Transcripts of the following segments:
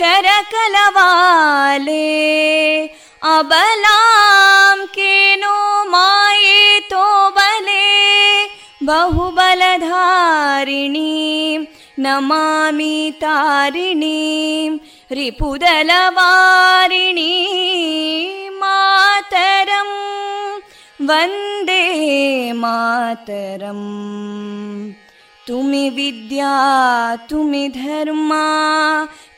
करकलवाले अबलां केनो मायेतो बले बहुबलधारिणीं नमामि तारिणीं रिपुदलवारिणी मातरं वन्दे मातरम् तुमि विद्या तुमि धर्मा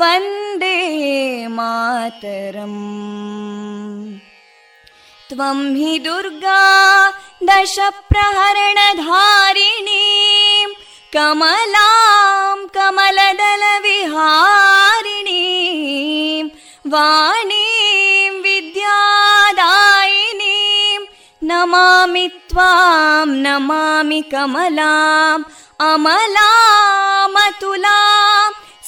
वन्दे मातरम् त्वं हि दुर्गा दशप्रहरणधारिणीं कमलां कमलदलविहारिणीं वाणीं विद्यादायिनीं नमामि त्वां नमामि कमलाम् अमलामतुलां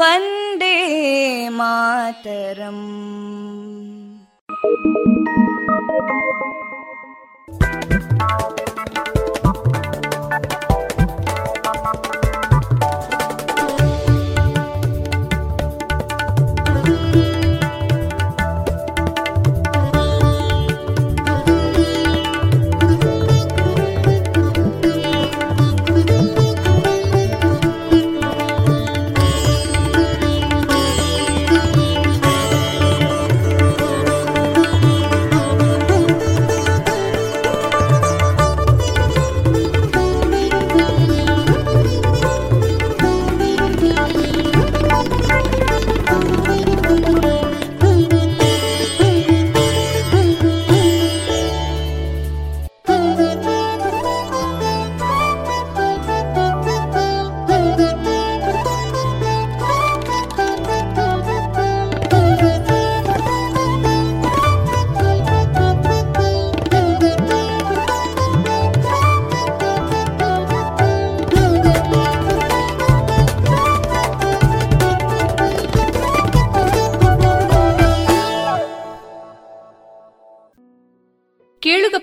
वन्दे मातरम्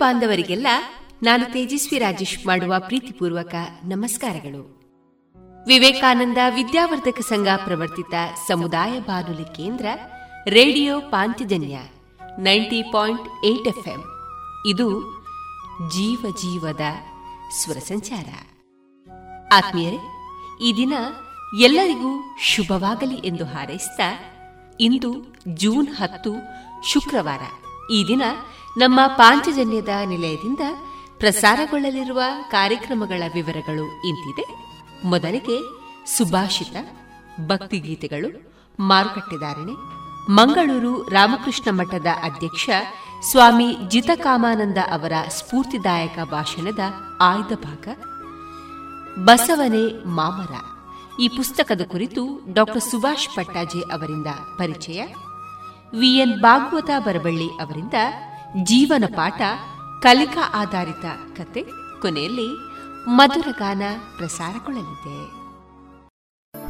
ಬಾಂಧವರಿಗೆಲ್ಲ ನಾನು ತೇಜಸ್ವಿ ರಾಜೇಶ್ ಮಾಡುವ ಪ್ರೀತಿಪೂರ್ವಕ ನಮಸ್ಕಾರಗಳು. ವಿವೇಕಾನಂದ ವಿದ್ಯಾವರ್ಧಕ ಸಂಘ ಪ್ರವರ್ತಿತ ಸಮುದಾಯ ಬಾನುಲಿ ಕೇಂದ್ರ radio Panchajanya ninety point eight FM. ಇದು ಜೀವ ಜೀವದ ಸ್ವರ ಸಂಚಾರ. ಆತ್ಮೀಯರೇ, ಈ ದಿನ ಎಲ್ಲರಿಗೂ ಶುಭವಾಗಲಿ ಎಂದು ಹಾರೈಸಿದ ಇಂದು ಜೂನ್ ಹತ್ತು ಶುಕ್ರವಾರ. ಈ ದಿನ ನಮ್ಮ ಪಾಂಚಜನ್ಯದ ನಿಲಯದಿಂದ ಪ್ರಸಾರಗೊಳ್ಳಲಿರುವ ಕಾರ್ಯಕ್ರಮಗಳ ವಿವರಗಳು ಇಂತಿದೆ. ಮೊದಲಿಗೆ ಸುಭಾಷಿತ, ಭಕ್ತಿಗೀತೆಗಳು ಮಾರುಕಟ್ಟೆದಾರಣೆ ಮಂಗಳೂರು ರಾಮಕೃಷ್ಣ ಮಠದ ಅಧ್ಯಕ್ಷ ಸ್ವಾಮಿ ಜಿತಕಾಮಾನಂದ ಅವರ ಸ್ಫೂರ್ತಿದಾಯಕ ಭಾಷಣದ ಆಯ್ದ ಭಾಗ, ಬಸವನೆ ಮಾಮರ. ಈ ಪುಸ್ತಕದ ಕುರಿತು ಡಾಕ್ಟರ್ ಸುಭಾಷ್ ಪಟ್ಟಾಜೆ ಅವರಿಂದ ಪರಿಚಯ. ವಿಎನ್ ಭಾಗವತ ಬರಬಳ್ಳಿ ಅವರಿಂದ ಜೀವನ ಪಾಠ ಕಲಿಕಾ ಆಧಾರಿತ ಕತೆ ಕೊನೆಯಲ್ಲಿ ಮಧುರಗಾನ ಪ್ರಸಾರಗೊಳ್ಳಲಿದೆ.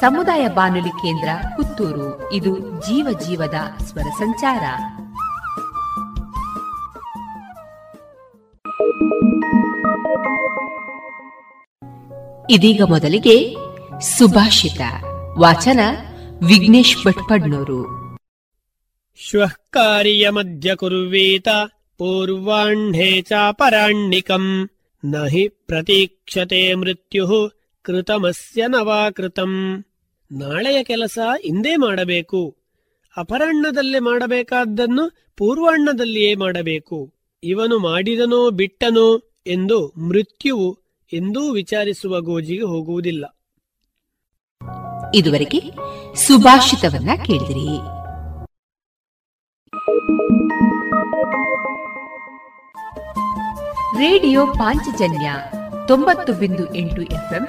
ಸಮುದಾಯ ಬಾನುಲಿ ಕೇಂದ್ರ ಪುತ್ತೂರು. ಇದು ಜೀವ ಜೀವದ ಸ್ವರ ಸಂಚಾರ. ಇದೀಗ ಮೊದಲಿಗೆ ಸುಭಾಷಿತ. ವಾಚನ ವಿಘ್ನೇಶ್ ಭಟ್ಪಡ್ನೂರು. ಶ್ವಃ ಕಾರ್ಯಮಧ್ಯ ಕುರ್ವೀತ, ಪೂರ್ವಾಹ್ಣೇ ಚಾಪರಾಣಿಕಂ ನ ಹಿ ಪ್ರತೀಕ್ಷತೆ ಮೃತ್ಯು ಕೃತಮಸ್ಯ ನವಾಕೃತಂ. ನಾಳೆಯ ಕೆಲಸ ಇಂದೇ ಮಾಡಬೇಕು. ಅಪರಾಹ್ನದಲ್ಲೇ ಮಾಡಬೇಕಾದ್ದನ್ನು ಪೂರ್ವಾಹ್ನದಲ್ಲಿಯೇ ಮಾಡಬೇಕು. ಇವನು ಮಾಡಿದನೋ ಬಿಟ್ಟನೋ ಎಂದು ಮೃತ್ಯುವು ಎಂದೂ ವಿಚಾರಿಸುವ ಗೋಜಿಗೆ ಹೋಗುವುದಿಲ್ಲ. ಇದುವರೆಗೆ ಸುಭಾಷಿತವನ್ನ ಕೇಳಿದಿರಿ. ರೇಡಿಯೋ ಪಾಂಚಜನ್ಯ ತೊಂಬತ್ತು ಬಿಂದು ಎಂಟು ಎಫ್ಎಂ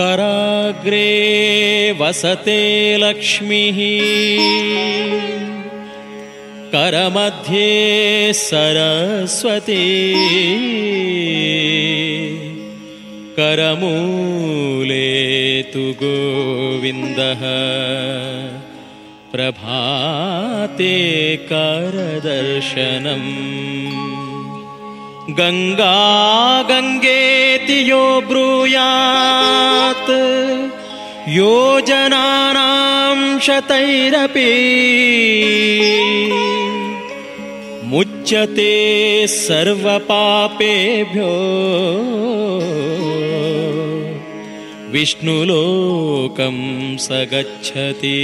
कराग्रे वसते लक्ष्मीः। करमध्ये सरस्वती। करमूले तु गोविन्दः। प्रभाते करदर्शनम् गङ्गा गङ्गेति यो ब्रूयात्। योजनानां शतैरपि मुच्यते सर्वपापेभ्यो। विष्णुलोकं स गच्छति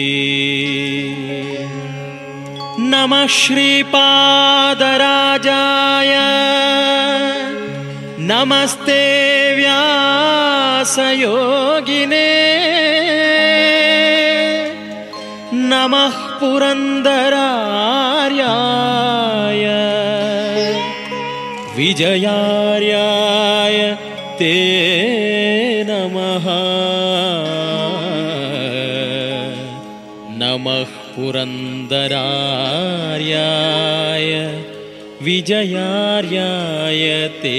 नमः श्रीपादराजाय। नमस्ते व्यासयोगिने। नमः पुरन्दरार्याय। विजयार्याय। ते पुरन्दरार्याय विजयार्याय ते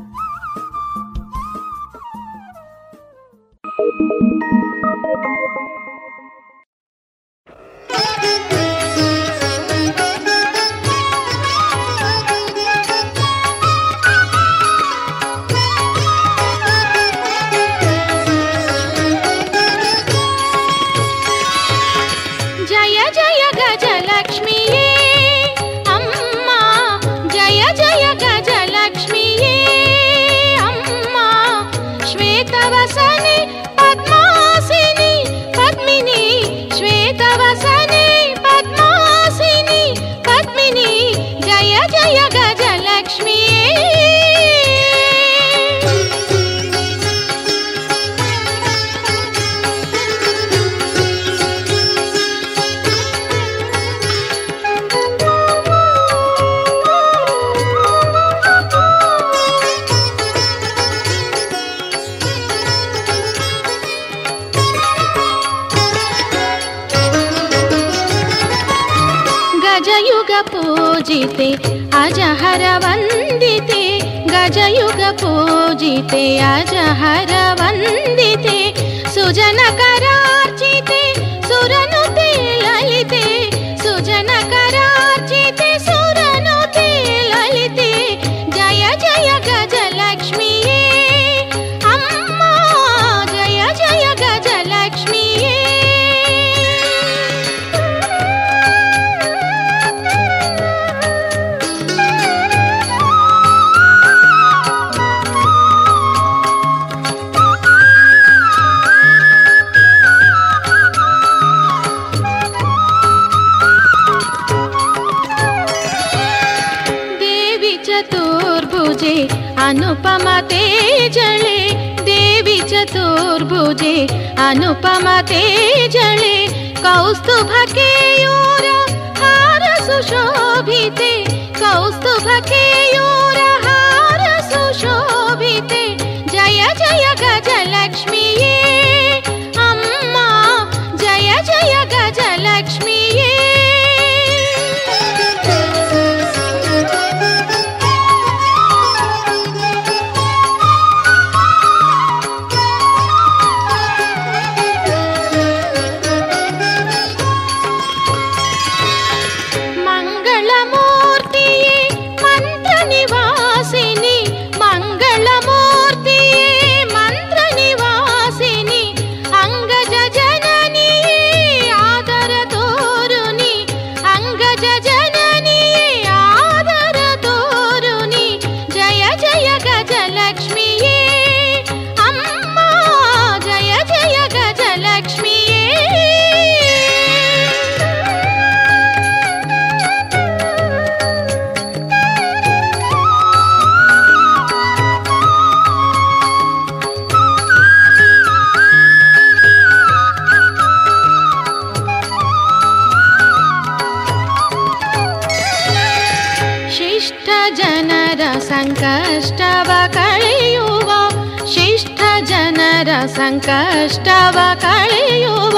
ಸಂಕಷ್ಟವ ಕಳೆಯುವ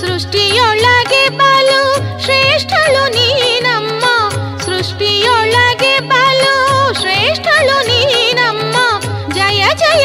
ಸೃಷ್ಟಿಯೊಳಗೆ ಬಲು ಶ್ರೇಷ್ಠಳು ನೀನಮ್ಮ ಸೃಷ್ಟಿಯೊಳಗೆ ಬಲು ಶ್ರೇಷ್ಠಳು ನೀನಮ್ಮ ಜಯ ಜಯ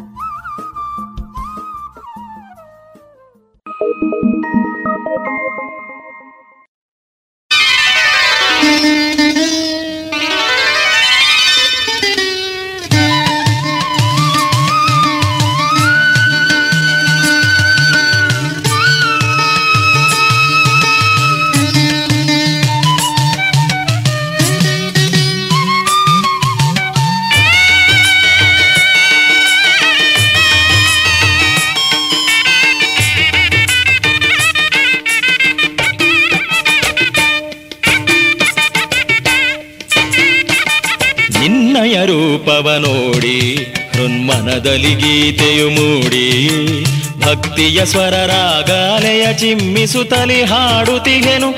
ಸ್ವರ ರಾಗಾಲಯ ಚಿಮ್ಮಿಸುತ್ತಲಿ ಹಾಡುತ್ತಿಗೆನು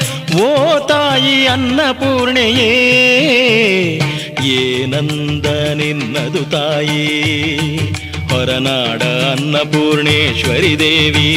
ಓ ತಾಯಿ ಅನ್ನಪೂರ್ಣೆಯೇ ಏನಂದ ನಿನ್ನದು ತಾಯಿ? ಹೊರನಾಡ ಅನ್ನಪೂರ್ಣೇಶ್ವರಿ ದೇವಿ.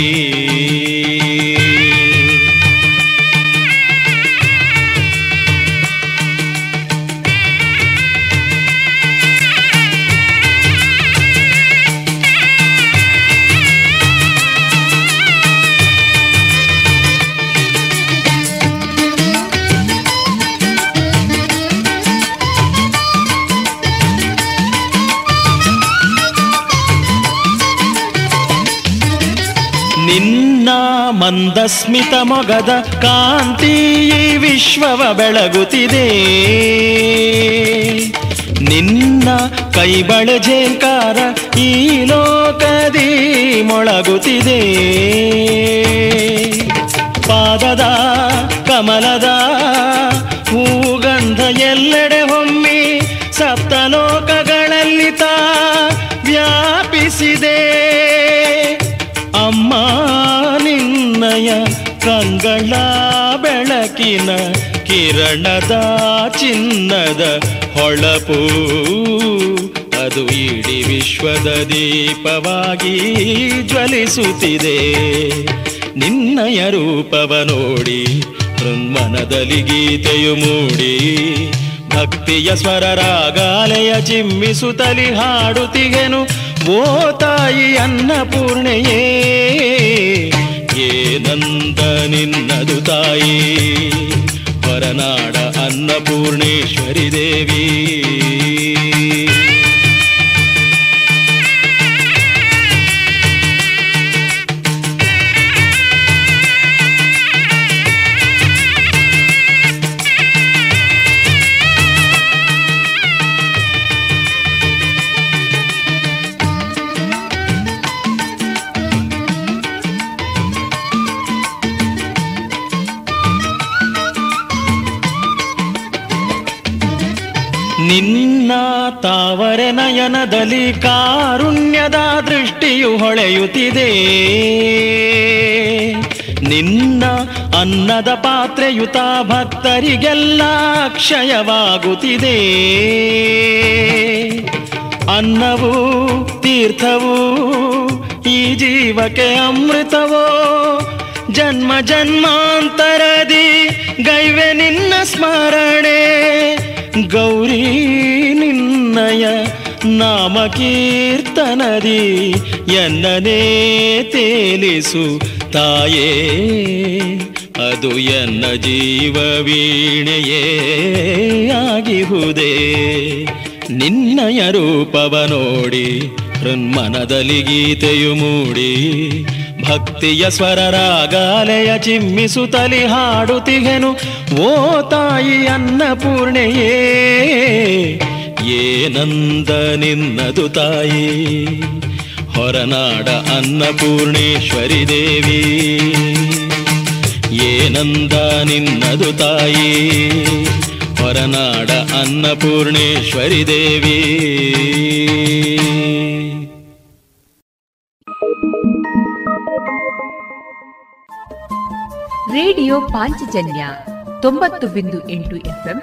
ಮಂದಸ್ಮಿತ ಮೊಗದ ಕಾಂತಿ ಈ ವಿಶ್ವವ ಬೆಳಗುತ್ತಿದೆ. ನಿನ್ನ ಕೈಬಳೆ ಜೇಂಕಾರ ಈ ಲೋಕದಿ ಮೊಳಗುತ್ತಿದೆ. ಪಾದದ ಕಮಲದ ಕಿರಣದ ಚಿನ್ನದ ಹೊಳಪು. ಅದು ಇಡೀ ವಿಶ್ವದ ದೀಪವಾಗಿ ಜ್ವಲಿಸುತ್ತಿದೆ. ನಿನ್ನಯ ರೂಪವ ನೋಡಿ ಹೃನ್ಮನದಲ್ಲಿ ಗೀತೆಯು ಮೂಡಿ. ಭಕ್ತಿಯ ಸ್ವರ ರಾಗಾಲಯ ಚಿಮ್ಮಿಸುತ್ತಲಿ ಹಾಡುತ್ತಿಗೆನು. ಓ ತಾಯಿ ಅನ್ನಪೂರ್ಣೆಯೇ ಏನಂತ ನಿನ್ನದು ತಾಯಿ. ಹೊರನಾಡ ಅನ್ನಪೂರ್ಣೇಶ್ವರಿ ದೇವಿ. ನಯನದಲ್ಲಿ ಕಾರುಣ್ಯದ ದೃಷ್ಟಿಯು ಹೊಳೆಯುತ್ತಿದೆ. ನಿನ್ನ ಅನ್ನದ ಪಾತ್ರೆಯುತ ಭಕ್ತರಿಗೆಲ್ಲ ಕ್ಷಯವಾಗುತ್ತಿದೆ ಅನ್ನವು, ತೀರ್ಥವು, ಈ ಜೀವಕ್ಕೆ ಅಮೃತವೋ? ಜನ್ಮ ಜನ್ಮಾಂತರದಿ ಗೈವೆ ನಿನ್ನ ಸ್ಮರಣೆ. ಗೌರಿ ನಿನ್ನಯ ನಾಮ ಕೀರ್ತನದಿ ಎನ್ನನೇ ತೇಲಿಸು ತಾಯೇ. ಅದು ಎನ್ನ ಜೀವ ವೀಣೆಯೇ ಆಗಿಹುದೇ. ನಿನ್ನಯ ರೂಪವ ನೋಡಿ ಹೃನ್ಮನದಲ್ಲಿ ಗೀತೆಯು ಮೂಡಿ. ಭಕ್ತಿಯ ಸ್ವರ ರಾಗಾಲಯ ಚಿಮ್ಮಿಸುತ್ತಲಿ ಹಾಡುತ್ತಿಗೆನು ಓ ತಾಯಿ ಅನ್ನಪೂರ್ಣೆಯೇ ಏನಂದ ನಿನ್ನದು ತಾಯಿ. ಹೊರನಾಡ ಅನ್ನಪೂರ್ಣೇಶ್ವರಿ ದೇವಿ. ಏನಂದ ನಿನ್ನದು ತಾಯಿ, ಹೊರನಾಡ ಅನ್ನಪೂರ್ಣೇಶ್ವರಿ ದೇವಿ. ರೇಡಿಯೋ ಪಾಂಚಜನ್ಯ ತೊಂಬತ್ತು ಬಿಂದು ಎಂಟು ಎಫ್ಎಂ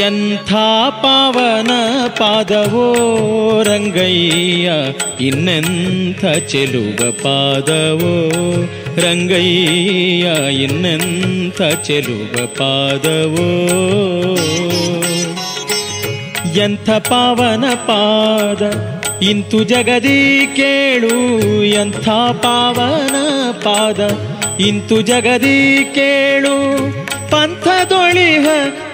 ಎಂಥ ಪಾವನ ಪಾದವೋ ರಂಗಯ್ಯ, ಇನ್ನೆಂಥ ಚೆಲುವ ಪಾದವೋ ರಂಗಯ್ಯ, ಇನ್ನೆಂಥ ಚೆಲುವ ಪಾದವೋ? ಎಂಥ ಪಾವನ ಪಾದ ಇಂತು ಜಗದಿ ಕೇಳು, ಎಂಥ ಪಾವನ ಪಾದ ಇಂತು ಜಗದಿ ಕೇಳು ಪಂಥದೊಳಿಹ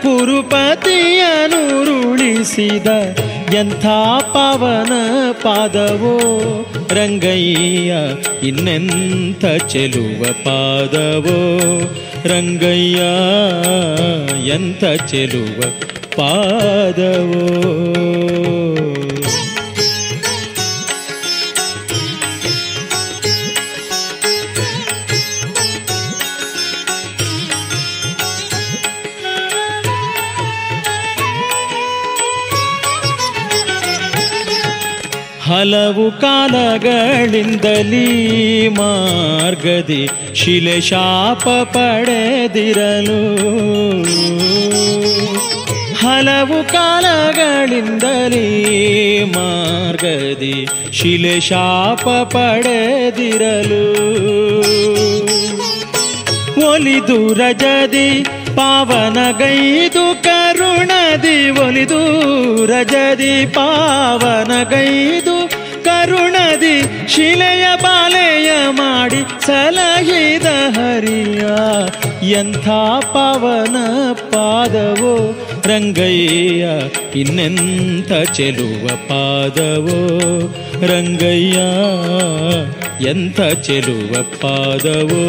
ಕುರುಪತಿಯನುರುಳಿಸಿದ ಎಂಥ ಪಾವನ ಪಾದವೋ ರಂಗಯ್ಯ ಇನ್ನೆಂಥ ಚೆಲುವ ಪಾದವೋ ರಂಗಯ್ಯ ಎಂಥ ಚೆಲುವ ಪಾದವೋ. ಹಲವು ಕಾಲಗಳಿಂದಲೀ ಮಾರ್ಗದಿ ಶಿಲೆ ಶಾಪ ಪಡೆದಿರಲು. ಹಲವು ಕಾಲಗಳಿಂದಲೀ ಮಾರ್ಗದಿ ಶಿಲೆ ಶಾಪ ಪಡೆದಿರಲು. ಒಲಿದು ರಜದಿ ಪಾವನಗೈದು ಕರುಣದಿ, ಒಲಿದು ರಜದಿ ಪಾವನಗೈದು ಕರುಣದಿ ಶಿಲೆಯ ಬಾಲೆಯ ಮಾಡಿ ಸಲಹಿದ ಹರಿಯ. ಎಂಥ ಪವನ ಪಾದವೋ ರಂಗಯ್ಯ, ಇನ್ನೆಂಥ ಚೆಲುವ ಪಾದವೋ ರಂಗಯ್ಯ, ಎಂಥ ಚೆಲುವ ಪಾದವೋ.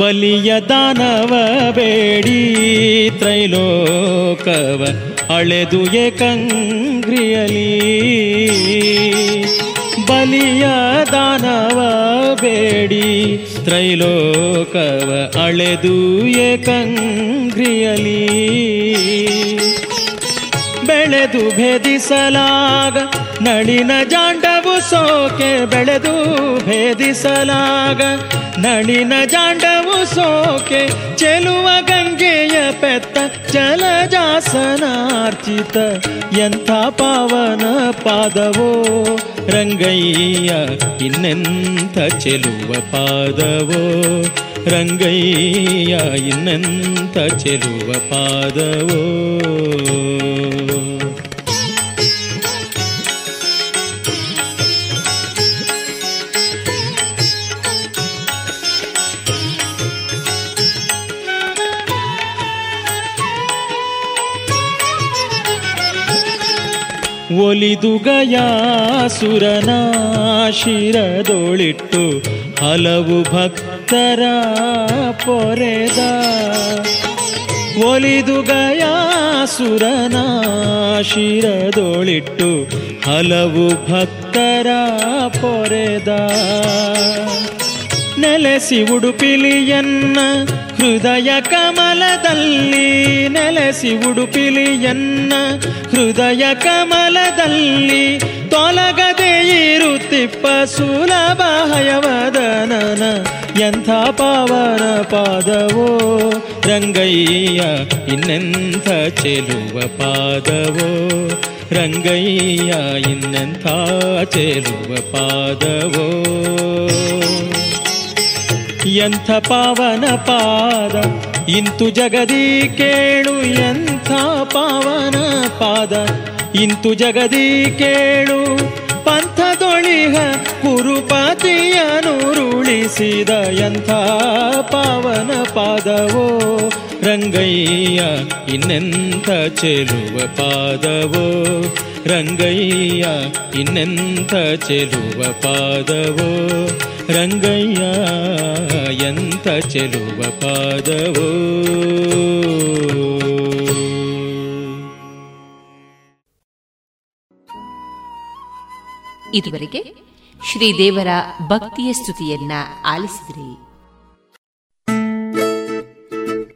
ಬಲಿಯ ದಾನವ ಬೇಡಿ. ತ್ರೈಲೋಕವ ಅಳೆದು ಏಕಂಗ್ರಿಯಲಿ. ಬಲಿಯ ದಾನವ ಬೇಡಿ. ತ್ರೈಲೋಕವ ಅಳೆದು ಏಕಂಗ್ರಿಯಲಿ. ಬೆಳೆದು ಭೇದಿಸಲಾಗ, ನಳಿನ ಜಾಂಡವು ಸೋಕೆ ಬೆಳೆದು ಭೇದಿಸಲಾಗ, ನಳಿನ ಜಾಂಡವು ಸೋಕೆ ಚೆಲುವ ಗಂಗೆಯ ಪೆತ್ತ, ಜಲಜಾಸನಾರ್ಚಿತ ಎಂಥ ಪಾವನ ಪಾದವೋ ರಂಗಯ್ಯ, ಇನ್ನೆಂಥ ಚೆಲುವ ಪಾದವೋ ರಂಗಯ್ಯ, ಇನ್ನೆಂಥ ಚೆಲುವ ಪಾದವೋ ಒಲಿದು ಗಯಾಸುರನ ಶಿರದೊಳಿಟ್ಟು ಹಲವು ಭಕ್ತರ ಪೊರೆದ. ಒಲಿದು ಗಯಾಸುರನ ಶಿರದೊಳಿಟ್ಟು ಹಲವು ಭಕ್ತರ ಪೊರೆದ. ನೆಲೆಸಿ ಉಡುಪಿಲಿಯನ್ನ ಹೃದಯ ಕಮಲದಲ್ಲಿ ನೆಲೆಸಿ ಉಡುಪಿಲಿಯನ್ನ ಹೃದಯ ಕಮಲದಲ್ಲಿ ತೊಲಗದೆ ಇರುತ್ತಿಪ್ಪ ಸುಲಭ ಹಯವದನನ ಎಂಥ ಪಾವನ ಪಾದವೋ ರಂಗಯ್ಯ ಇನ್ನೆಂಥ ಚೆಲುವ ಪಾದವೋ ರಂಗಯ್ಯ ಇನ್ನೆಂಥ ಚೆಲುವ ಪಾದವೋ ಎಂಥ ಪಾವನ ಪಾದ? ಇಂತು ಜಗದಿ ಕೇಳು ಎಂಥ ಪಾವನ ಪಾದ? ಇಂತು ಜಗದಿ ಕೇಳು ಪಂಥದೊಳಿಹ ಗುರುಪತಿಯನುರುಳಿಸಿದ ಎಂಥ ಪಾವನ ಪಾದವೋ? ರಂಗಯ್ಯ, ಇನ್ನೆಂಥ ಚೆಲುವ ಪಾದವೋ? ರಂಗಯ್ಯ, ಇನ್ನೆಂಥ ಚೆಲುವ ಪಾದವೋ? ರಂಗಯ್ಯ ಎಂತ ಚೆಲುವ ಪಾದವೋ? ಇದುವರೆಗೆ ಶ್ರೀದೇವರ ಭಕ್ತಿಯ ಸ್ತುತಿಯನ್ನ ಆಲಿಸಿದ್ರಿ.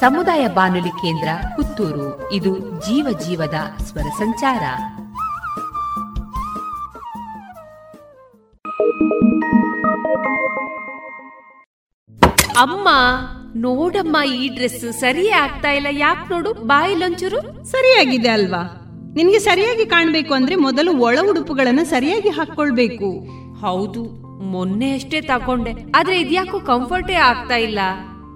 ಸಮುದಾಯ ಬಾನುಲಿ ಕೇಂದ್ರ ಪುತ್ತೂರು. ಇದು ಜೀವ ಜೀವದ ಸ್ವರ ಸಂಚಾರ. ಅಮ್ಮ ನೋಡಮ್ಮ ಈ ಡ್ರೆಸ್ ಸರಿಯೇ ಆಗ್ತಾ ಇಲ್ಲ. ಯಾಕೆ ನೋಡು ಬಾಯಿಲೊಂಚೂರು ಸರಿಯಾಗಿದೆ ಅಲ್ವಾ? ನಿನ್ಗೆ ಸರಿಯಾಗಿ ಕಾಣ್ಬೇಕು ಅಂದ್ರೆ ಮೊದಲು ಒಳ ಉಡುಪುಗಳನ್ನ ಸರಿಯಾಗಿ ಹಾಕೊಳ್ಬೇಕು ಹೌದು ಮೊನ್ನೆ ಅಷ್ಟೇ ತಕೊಂಡೆ ಆದ್ರೆ ಇದ್ಯಾಕೋ ಕಂಫರ್ಟೇ ಆಗ್ತಾ ಇಲ್ಲ.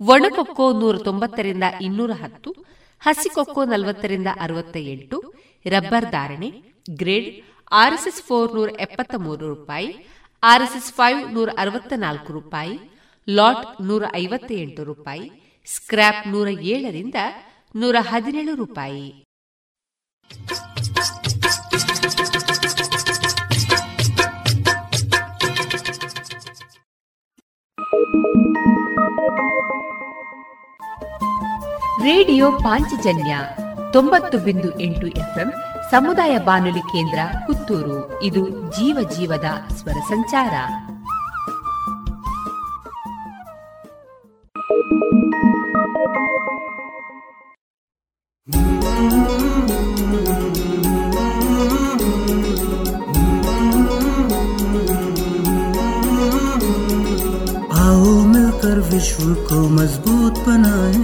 ಒಣಕೊಕ್ಕೋ ನೂರ ತೊಂಬತ್ತರಿಂದ ಇನ್ನೂರ ಹತ್ತು, ಹಸಿಕೊಕ್ಕೋ ನಲವತ್ತರಿಂದ ಅರವತ್ತ ಎಂಟು ರಬ್ಬರ್ ಧಾರಣೆ, ಗ್ರೇಡ್, ಆರ್ಎಸ್ಎಸ್ ಫೋರ್ ನೂರ ಎಪ್ಪತ್ತ ಮೂರು ರೂಪಾಯಿ, ಆರ್ಎಸ್ಎಸ್ ಫೈವ್ ನೂರ ಅರವತ್ತ ನಾಲ್ಕು ರೂಪಾಯಿ, ಲಾಟ್ ನೂರ ಐವತ್ತ ಎಂಟು ರೂಪಾಯಿ ಸ್ಕ್ರಾಪ್ ನೂರ ಏಳರಿಂದ ನೂರ ಹದಿನೇಳು ರೂಪಾಯಿ. ರೇಡಿಯೋ ಪಾಂಚಜನ್ಯ ತೊಂಬತ್ತು ಬಿಂದು ಎಂಟು ಎಫ್ಎಂ ಸಮುದಾಯ ಬಾನುಲಿ ಕೇಂದ್ರ ಪುತ್ತೂರು ಇದು ಜೀವ ಜೀವದ ಸ್ವರ ಸಂಚಾರ आओ मिलकर विश्व को मजबूत बनाए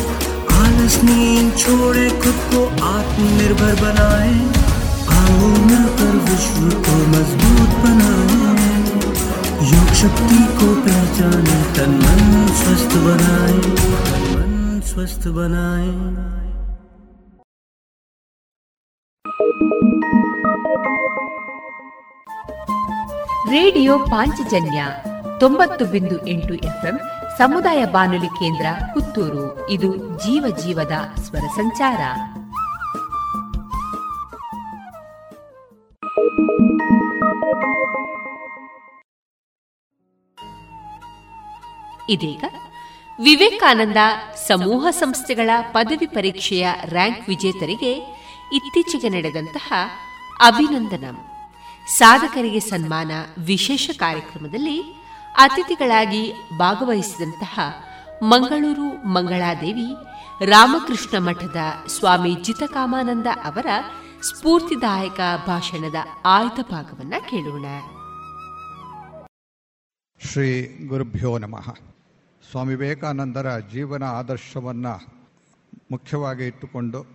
आलस नींद छोड़े खुद को आत्मनिर्भर बनाए आओ मिलकर विश्व को मजबूत बनाए योग शक्ति को पहचाने तन मन स्वस्थ बनाए मन स्वस्थ बनाए ರೇಡಿಯೋ ಪಾಂಚಜನ್ಯ ತೊಂಬತ್ತು ಬಿಂದು ಎಂಟು ಎಫ್ಎಂ ಸಮುದಾಯ ಬಾನುಲಿ ಕೇಂದ್ರ ಪುತ್ತೂರು. ಇದು ಜೀವ ಜೀವದ ಸ್ವರ ಸಂಚಾರ. ಇದೀಗ ವಿವೇಕಾನಂದ ಸಮೂಹ ಸಂಸ್ಥೆಗಳ ಪದವಿ ಪರೀಕ್ಷೆಯ ರ್ಯಾಂಕ್ ವಿಜೇತರಿಗೆ ಇತ್ತೀಚೆಗೆ ನಡೆದಂತಹ ಅಭಿನಂದನಂ. ಸಾಧಕರಿಗೆ ಸನ್ಮಾನ ವಿಶೇಷ ಕಾರ್ಯಕ್ರಮದಲ್ಲಿ ಅತಿಥಿಗಳಾಗಿ ಭಾಗವಹಿಸಿದಂತಹ ಮಂಗಳೂರು ಮಂಗಳಾದೇವಿ ರಾಮಕೃಷ್ಣ ಮಠದ ಸ್ವಾಮಿ ಜಿತಕಾಮಾನಂದ ಅವರ ಸ್ಫೂರ್ತಿದಾಯಕ ಭಾಷಣದ ಆಯ್ದ ಭಾಗವನ್ನು ಕೇಳೋಣ. ಶ್ರೀ ಗುರುಭ್ಯೋ ನಮಃ. ಸ್ವಾಮಿ ವಿವೇಕಾನಂದರ ಜೀವನ ಆದರ್ಶವನ್ನು ಮುಖ್ಯವಾಗಿ ಇಟ್ಟುಕೊಂಡು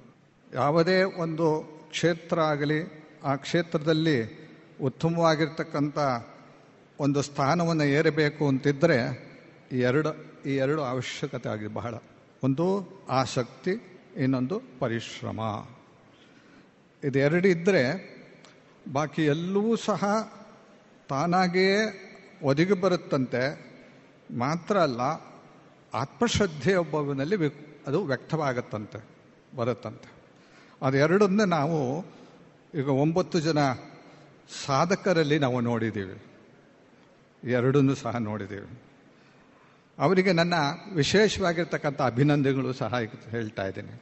ಯಾವುದೇ ಒಂದು ಕ್ಷೇತ್ರ ಆಗಲಿ, ಆ ಕ್ಷೇತ್ರದಲ್ಲಿ ಉತ್ತಮವಾಗಿರ್ತಕ್ಕಂಥ ಒಂದು ಸ್ಥಾನವನ್ನು ಏರಬೇಕು ಅಂತಿದ್ದರೆ ಈ ಎರಡು ಈ ಎರಡು ಅವಶ್ಯಕತೆ ಆಗಿದೆ ಬಹಳ. ಒಂದು ಆಸಕ್ತಿ, ಇನ್ನೊಂದು ಪರಿಶ್ರಮ. ಇದೆರಡು ಇದ್ದರೆ ಬಾಕಿ ಎಲ್ಲವೂ ಸಹ ತಾನಾಗಿಯೇ ಒದಗಿ ಬರುತ್ತಂತೆ. ಮಾತ್ರ ಅಲ್ಲ, ಆತ್ಮಶ್ರದ್ಧೆ ವ್ಯಕ್ ಅದು ವ್ಯಕ್ತವಾಗತ್ತಂತೆ, ಬರುತ್ತಂತೆ. ಅದೆರಡನ್ನೇ ನಾವು ಈಗ ಒಂಬತ್ತು ಜನ ಸಾಧಕರಲ್ಲಿ ನಾವು ನೋಡಿದ್ದೀವಿ. ಎರಡನ್ನೂ ಸಹ ನೋಡಿದ್ದೀವಿ ಅವರಿಗೆ ನನ್ನ ವಿಶೇಷವಾಗಿರ್ತಕ್ಕಂಥ ಅಭಿನಂದನೆಗಳು ಸಹ ಹೇಳ್ತಾ ಇದ್ದೀನಿ.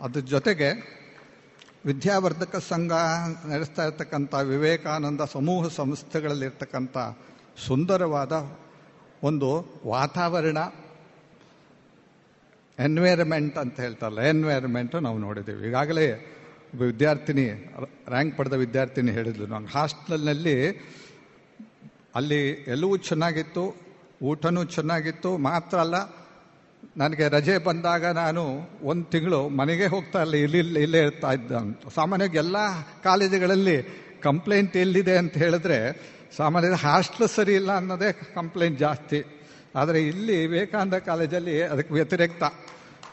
ಅದ್ರ ಜೊತೆಗೆ ವಿದ್ಯಾವರ್ಧಕ ಸಂಘ ನಡೆಸ್ತಾ ಇರ್ತಕ್ಕಂಥ ವಿವೇಕಾನಂದ ಸಮೂಹ ಸಂಸ್ಥೆಗಳಲ್ಲಿರ್ತಕ್ಕಂಥ ಸುಂದರವಾದ ಒಂದು ವಾತಾವರಣ ಎನ್ವೈರಮೆಂಟ್ ಅಂತ ಹೇಳ್ತಾರಲ್ಲ ಎನ್ವೈರಮೆಂಟು ನಾವು ನೋಡಿದ್ದೀವಿ ಈಗಾಗಲೇ ವಿದ್ಯಾರ್ಥಿನಿ, ರ್ಯಾಂಕ್ ಪಡೆದ ವಿದ್ಯಾರ್ಥಿನಿ ಹೇಳಿದ್ಲು. ನಂಗೆ ಹಾಸ್ಟೆಲ್ನಲ್ಲಿ ಅಲ್ಲಿ ಎಲ್ಲವೂ ಚೆನ್ನಾಗಿತ್ತು, ಊಟನೂ ಚೆನ್ನಾಗಿತ್ತು, ಮಾತ್ರ ಅಲ್ಲ, ನನಗೆ ರಜೆ ಬಂದಾಗ ನಾನು ಒಂದು ತಿಂಗಳು ಮನೆಗೆ ಹೋಗ್ತಾ ಇಲ್ಲ, ಇಲ್ಲಿ, ಇಲ್ಲೇ ಇರ್ತಾ ಇದ್ದ ಸಾಮಾನ್ಯವಾಗಿ ಎಲ್ಲ ಕಾಲೇಜುಗಳಲ್ಲಿ ಕಂಪ್ಲೇಂಟ್ ಎಲ್ಲಿದೆ ಅಂತ ಹೇಳಿದ್ರೆ ಸಾಮಾನ್ಯ ಹಾಸ್ಟೆಲ್ ಸರಿ ಇಲ್ಲ ಅನ್ನೋದೇ ಕಂಪ್ಲೇಂಟ್ ಜಾಸ್ತಿ. ಆದರೆ ಇಲ್ಲಿ ವಿವೇಕಾನಂದ ಕಾಲೇಜಲ್ಲಿ ಅದಕ್ಕೆ ವ್ಯತಿರಿಕ್ತ.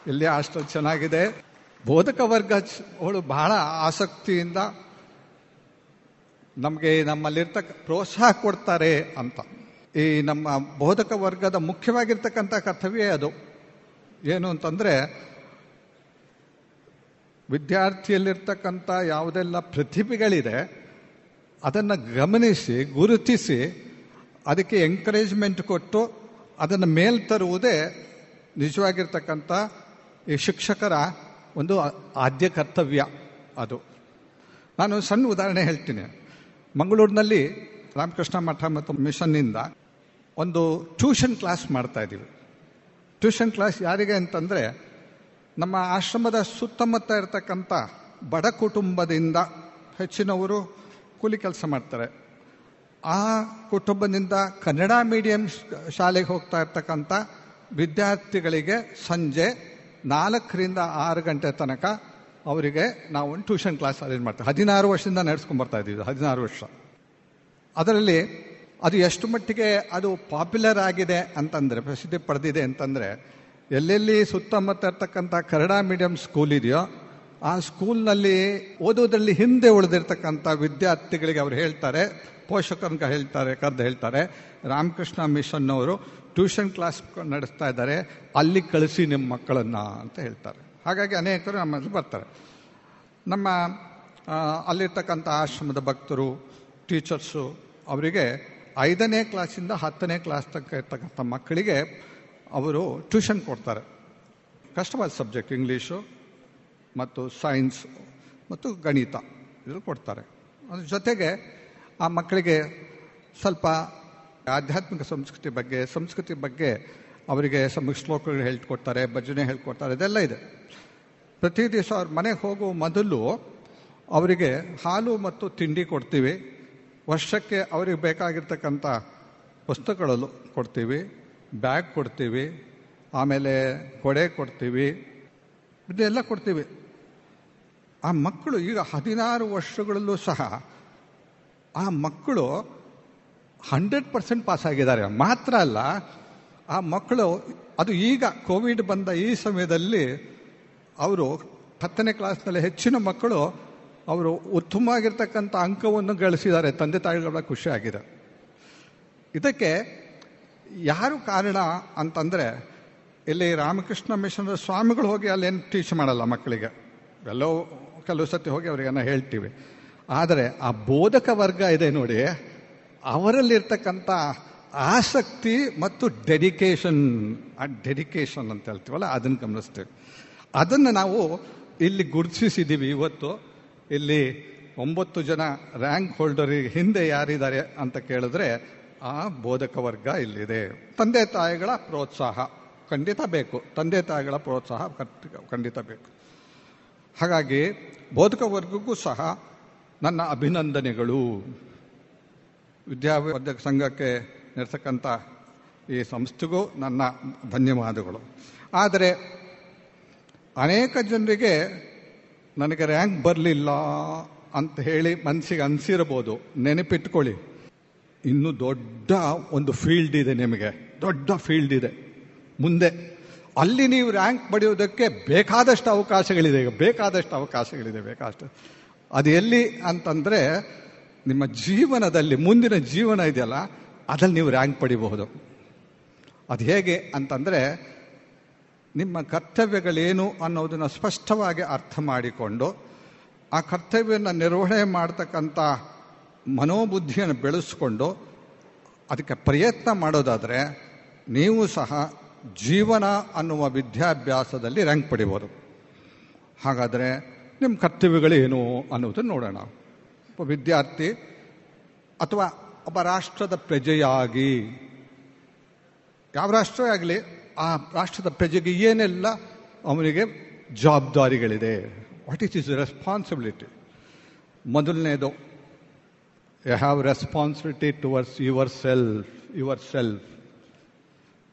ಇಲ್ಲಿ ಹಾಸ್ಟೆಲ್ ಚೆನ್ನಾಗಿದೆ. ಬೋಧಕ ವರ್ಗ ಅವಳು ಬಹಳ ಆಸಕ್ತಿಯಿಂದ ನಮಗೆ ನಮ್ಮಲ್ಲಿರ್ತಕ್ಕ ಪ್ರೋತ್ಸಾಹ ಕೊಡ್ತಾರೆ ಅಂತ. ಈ ನಮ್ಮ ಬೋಧಕ ವರ್ಗದ ಮುಖ್ಯವಾಗಿರ್ತಕ್ಕಂಥ ಕರ್ತವ್ಯ ಅದು. ಏನು ಅಂತಂದರೆ, ವಿದ್ಯಾರ್ಥಿಯಲ್ಲಿರ್ತಕ್ಕಂಥ ಯಾವುದೆಲ್ಲ ಪ್ರತಿಭೆಗಳಿದೆ, ಅದನ್ನು ಗಮನಿಸಿ, ಗುರುತಿಸಿ, ಅದಕ್ಕೆ ಎಂಕರೇಜ್ಮೆಂಟ್ ಕೊಟ್ಟು, ಅದನ್ನು ಮೇಲ್ ತರುವುದೇ ನಿಜವಾಗಿರ್ತಕ್ಕಂಥ ಈ ಶಿಕ್ಷಕರ ಒಂದು ಆದ್ಯ ಕರ್ತವ್ಯ ಅದು. ನಾನು ಸಣ್ಣ ಉದಾಹರಣೆ ಹೇಳ್ತೀನಿ. ಮಂಗಳೂರಿನಲ್ಲಿ ರಾಮಕೃಷ್ಣ ಮಠ ಮತ್ತು ಮಿಷನ್ನಿಂದ ಒಂದು ಟ್ಯೂಷನ್ ಕ್ಲಾಸ್ ಮಾಡ್ತಾ ಇದ್ದೀವಿ. ಟ್ಯೂಷನ್ ಕ್ಲಾಸ್ ಯಾರಿಗೆ ಅಂತಂದರೆ ನಮ್ಮ ಆಶ್ರಮದ ಸುತ್ತಮುತ್ತ ಇರತಕ್ಕಂಥ ಬಡ ಕುಟುಂಬದಿಂದ ಹೆಚ್ಚಿನವರು ಕೂಲಿ ಕೆಲಸ ಮಾಡ್ತಾರೆ. ಆ ಕುಟುಂಬದಿಂದ ಕನ್ನಡ ಮೀಡಿಯಂ ಶಾಲೆಗೆ ಹೋಗ್ತಾ ಇರ್ತಕ್ಕಂಥ ವಿದ್ಯಾರ್ಥಿಗಳಿಗೆ ಸಂಜೆ ನಾಲ್ಕರಿಂದ ಆರು ಗಂಟೆ ತನಕ ಅವರಿಗೆ ನಾವು ಟ್ಯೂಷನ್ ಕ್ಲಾಸ್ ಅರೇಂಜ್ ಮಾಡ್ತೀವಿ. ಹದಿನಾರು ವರ್ಷದಿಂದ ನಡೆಸ್ಕೊಂಡ್ಬರ್ತಾ ಇದ್ದೀವಿ, ಹದಿನಾರು ವರ್ಷ. ಅದರಲ್ಲಿ ಅದು ಎಷ್ಟು ಮಟ್ಟಿಗೆ ಅದು ಪಾಪ್ಯುಲರ್ ಆಗಿದೆ ಅಂತಂದರೆ, ಪ್ರಸಿದ್ಧಿ ಪಡೆದಿದೆ ಅಂತಂದರೆ, ಎಲ್ಲೆಲ್ಲಿ ಸುತ್ತಮುತ್ತ ಇರ್ತಕ್ಕಂಥ ಕನ್ನಡ ಮೀಡಿಯಂ ಸ್ಕೂಲ್ ಇದೆಯೋ, ಆ ಸ್ಕೂಲ್ನಲ್ಲಿ ಓದೋದ್ರಲ್ಲಿ ಹಿಂದೆ ಉಳಿದಿರ್ತಕ್ಕಂಥ ವಿದ್ಯಾರ್ಥಿಗಳಿಗೆ ಅವರು ಹೇಳ್ತಾರೆ, ಪೋಷಕರಂಗ ಹೇಳ್ತಾರೆ, ಕರೆದು ಹೇಳ್ತಾರೆ. ರಾಮಕೃಷ್ಣ ಮಿಷನ್ ಅವರು ಟ್ಯೂಷನ್ ಕ್ಲಾಸ್ ನಡೆಸ್ತಾ ಇದ್ದಾರೆ, ಅಲ್ಲಿ ಕಳಿಸಿ ನಿಮ್ಮ ಮಕ್ಕಳನ್ನು ಅಂತ ಹೇಳ್ತಾರೆ. ಹಾಗಾಗಿ ಅನೇಕರು ನಮ್ಮಲ್ಲಿ ಬರ್ತಾರೆ. ನಮ್ಮ ಅಲ್ಲಿರ್ತಕ್ಕಂಥ ಆಶ್ರಮದ ಭಕ್ತರು ಟೀಚರ್ಸು ಅವರಿಗೆ ಐದನೇ ಕ್ಲಾಸಿಂದ ಹತ್ತನೇ ಕ್ಲಾಸ್ ತನಕ ಇರ್ತಕ್ಕಂಥ ಮಕ್ಕಳಿಗೆ ಅವರು ಟ್ಯೂಷನ್ ಕೊಡ್ತಾರೆ. ಕಷ್ಟವಾದ ಸಬ್ಜೆಕ್ಟ್ ಇಂಗ್ಲೀಷು ಮತ್ತು ಸೈನ್ಸ್ ಮತ್ತು ಗಣಿತ ಇದು ಕೊಡ್ತಾರೆ. ಅದ್ರ ಜೊತೆಗೆ ಆ ಮಕ್ಕಳಿಗೆ ಸ್ವಲ್ಪ ಆಧ್ಯಾತ್ಮಿಕ ಸಂಸ್ಕೃತಿ ಬಗ್ಗೆ ಸಂಸ್ಕೃತಿ ಬಗ್ಗೆ ಅವರಿಗೆ ಸಮ ಶ್ಲೋಕಗಳು ಹೇಳ್ಕೊಡ್ತಾರೆ, ಭಜನೆ ಹೇಳ್ಕೊಡ್ತಾರೆ, ಇದೆಲ್ಲ ಇದೆ. ಪ್ರತಿ ದಿವಸ ಅವ್ರ ಮನೆಗೆ ಹೋಗುವ ಮೊದಲು ಅವರಿಗೆ ಹಾಲು ಮತ್ತು ತಿಂಡಿ ಕೊಡ್ತೀವಿ. ವರ್ಷಕ್ಕೆ ಅವ್ರಿಗೆ ಬೇಕಾಗಿರ್ತಕ್ಕಂಥ ಪುಸ್ತಕಗಳು ಕೊಡ್ತೀವಿ. ಬ್ಯಾಗ್ ಕೊಡ್ತೀವಿ. ಆಮೇಲೆ ಕೊಡೆ ಕೊಡ್ತೀವಿ. ಇದೆಲ್ಲ ಕೊಡ್ತೀವಿ. ಆ ಮಕ್ಕಳು ಈಗ ಹದಿನಾರು ವರ್ಷಗಳಲ್ಲೂ ಸಹ ಆ ಮಕ್ಕಳು ಹಂಡ್ರೆಡ್ ಪರ್ಸೆಂಟ್ ಪಾಸ್ ಆಗಿದ್ದಾರೆ ಮಾತ್ರ ಅಲ್ಲ ಆ ಮಕ್ಕಳು, ಅದು ಈಗ ಕೋವಿಡ್ ಬಂದ ಈ ಸಮಯದಲ್ಲಿ ಅವರು ಹತ್ತನೇ ಕ್ಲಾಸ್ನಲ್ಲಿ ಹೆಚ್ಚಿನ ಮಕ್ಕಳು ಅವರು ಉತ್ತಮವಾಗಿರ್ತಕ್ಕಂಥ ಅಂಕವನ್ನು ಗಳಿಸಿದ್ದಾರೆ. ತಂದೆ ತಾಯಿಗಳ ಖುಷಿಯಾಗಿದೆ ಇದಕ್ಕೆ ಯಾರು ಕಾರಣ ಅಂತಂದರೆ, ಇಲ್ಲಿ ರಾಮಕೃಷ್ಣ ಮಿಷನ್ದ ಸ್ವಾಮಿಗಳು ಹೋಗಿ ಅಲ್ಲೇನು ಟೀಚ್ ಮಾಡಲ್ಲ ಮಕ್ಕಳಿಗೆ. ಎಲ್ಲೋ ಕೆಲವು ಸತಿ ಹೋಗಿ ಅವರಿಗೆಲ್ಲ ಹೇಳ್ತೀವಿ. ಆದರೆ ಆ ಬೋಧಕ ವರ್ಗ ಇದೆ ನೋಡಿ, ಅವರಲ್ಲಿರ್ತಕ್ಕಂಥ ಆಸಕ್ತಿ ಮತ್ತು ಡೆಡಿಕೇಶನ್ ಡೆಡಿಕೇಶನ್ ಅಂತ ಹೇಳ್ತೀವಲ್ಲ, ಅದನ್ನು ಗಮನಿಸ್ತೇವೆ. ಅದನ್ನು ನಾವು ಇಲ್ಲಿ ಗುರುತಿಸಿದ್ದೀವಿ ಇವತ್ತು. ಇಲ್ಲಿ ಒಂಬತ್ತು ಜನ ರ್ಯಾಂಕ್ ಹೋಲ್ಡರಿಗೆ ಹಿಂದೆ ಯಾರಿದ್ದಾರೆ ಅಂತ ಕೇಳಿದ್ರೆ, ಆ ಬೋಧಕ ವರ್ಗ ಇಲ್ಲಿದೆ. ತಂದೆ ತಾಯಿಗಳ ಪ್ರೋತ್ಸಾಹ ಖಂಡಿತ ಬೇಕು. ತಂದೆ ತಾಯಿಗಳ ಪ್ರೋತ್ಸಾಹ ಖಂಡಿತ- ಖಂಡಿತ ಬೇಕು. ಹಾಗಾಗಿ ಬೋಧಕ ವರ್ಗಕ್ಕೂ ಸಹ ನನ್ನ ಅಭಿನಂದನೆಗಳು. ವಿದ್ಯಾವರ್ಧಕ ಸಂಘಕ್ಕೆ ನಿರ್ತಕ್ಕಂಥ ಈ ಸಂಸ್ಥೆಗೂ ನನ್ನ ಧನ್ಯವಾದಗಳು. ಆದರೆ ಅನೇಕ ಜನರಿಗೆ ನನಗೆ ರ್ಯಾಂಕ್ ಬರಲಿಲ್ಲ ಅಂತ ಹೇಳಿ ಮನಸ್ಸಿಗೆ ಅನಿಸಿರ್ಬೋದು ನೆನಪಿಟ್ಕೊಳ್ಳಿ. ಇನ್ನು ದೊಡ್ಡ ಒಂದು ಫೀಲ್ಡ್ ಇದೆ ನಿಮಗೆ. ದೊಡ್ಡ ಫೀಲ್ಡ್ ಇದೆ. ಮುಂದೆ ಅಲ್ಲಿ ನೀವು ರ್ಯಾಂಕ್ ಪಡೆಯೋದಕ್ಕೆ ಬೇಕಾದಷ್ಟು ಅವಕಾಶಗಳಿದೆ. ಈಗ ಬೇಕಾದಷ್ಟು ಅವಕಾಶಗಳಿದೆ. ಬೇಕಾದಷ್ಟು. ಅದು ಎಲ್ಲಿ ಅಂತಂದರೆ ನಿಮ್ಮ ಜೀವನದಲ್ಲಿ ಮುಂದಿನ ಜೀವನ ಇದೆಯಲ್ಲ ಅದ್ರಲ್ಲಿ ನೀವು ರ್ಯಾಂಕ್ ಪಡಿಬಹುದು. ಅದು ಹೇಗೆ ಅಂತಂದರೆ, ನಿಮ್ಮ ಕರ್ತವ್ಯಗಳೇನು ಅನ್ನೋದನ್ನು ಸ್ಪಷ್ಟವಾಗಿ ಅರ್ಥ ಮಾಡಿಕೊಂಡು, ಆ ಕರ್ತವ್ಯವನ್ನು ನಿರ್ವಹಣೆ ಮಾಡ್ತಕ್ಕಂಥ ಮನೋಬುದ್ಧಿಯನ್ನು ಬೆಳೆಸ್ಕೊಂಡು, ಅದಕ್ಕೆ ಪ್ರಯತ್ನ ಮಾಡೋದಾದರೆ, ನೀವು ಸಹ ಜೀವನ ಅನ್ನುವ ವಿದ್ಯಾಭ್ಯಾಸದಲ್ಲಿ ರ್ಯಾಂಕ್ ಪಡಿಬೋದು ಹಾಗಾದರೆ ನಿಮ್ಮ ಕರ್ತವ್ಯಗಳೇನು ಅನ್ನೋದನ್ನು ನೋಡೋಣ. ಒಬ್ಬ ವಿದ್ಯಾರ್ಥಿ ಅಥವಾ ಒಬ್ಬ ರಾಷ್ಟ್ರದ ಪ್ರಜೆಯಾಗಿ. ಯಾವ ರಾಷ್ಟ್ರವೇ ಆಗಲಿ, ಆ ರಾಷ್ಟ್ರದ ಪ್ರಜೆಗೆ ಏನೆಲ್ಲ ಅವನಿಗೆ ಜವಾಬ್ದಾರಿಗಳಿದೆ. ವಾಟ್ ಈಸ್ ಇಸ್ ರೆಸ್ಪಾನ್ಸಿಬಿಲಿಟಿ ಮೊದಲನೇದು you have responsibility towards yourself yourself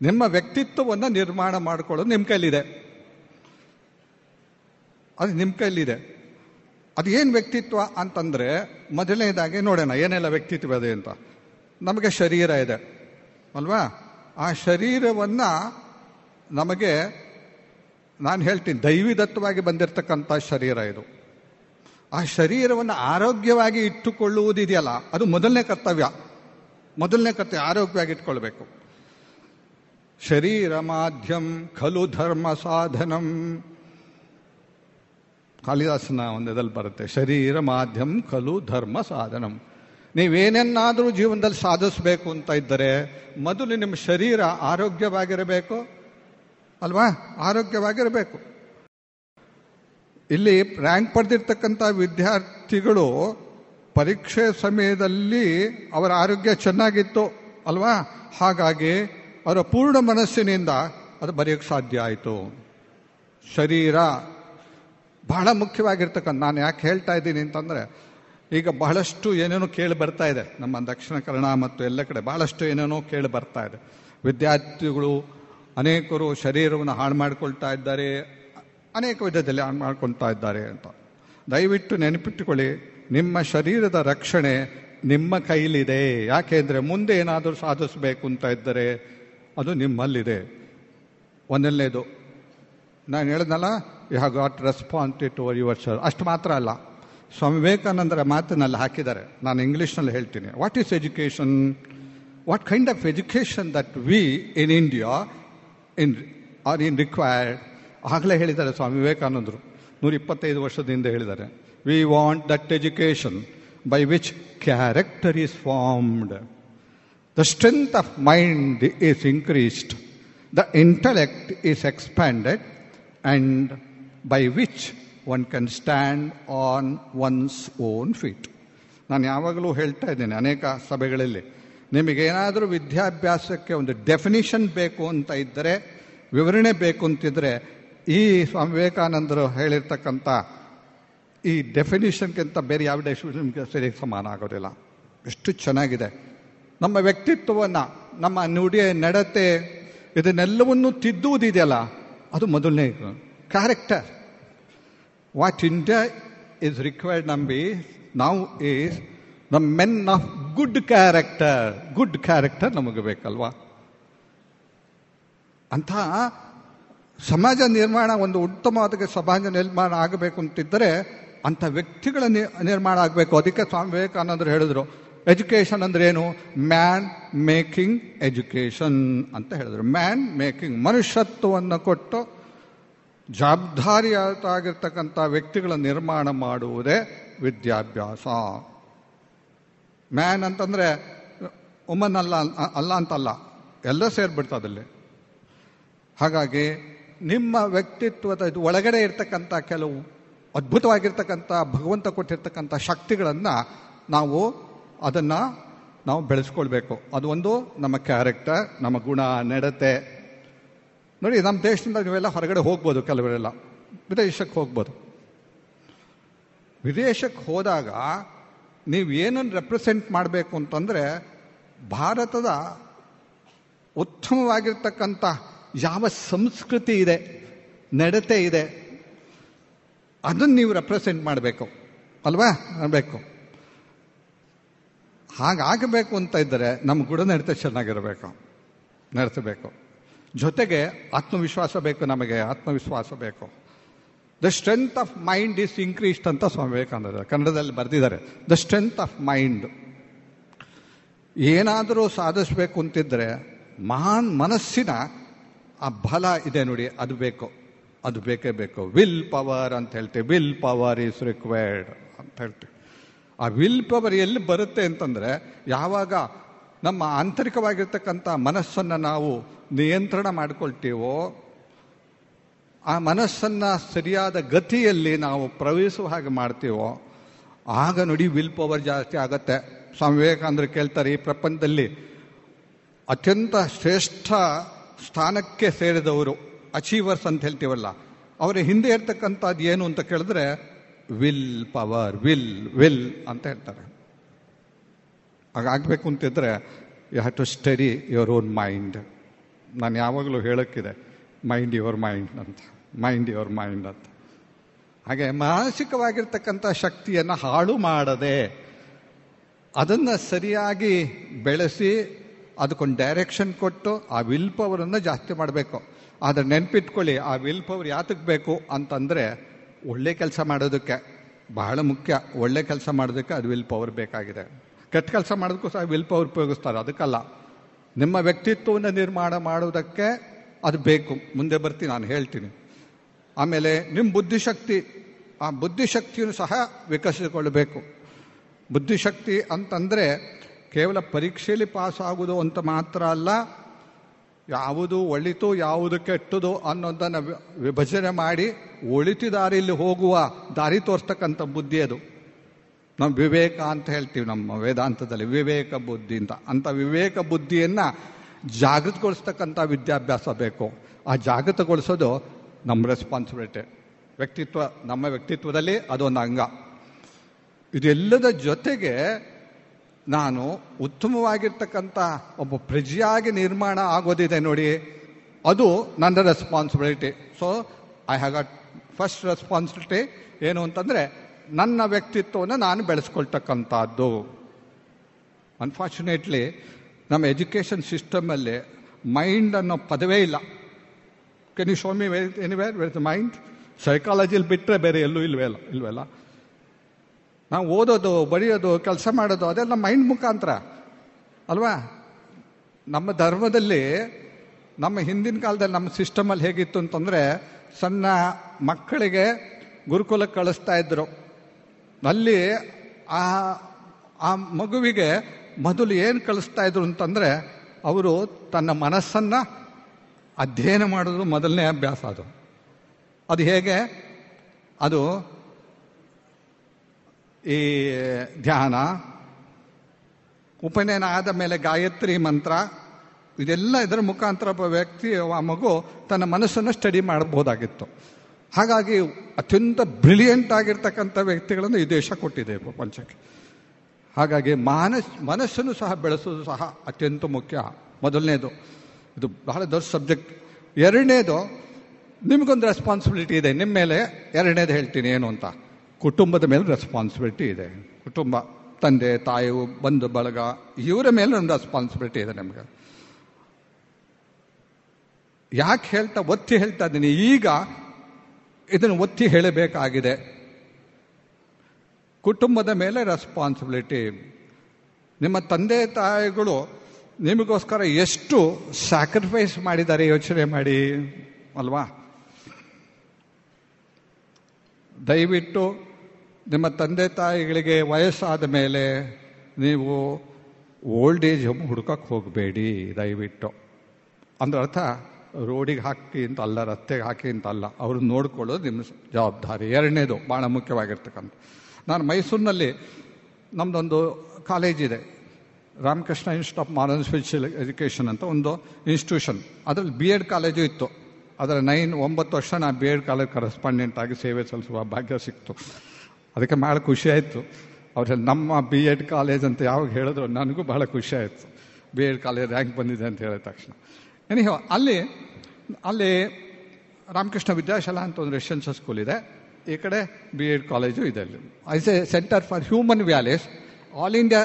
ನಿಮ್ಮ ವ್ಯಕ್ತಿತ್ವವನ್ನು ನಿರ್ಮಾಣ ಮಾಡಿಕೊಳ್ಳೋದು ನಿಮ್ಮ ಕೈಲಿದೆ. ಅದು ನಿಮ್ಮ ಕೈಲಿದೆ. ಅದು ಏನು ವ್ಯಕ್ತಿತ್ವ ಅಂತಂದರೆ ಮೊದಲನೇದಾಗಿ ನೋಡೋಣ, ಏನೆಲ್ಲ ವ್ಯಕ್ತಿತ್ವ ಇದೆ ಅಂತ. ನಮಗೆ ಶರೀರ ಇದೆ, ಅಲ್ವಾ? ಆ ಶರೀರವನ್ನು ನಮಗೆ, ನಾನು ಹೇಳ್ತೀನಿ, ದೈವಿದತ್ತವಾಗಿ ಬಂದಿರತಕ್ಕಂಥ ಶರೀರ ಇದು. ಆ ಶರೀರವನ್ನು ಆರೋಗ್ಯವಾಗಿ ಇಟ್ಟುಕೊಳ್ಳುವುದಿದೆಯಲ್ಲ, ಅದು ಮೊದಲನೇ ಕರ್ತವ್ಯ. ಮೊದಲನೇ ಕರ್ತವ್ಯ, ಆರೋಗ್ಯವಾಗಿ ಇಟ್ಕೊಳ್ಬೇಕು. ಶರೀರ ಮಾಧ್ಯಮ, ಖಲು ಧರ್ಮ ಸಾಧನಂ. ಕಾಳಿದಾಸನ ಒಂದದಲ್ಲಿ ಬರುತ್ತೆ, ಶರೀರ ಮಾಧ್ಯಮ ಕಲು ಧರ್ಮ ಸಾಧನಂ. ನೀವೇನೇನಾದರೂ ಜೀವನದಲ್ಲಿ ಸಾಧಿಸಬೇಕು ಅಂತ ಇದ್ದರೆ ಮೊದಲು ನಿಮ್ಮ ಶರೀರ ಆರೋಗ್ಯವಾಗಿರಬೇಕು, ಅಲ್ವಾ? ಆರೋಗ್ಯವಾಗಿರಬೇಕು. ಇಲ್ಲಿ ರ್ಯಾಂಕ್ ಪಡೆದಿರ್ತಕ್ಕಂಥ ವಿದ್ಯಾರ್ಥಿಗಳು ಪರೀಕ್ಷೆ ಸಮಯದಲ್ಲಿ ಅವರ ಆರೋಗ್ಯ ಚೆನ್ನಾಗಿತ್ತು, ಅಲ್ವಾ? ಹಾಗಾಗಿ ಅವರ ಪೂರ್ಣ ಮನಸ್ಸಿನಿಂದ ಅದು ಬರೆಯೋಕ್ಕೆ ಸಾಧ್ಯ ಆಯಿತು. ಶರೀರ ಬಹಳ ಮುಖ್ಯವಾಗಿರ್ತಕ್ಕಂಥ, ನಾನು ಯಾಕೆ ಹೇಳ್ತಾ ಇದ್ದೀನಿ ಅಂತಂದರೆ, ಈಗ ಬಹಳಷ್ಟು ಏನೇನೋ ಕೇಳಿ ಬರ್ತಾ ಇದೆ. ನಮ್ಮ ದಕ್ಷಿಣ ಕನ್ನಡ ಮತ್ತು ಎಲ್ಲ ಕಡೆ ಬಹಳಷ್ಟು ಏನೇನೋ ಕೇಳಿ ಬರ್ತಾ ಇದೆ. ವಿದ್ಯಾರ್ಥಿಗಳು ಅನೇಕರು ಶರೀರವನ್ನು ಹಾಳು ಮಾಡಿಕೊಳ್ತಾ ಇದ್ದಾರೆ. ಅನೇಕ ವಿಧದಲ್ಲಿ ಹಾಳು ಮಾಡ್ಕೊಳ್ತಾ ಇದ್ದಾರೆ ಅಂತ. ದಯವಿಟ್ಟು ನೆನಪಿಟ್ಟುಕೊಳ್ಳಿ, ನಿಮ್ಮ ಶರೀರದ ರಕ್ಷಣೆ ನಿಮ್ಮ ಕೈಲಿದೆ. ಯಾಕೆಂದರೆ ಮುಂದೆ ಏನಾದರೂ ಸಾಧಿಸಬೇಕು ಅಂತ ಇದ್ದರೆ ಅದು ನಿಮ್ಮಲ್ಲಿದೆ. ಒಂದನೇದು, ನಾನು ಹೇಳಿದ್ನಲ್ಲ you have got responsibility to your sir ಅಷ್ಟು ಮಾತ್ರ ಅಲ್ಲ. ಸ್ವಾಮಿ ವಿವೇಕಾನಂದರ ಮಾತಿನಲ್ಲಿ ಹಾಕಿದ್ದಾರೆ. ನಾನು ಇಂಗ್ಲೀಷ್ನಲ್ಲಿ ಹೇಳ್ತೀನಿ. What is education what kind of education that we in India in are in required ಆಗಲೇ ಹೇಳಿದ್ದಾರೆ ಸ್ವಾಮಿ ವಿವೇಕಾನಂದರು. ನೂರ ಇಪ್ಪತ್ತೈದು ವರ್ಷದ ಹಿಂದೆ ಹೇಳಿದ್ದಾರೆ. We want that education by which character is formed the strength of mind is increased the intellect is expanded and by which one can stand on one's own feet ನಾನು ಯಾವಾಗಲೂ ಹೇಳ್ತಾ ಇದ್ದೇನೆ, ಅನೇಕ ಸಭೆಗಳಲ್ಲಿ ನಿಮಗೇನಾದರೂ ವಿದ್ಯಾಭ್ಯಾಸಕ್ಕೆ ಒಂದು ಡೆಫಿನಿಷನ್ ಬೇಕು ಅಂತ ಇದ್ದರೆ, ವಿವರಣೆ ಬೇಕು ಅಂತಿದ್ರೆ ಈ ಸ್ವಾಮಿ ವಿವೇಕಾನಂದರು ಹೇಳಿರ್ತಕ್ಕಂಥ ಈ ಡೆಫಿನಿಷನ್ಗಿಂತ ಬೇರೆ ಯಾವ ಡೆಫಿನಿಷನ್ಗೆ ಸರಿ ಸಮಾನ ಆಗೋದಿಲ್ಲ. ಎಷ್ಟು ಚೆನ್ನಾಗಿದೆ. ನಮ್ಮ ವ್ಯಕ್ತಿತ್ವವನ್ನು, ನಮ್ಮ ನುಡಿಯ ನಡತೆ, ಇದನ್ನೆಲ್ಲವನ್ನು ತಿದ್ದುವುದಿದೆಯಲ್ಲ, ಅದು ಮೊದಲನೇ character What India is required ನಾವು is the men of good character good character ನಮಗೆ ಬೇಕಲ್ವಾ? ಅಂಥ ಸಮಾಜ ನಿರ್ಮಾಣ, ಒಂದು ಉತ್ತಮವಾದ ಸಮಾಜ ನಿರ್ಮಾಣ ಆಗಬೇಕು ಅಂತಿದ್ದರೆ ಅಂಥ ವ್ಯಕ್ತಿಗಳ ನಿರ್ಮಾಣ ಆಗಬೇಕು. ಅದಕ್ಕೆ ಸ್ವಾಮಿ ವಿವೇಕಾನಂದರು ಹೇಳಿದ್ರು. ಎಜುಕೇಷನ್ ಅಂದ್ರೆ ಏನು? ಮ್ಯಾನ್ ಮೇಕಿಂಗ್ ಎಜುಕೇಷನ್ ಅಂತ ಹೇಳಿದ್ರು. ಮ್ಯಾನ್ ಮೇಕಿಂಗ್ ಮನುಷ್ಯತ್ವವನ್ನು ಕೊಟ್ಟು ಜವಾಬ್ದಾರಿಯಾಗಿರ್ತಕ್ಕಂಥ ವ್ಯಕ್ತಿಗಳ ನಿರ್ಮಾಣ ಮಾಡುವುದೇ ವಿದ್ಯಾಭ್ಯಾಸ. ಮ್ಯಾನ್ ಅಂತಂದರೆ ಉಮನ್ ಅಲ್ಲ ಅಲ್ಲ ಅಂತಲ್ಲ, ಎಲ್ಲ ಸೇರ್ಬಿಡ್ತದಲ್ಲಿ ಹಾಗಾಗಿ, ನಿಮ್ಮ ವ್ಯಕ್ತಿತ್ವದ ಇದು ಒಳಗಡೆ ಇರ್ತಕ್ಕಂಥ ಕೆಲವು ಅದ್ಭುತವಾಗಿರ್ತಕ್ಕಂಥ, ಭಗವಂತ ಕೊಟ್ಟಿರ್ತಕ್ಕಂಥ ಶಕ್ತಿಗಳನ್ನು ನಾವು ಅದನ್ನು ನಾವು ಬೆಳೆಸ್ಕೊಳ್ಬೇಕು. ಅದು ಒಂದು ನಮ್ಮ ಕ್ಯಾರೆಕ್ಟರ್ ನಮ್ಮ ಗುಣ, ನಡತೆ. ನೋಡಿ ನಮ್ಮ ದೇಶದಿಂದ ನೀವೆಲ್ಲ ಹೊರಗಡೆ ಹೋಗ್ಬೋದು ಕೆಲವರೆಲ್ಲ. ವಿದೇಶಕ್ಕೆ ಹೋಗ್ಬೋದು. ವಿದೇಶಕ್ಕೆ ಹೋದಾಗ ನೀವು ಏನನ್ನು ರೆಪ್ರೆಸೆಂಟ್ ಮಾಡಬೇಕು ಅಂತಂದರೆ, ಭಾರತದ ಉತ್ತಮವಾಗಿರ್ತಕ್ಕಂಥ ಯಾವ ಸಂಸ್ಕೃತಿ ಇದೆ, ನಡತೆ ಇದೆ, ಅದನ್ನು ನೀವು ರೆಪ್ರೆಸೆಂಟ್ ಮಾಡಬೇಕು. ಅಲ್ವಾ? ಅನ್ಬೇಕು ಹಾಗಾಗಬೇಕು ಅಂತ ಇದ್ದರೆ ನಮ್ಮ ಗುಣ ನಡತೆ ಚೆನ್ನಾಗಿರಬೇಕು. ನಡೆಸಬೇಕು. ಜೊತೆಗೆ ಆತ್ಮವಿಶ್ವಾಸ ಬೇಕು ನಮಗೆ, ಆತ್ಮವಿಶ್ವಾಸ ಬೇಕು. The strength of mind is increased ಅಂತ ಸ್ವಾಮಿ ವಿವೇಕಾನಂದ ಕನ್ನಡದಲ್ಲಿ ಬರೆದಿದ್ದಾರೆ. ದ ಸ್ಟ್ರೆಂತ್ ಆಫ್ ಮೈಂಡ್ ಏನಾದರೂ ಸಾಧಿಸಬೇಕು ಅಂತಿದ್ರೆ ಮಹಾನ್ ಮನಸ್ಸಿನ ಆ ಬಲ ಇದೆ ನೋಡಿ, ಅದು ಬೇಕು. ಅದು ಬೇಕೇ ಬೇಕು. ವಿಲ್ ಪವರ್ ಅಂತ ಹೇಳ್ತೀವಿ. ವಿಲ್ ಪವರ್ ಈಸ್ ರಿಕ್ವೈರ್ಡ್ ಅಂತ ಹೇಳ್ತೀವಿ. ಆ ವಿಲ್ ಪವರ್ ಎಲ್ಲಿ ಬರುತ್ತೆ ಅಂತಂದರೆ ಯಾವಾಗ ನಮ್ಮ ಆಂತರಿಕವಾಗಿರ್ತಕ್ಕಂಥ ಮನಸ್ಸನ್ನು ನಾವು ನಿಯಂತ್ರಣ ಮಾಡಿಕೊಳ್ತೀವೋ, ಆ ಮನಸ್ಸನ್ನು ಸರಿಯಾದ ಗತಿಯಲ್ಲಿ ನಾವು ಪ್ರವೇಶಿಸುವ ಹಾಗೆ ಮಾಡ್ತೀವೋ, ಆಗ ನುಡಿ ವಿಲ್ ಪವರ್ ಜಾಸ್ತಿ ಆಗತ್ತೆ. ಸ್ವಾಮಿ ವಿವೇಕಾನಂದರು ಕೇಳ್ತಾರೆ, ಈ ಪ್ರಪಂಚದಲ್ಲಿ ಅತ್ಯಂತ ಶ್ರೇಷ್ಠ ಸ್ಥಾನಕ್ಕೆ ಸೇರಿದವರು ಅಚೀವರ್ಸ್ ಅಂತ ಹೇಳ್ತೀವಲ್ಲ, ಅವರ ಹಿಂದೆ ಇರ್ತಕ್ಕಂಥದ್ದು ಏನು ಅಂತ ಕೇಳಿದ್ರೆ, ವಿಲ್ ಪವರ್, ವಿಲ್ ವಿಲ್ ಅಂತ ಹೇಳ್ತಾರೆ. ಹಾಗಾಗಬೇಕು ಅಂತಿದ್ರೆ you have to study your own mind ನಾನು ಯಾವಾಗಲೂ ಹೇಳೋಕ್ಕಿದೆ ಮೈಂಡ್ ಯುವರ್ ಮೈಂಡ್ ಅಂತ ಮೈಂಡ್ ಯುವರ್ ಮೈಂಡ್ ಅಂತ. ಹಾಗೆ ಮಾನಸಿಕವಾಗಿರ್ತಕ್ಕಂಥ ಶಕ್ತಿಯನ್ನು ಹಾಳು ಮಾಡದೆ ಅದನ್ನು ಸರಿಯಾಗಿ ಬೆಳೆಸಿ ಅದಕ್ಕೊಂದು ಡೈರೆಕ್ಷನ್ ಕೊಟ್ಟು ಆ ವಿಲ್ ಪವರನ್ನು ಜಾಸ್ತಿ ಮಾಡಬೇಕು. ಆದರೆ ನೆನಪಿಟ್ಕೊಳ್ಳಿ, ಆ ವಿಲ್ ಪವರ್ ಯಾತಕ್ಕೆ ಬೇಕು ಅಂತಂದರೆ ಒಳ್ಳೆ ಕೆಲಸ ಮಾಡೋದಕ್ಕೆ ಬಹಳ ಮುಖ್ಯ. ಒಳ್ಳೆ ಕೆಲಸ ಮಾಡೋದಕ್ಕೆ ಅದು ವಿಲ್ ಪವರ್ ಬೇಕಾಗಿದೆ. ಕೆಟ್ಟ ಕೆಲಸ ಮಾಡೋದಕ್ಕೂ ಸಹ ವಿಲ್ ಪವರ್ ಉಪಯೋಗಿಸ್ತಾರೆ, ಅದಕ್ಕಲ್ಲ. ನಿಮ್ಮ ವ್ಯಕ್ತಿತ್ವವನ್ನು ನಿರ್ಮಾಣ ಮಾಡೋದಕ್ಕೆ ಅದು ಬೇಕು. ಮುಂದೆ ಬರ್ತೀನಿ, ನಾನು ಹೇಳ್ತೀನಿ. ಆಮೇಲೆ ನಿಮ್ಮ ಬುದ್ಧಿಶಕ್ತಿ, ಆ ಬುದ್ಧಿಶಕ್ತಿಯನ್ನು ಸಹ ವಿಕಸಿಸಿಕೊಳ್ಳಬೇಕು. ಬುದ್ಧಿಶಕ್ತಿ ಅಂತಂದರೆ ಕೇವಲ ಪರೀಕ್ಷೆಯಲ್ಲಿ ಪಾಸ್ ಆಗುವುದು ಅಂತ ಮಾತ್ರ ಅಲ್ಲ, ಯಾವುದು ಒಳಿತು, ಯಾವುದು ಕೆಟ್ಟದು ಅನ್ನೋದನ್ನು ವಿಭಜನೆ ಮಾಡಿ ಒಳಿತು ದಾರಿಯಲ್ಲಿ ಹೋಗುವ ದಾರಿ ತೋರಿಸ್ತಕ್ಕಂಥ ಬುದ್ಧಿ ಅದು. ನಾವು ವಿವೇಕ ಅಂತ ಹೇಳ್ತೀವಿ ನಮ್ಮ ವೇದಾಂತದಲ್ಲಿ, ವಿವೇಕ ಬುದ್ಧಿ ಅಂತ. ಅಂತ ವಿವೇಕ ಬುದ್ಧಿಯನ್ನು ಜಾಗೃತಗೊಳಿಸ್ತಕ್ಕಂಥ ವಿದ್ಯಾಭ್ಯಾಸ ಬೇಕು. ಆ ಜಾಗೃತಗೊಳಿಸೋದು ನಮ್ಮ ರೆಸ್ಪಾನ್ಸಿಬಿಲಿಟಿ ವ್ಯಕ್ತಿತ್ವ, ನಮ್ಮ ವ್ಯಕ್ತಿತ್ವದಲ್ಲಿ ಅದೊಂದು ಅಂಗ. ಇದೆಲ್ಲದ ಜೊತೆಗೆ ನಾನು ಉತ್ತಮವಾಗಿರ್ತಕ್ಕಂಥ ಒಬ್ಬ ಪ್ರಜೆಯಾಗಿ ನಿರ್ಮಾಣ ಆಗೋದಿದೆ ನೋಡಿ. ಅದು ನನ್ನ responsibility so I have a first responsibility ಏನು ಅಂತಂದರೆ ನನ್ನ ವ್ಯಕ್ತಿತ್ವವನ್ನು ನಾನು ಬೆಳೆಸ್ಕೊಳ್ತಕ್ಕಂಥದ್ದು. ಅನ್ಫಾರ್ಚುನೇಟ್ಲಿ ನಮ್ಮ ಎಜುಕೇಷನ್ ಸಿಸ್ಟಮಲ್ಲಿ ಮೈಂಡ್ ಅನ್ನೋ ಪದವೇ ಇಲ್ಲ. Can you show me anywhere where the mind ಸೈಕಾಲಜಿಲಿ ಬಿಟ್ಟರೆ ಬೇರೆ ಎಲ್ಲೂ ಇಲ್ವೇ ಇಲ್ಲ ಇಲ್ವಲ್ಲ? ನಾವು ಓದೋದು, ಬರೆಯೋದು, ಕೆಲಸ ಮಾಡೋದು, ಅದೆಲ್ಲ ಮೈಂಡ್ ಮುಖಾಂತರ. ಅಲ್ವಾ? ನಮ್ಮ ಧರ್ಮದಲ್ಲಿ, ನಮ್ಮ ಹಿಂದಿನ ಕಾಲದಲ್ಲಿ ನಮ್ಮ ಸಿಸ್ಟಮಲ್ಲಿ ಹೇಗಿತ್ತು ಅಂತಂದರೆ, ಸಣ್ಣ ಮಕ್ಕಳಿಗೆ ಗುರುಕುಲಕ್ಕೆ ಕಳಿಸ್ತಾ ಇದ್ರು. ಅಲ್ಲಿ ಆ ಆ ಮಗುವಿಗೆ ಮೊದಲು ಏನು ಕಳಿಸ್ತಾ ಇದ್ರು ಅಂತಂದರೆ ಅವರು ತನ್ನ ಮನಸ್ಸನ್ನು ಅಧ್ಯಯನ ಮಾಡೋದು ಮೊದಲನೇ ಅಭ್ಯಾಸ ಅದು. ಅದು ಹೇಗೆ? ಅದು ಈ ಧ್ಯಾನ, ಉಪನಯನ ಆದ ಮೇಲೆ ಗಾಯತ್ರಿ ಮಂತ್ರ, ಇದೆಲ್ಲ ಇದರ ಮುಖಾಂತರ ಒಬ್ಬ ವ್ಯಕ್ತಿ, ಆ ಮಗು ತನ್ನ ಮನಸ್ಸನ್ನು ಸ್ಟಡಿ ಮಾಡಬಹುದಾಗಿತ್ತು. ಹಾಗಾಗಿ ಅತ್ಯಂತ ಬ್ರಿಲಿಯಂಟ್ ಆಗಿರ್ತಕ್ಕಂಥ ವ್ಯಕ್ತಿಗಳನ್ನು ಈ ದೇಶ ಕೊಟ್ಟಿದೆ ಪ್ರಪಂಚಕ್ಕೆ. ಹಾಗಾಗಿ ಮಾನಸ್, ಮನಸ್ಸನ್ನು ಸಹ ಬೆಳೆಸೋದು ಸಹ ಅತ್ಯಂತ ಮುಖ್ಯ. ಮೊದಲನೇದು, ಇದು ಬಹಳ ದೊಡ್ಡ ಸಬ್ಜೆಕ್ಟ್. ಎರಡನೇದು, ನಿಮಗೊಂದು ರೆಸ್ಪಾನ್ಸಿಬಿಲಿಟಿ ಇದೆ. ನಿಮ್ಮ ಮೇಲೆ ಎರಡನೇದು ಹೇಳ್ತೀನಿ ಏನು ಅಂತ. ಕುಟುಂಬದ ಮೇಲೆ ರೆಸ್ಪಾನ್ಸಿಬಿಲಿಟಿ ಇದೆ. ಕುಟುಂಬ, ತಂದೆ ತಾಯಿ ಬಂಧು, ಬಳಗ, ಇವರ ಮೇಲೆ ಒಂದು ರೆಸ್ಪಾನ್ಸಿಬಿಲಿಟಿ ಇದೆ ನಿಮಗೆ. ಯಾಕೆ ಹೇಳ್ತಾ, ಒತ್ತಿ ಹೇಳ್ತಾ ಇದ್ದೀನಿ, ಈಗ ಇದನ್ನು ಒತ್ತಿ ಹೇಳಬೇಕಾಗಿದೆ. ಕುಟುಂಬದ ಮೇಲೆ ರೆಸ್ಪಾನ್ಸಿಬಿಲಿಟಿ ನಿಮ್ಮ ತಂದೆ ತಾಯಿಗಳು ನಿಮಗೋಸ್ಕರ ಎಷ್ಟು ಸ್ಯಾಕ್ರಿಫೈಸ್ ಮಾಡಿದ್ದಾರೆ ಯೋಚನೆ ಮಾಡಿ, ಅಲ್ವಾ? ದಯವಿಟ್ಟು ನಿಮ್ಮ ತಂದೆ ತಾಯಿಗಳಿಗೆ ವಯಸ್ಸಾದ ಮೇಲೆ ನೀವು ಓಲ್ಡ್ ಏಜ್ ಹೋಮ್ ಹುಡುಕಕ್ಕೆ ಹೋಗಬೇಡಿ, ದಯವಿಟ್ಟು. ಅಂದ್ರೆ ಅರ್ಥ? ರೋಡಿಗೆ ಹಾಕಿ ಅಂತ ಅಲ್ಲ, ರಸ್ತೆಗೆ ಹಾಕಿ ಅಂತ ಅಲ್ಲ, ಅವ್ರು ನೋಡ್ಕೊಳ್ಳೋದು ನಿಮ್ಮ ಜವಾಬ್ದಾರಿ. ಎರಡನೇದು ಭಾಳ ಮುಖ್ಯವಾಗಿರ್ತಕ್ಕಂಥ ನಾನು ಮೈಸೂರಿನಲ್ಲಿ ನಮ್ಮದೊಂದು ಕಾಲೇಜ್ ಇದೆ. Ramakrishna institute of modern special education ಅಂತ ಒಂದು ಇನ್ಸ್ಟಿಟ್ಯೂಷನ್ ಅದರಲ್ಲಿ ಬಿ ಎಡ್ ಕಾಲೇಜು ಇತ್ತು. ಅದರ ನೈನ್, ಒಂಬತ್ತು ವರ್ಷ ನಾನು ಬಿ ಎಡ್ ಕಾಲೇಜ್ ಕರೆಸ್ಪಾಂಡೆಂಟ್ ಆಗಿ ಸೇವೆ ಸಲ್ಲಿಸುವ ಭಾಗ್ಯ ಸಿಕ್ತು. ಅದಕ್ಕೆ ಭಾಳ ಖುಷಿ ಆಯಿತು. ಅವ್ರಲ್ಲಿ ನಮ್ಮ ಬಿ ಎಡ್ ಕಾಲೇಜ್ ಅಂತ ಯಾವಾಗ ಹೇಳಿದ್ರು ನನಗೂ ಭಾಳ ಖುಷಿ ಆಯಿತು. ಬಿ ಎಡ್ ಕಾಲೇಜ್ ರ್ಯಾಂಕ್ ಬಂದಿದೆ ಅಂತ ಹೇಳಿದ ತಕ್ಷಣ. ಎನಿಹೋ ಅಲ್ಲಿ ಅಲ್ಲಿ ರಾಮಕೃಷ್ಣ ವಿದ್ಯಾಶಾಲಾ ಅಂತ ಒಂದು ರೆಸಿಡೆನ್ಷಿಯಲ್ ಸ್ಕೂಲ್ ಇದೆ. ಈ ಕಡೆ ಬಿ ಎಡ್ ಕಾಲೇಜು ಇದೆ ಅಲ್ಲಿ. Is a centre for human values all India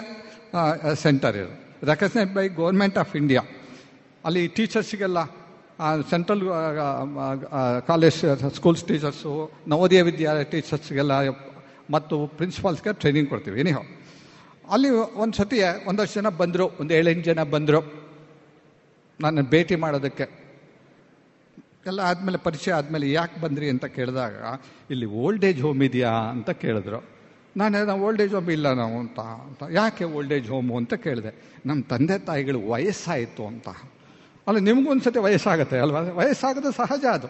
centre ಇದು. Recognised by government of India ಅಲ್ಲಿ ಟೀಚರ್ಸಿಗೆಲ್ಲ central college schools teachers Navodaya Vidyalaya ಟೀಚರ್ಸ್ಗೆಲ್ಲ ಮತ್ತು ಪ್ರಿನ್ಸಿಪಾಲ್ಸ್ಗೆ ಟ್ರೈನಿಂಗ್ ಕೊಡ್ತೀವಿ. ಎನಿಹೋ ಅಲ್ಲಿ ಒಂದು ಸತಿ ಒಂದಷ್ಟು ಜನ ಬಂದರು, ಒಂದು ಏಳೆಂಟು ಜನ ಬಂದರು. ನನ್ನ ಭೇಟಿ ಮಾಡೋದಕ್ಕೆ. ಎಲ್ಲ ಆದಮೇಲೆ ಪರಿಚಯ ಆದಮೇಲೆ ಯಾಕೆ ಬಂದ್ರಿ ಅಂತ ಕೇಳಿದಾಗ, ಇಲ್ಲಿ ಓಲ್ಡ್ ಏಜ್ ಹೋಮ್ ಇದೆಯಾ ಅಂತ ಕೇಳಿದ್ರು. ನಾನು ನಾವು ಓಲ್ಡ್ ಏಜ್ ಹೋಮ್ ಇಲ್ಲ ನಾವು ಅಂತ ಅಂತ. ಯಾಕೆ ಓಲ್ಡ್ ಏಜ್ ಹೋಮು ಅಂತ ಕೇಳಿದೆ. ನಮ್ಮ ತಂದೆ ತಾಯಿಗಳು ವಯಸ್ಸಾಯಿತು ಅಂತ. ಅಲ್ಲ ನಿಮಗೂ ಒಂದು ಸತಿ ವಯಸ್ಸಾಗುತ್ತೆ ಅಲ್ವಾ? ವಯಸ್ಸಾಗೋದು ಸಹಜ ಅದು.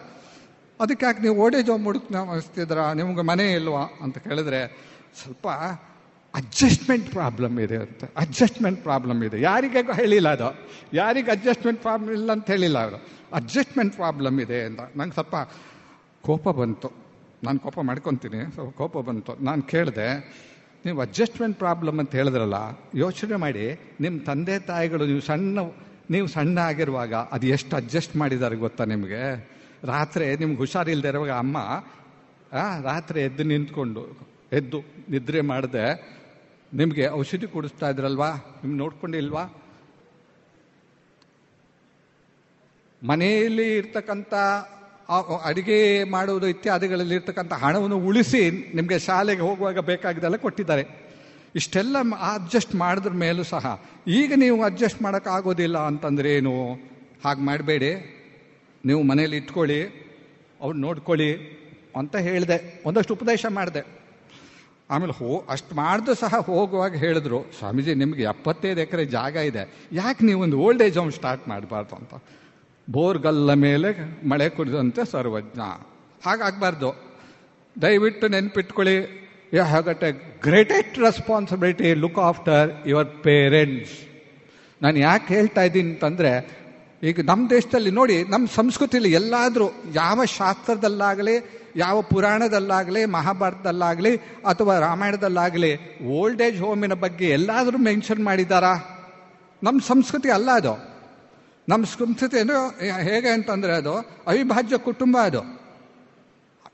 ಅದಕ್ಕೆ ಯಾಕೆ ನೀವು ಓಲ್ಡ್ ಏಜ್ ಹೋಮ್ ಹುಡುಕ್ ಅನಿಸ್ತಿದ್ರ ನಿಮ್ಗೆ ಮನೆ ಇಲ್ವಾ? ಅಂತ ಕೇಳಿದ್ರೆ, ಸ್ವಲ್ಪ ಅಡ್ಜಸ್ಟ್ಮೆಂಟ್ ಪ್ರಾಬ್ಲಮ್ ಇದೆ ಅಂತ. ಅಡ್ಜಸ್ಟ್ಮೆಂಟ್ ಪ್ರಾಬ್ಲಮ್ ಇದೆ. ಯಾರಿಗೆ ಹೇಳಿಲ್ಲ ಅದು? ಯಾರಿಗೆ ಅಡ್ಜಸ್ಟ್ಮೆಂಟ್ ಪ್ರಾಬ್ಲಮ್ ಇಲ್ಲ ಅಂತ ಹೇಳಿಲ್ಲ ಅವರು? ಅಡ್ಜಸ್ಟ್ಮೆಂಟ್ ಪ್ರಾಬ್ಲಮ್ ಇದೆ ಅಂತ. ನಂಗೆ ಸ್ವಲ್ಪ ಕೋಪ ಬಂತು. ನಾನು ಕೋಪ ಮಾಡ್ಕೊತೀನಿ. ಸ್ವಲ್ಪ ಕೋಪ ಬಂತು. ನಾನು ಕೇಳಿದೆ, ನೀವು ಅಡ್ಜಸ್ಟ್ಮೆಂಟ್ ಪ್ರಾಬ್ಲಮ್ ಅಂತ ಹೇಳಿದ್ರಲ್ಲ, ಯೋಚನೆ ಮಾಡಿ. ನಿಮ್ಮ ತಂದೆ ತಾಯಿಗಳು ನೀವು ಸಣ್ಣ ನೀವು ಸಣ್ಣ ಆಗಿರುವಾಗ ಅದು ಎಷ್ಟು ಅಡ್ಜಸ್ಟ್ ಮಾಡಿದ್ದಾರೆ ಗೊತ್ತಾ ನಿಮಗೆ? ರಾತ್ರಿ ನಿಮ್ಗೆ ಹುಷಾರಿಲ್ಲದೆ ಇರುವಾಗ ಅಮ್ಮ ರಾತ್ರಿ ಎದ್ದು ನಿಂತ್ಕೊಂಡು, ಎದ್ದು ನಿದ್ರೆ ಮಾಡದೆ ನಿಮಗೆ ಔಷಧಿ ಕೊಡಿಸ್ತಾ ಇದ್ರಲ್ವಾ? ನಿಮ್ಗೆ ನೋಡ್ಕೊಂಡಿಲ್ವಾ? ಮನೆಯಲ್ಲಿ ಇರ್ತಕ್ಕಂಥ ಆ ಅಡಿಗೆ ಮಾಡುವುದು ಇತ್ಯಾದಿಗಳಲ್ಲಿ ಇರ್ತಕ್ಕಂಥ ಹಣವನ್ನು ಉಳಿಸಿ ನಿಮಗೆ ಶಾಲೆಗೆ ಹೋಗುವಾಗ ಬೇಕಾಗಿದ್ದೆಲ್ಲ ಕೊಟ್ಟಿದ್ದಾರೆ. ಇಷ್ಟೆಲ್ಲ ಅಡ್ಜಸ್ಟ್ ಮಾಡಿದ್ರ ಮೇಲೂ ಸಹ. ಈಗ ನೀವು ಅಡ್ಜಸ್ಟ್ ಮಾಡೋಕ್ಕಾಗೋದಿಲ್ಲ ಅಂತಂದ್ರೆ ಏನು? ಹಾಗೆ ಮಾಡಬೇಡಿ. ನೀವು ಮನೇಲಿ ಇಟ್ಕೊಳ್ಳಿ. ಅವ್ರು ನೋಡ್ಕೊಳ್ಳಿ ಅಂತ ಹೇಳಿದೆ. ಒಂದಷ್ಟು ಉಪದೇಶ ಮಾಡಿದೆ. ಆಮೇಲೆ ಹೋ, ಅಷ್ಟು ಮಾಡಿದ್ರು ಸಹ ಹೋಗುವಾಗ ಹೇಳಿದ್ರು, ಸ್ವಾಮೀಜಿ, ನಿಮಗೆ ಎಪ್ಪತ್ತೈದು ಎಕರೆ ಜಾಗ ಇದೆ. ಯಾಕೆ ನೀವು ಒಂದು ಓಲ್ಡ್ ಏಜ್ ಹೋಮ್ ಸ್ಟಾರ್ಟ್ ಮಾಡಬಾರ್ದು ಅಂತ. ಬೋರ್ಗಲ್ಲ ಮೇಲೆ ಮಳೆ ಕುಡಿದಂತೆ ಸರ್ವಜ್ಞ. ಹಾಗಾಗಬಾರ್ದು. ದಯವಿಟ್ಟು ನೆನ್ಪಿಟ್ಕೊಳ್ಳಿ. You have got a greatest responsibility look after your parents ನಾನು ಯಾಕೆ ಹೇಳ್ತಾ ಇದ್ದೀನಿ ಅಂತಂದರೆ, ಈಗ ನಮ್ಮ ದೇಶದಲ್ಲಿ ನೋಡಿ ನಮ್ಮ ಸಂಸ್ಕೃತಿಯಲ್ಲಿ ಎಲ್ಲಾದರೂ ಯಾವ ಶಾಸ್ತ್ರದಲ್ಲಾಗಲಿ ಯಾವ ಪುರಾಣದಲ್ಲಾಗಲಿ, ಮಹಾಭಾರತದಲ್ಲಾಗಲಿ ಅಥವಾ ರಾಮಾಯಣದಲ್ಲಾಗಲಿ ಓಲ್ಡ್ ಏಜ್ ಹೋಮಿನ ಬಗ್ಗೆ ಎಲ್ಲಾದರೂ ಮೆನ್ಷನ್ ಮಾಡಿದ್ದಾರಾ? ನಮ್ಮ ಸಂಸ್ಕೃತಿ ಅಲ್ಲ ಅದು. ನಮ್ಮ ಸಂಸ್ಕೃತಿ ಹೇಗೆ ಅಂತಂದರೆ ಅದು ಅವಿಭಾಜ್ಯ ಕುಟುಂಬ ಅದು.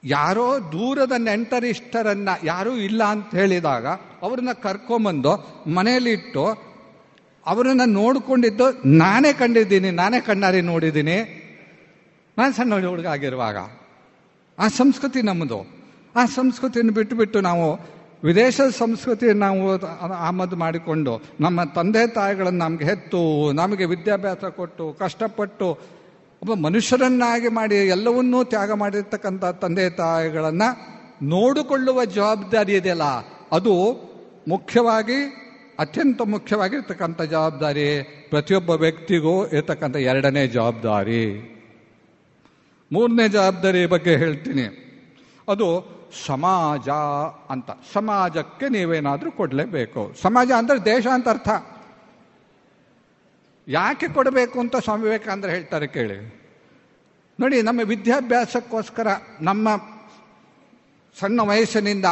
ಯಾರೋ ದೂರದ ನೆಂಟರಿಷ್ಟರನ್ನು ಯಾರೂ ಇಲ್ಲ ಅಂತ ಹೇಳಿದಾಗ ಅವ್ರನ್ನ ಕರ್ಕೊಂಬಂದು ಮನೆಯಲ್ಲಿ ಇಟ್ಟು ಅವರನ್ನು ನೋಡಿಕೊಂಡಿದ್ದು ನಾನೇ ಕಂಡಿದ್ದೀನಿ, ನಾನೇ ಕಣ್ಣಾರಿ ನೋಡಿದ್ದೀನಿ. ನಾನು ಸಣ್ಣ ಹುಡುಗ ಆಗಿರುವಾಗ. ಆ ಸಂಸ್ಕೃತಿ ನಮ್ಮದು. ಆ ಸಂಸ್ಕೃತಿಯನ್ನು ಬಿಟ್ಟುಬಿಟ್ಟು ಬಿಟ್ಟು ನಾವು ವಿದೇಶದ ಸಂಸ್ಕೃತಿಯನ್ನು ನಾವು ಆಮದು ಮಾಡಿಕೊಂಡು ನಮ್ಮ ತಂದೆ ತಾಯಿಗಳನ್ನು ನಮಗೆ ಹೆತ್ತು, ನಮಗೆ ವಿದ್ಯಾಭ್ಯಾಸ ಕೊಟ್ಟು, ಕಷ್ಟಪಟ್ಟು ಒಬ್ಬ ಮನುಷ್ಯರನ್ನಾಗಿ ಮಾಡಿ ಎಲ್ಲವನ್ನೂ ತ್ಯಾಗ ಮಾಡಿರ್ತಕ್ಕಂಥ ತಂದೆ ತಾಯಿಗಳನ್ನು ನೋಡಿಕೊಳ್ಳುವ ಜವಾಬ್ದಾರಿ ಇದೆಯಲ್ಲ? ಅದು ಮುಖ್ಯವಾಗಿ, ಅತ್ಯಂತ ಮುಖ್ಯವಾಗಿರ್ತಕ್ಕಂಥ ಜವಾಬ್ದಾರಿ ಪ್ರತಿಯೊಬ್ಬ ವ್ಯಕ್ತಿಗೂ ಇರತಕ್ಕಂಥ ಎರಡನೇ ಜವಾಬ್ದಾರಿ. ಮೂರನೇ ಜವಾಬ್ದಾರಿ ಬಗ್ಗೆ ಹೇಳ್ತೀನಿ. ಅದು ಸಮಾಜ ಅಂತ. ಸಮಾಜಕ್ಕೆ ನೀವೇನಾದರೂ ಕೊಡಲೇಬೇಕು. ಸಮಾಜ ಅಂದರೆ ದೇಶ ಅಂತ ಅರ್ಥ. ಯಾಕೆ ಕೊಡಬೇಕು ಅಂತ ಸ್ವಾಮಿ ವಿವೇಕಾನಂದ ಹೇಳ್ತಾರೆ ಕೇಳಿ. ನೋಡಿ, ನಮ್ಮ ವಿದ್ಯಾಭ್ಯಾಸಕ್ಕೋಸ್ಕರ, ನಮ್ಮ ಸಣ್ಣ ವಯಸ್ಸಿನಿಂದ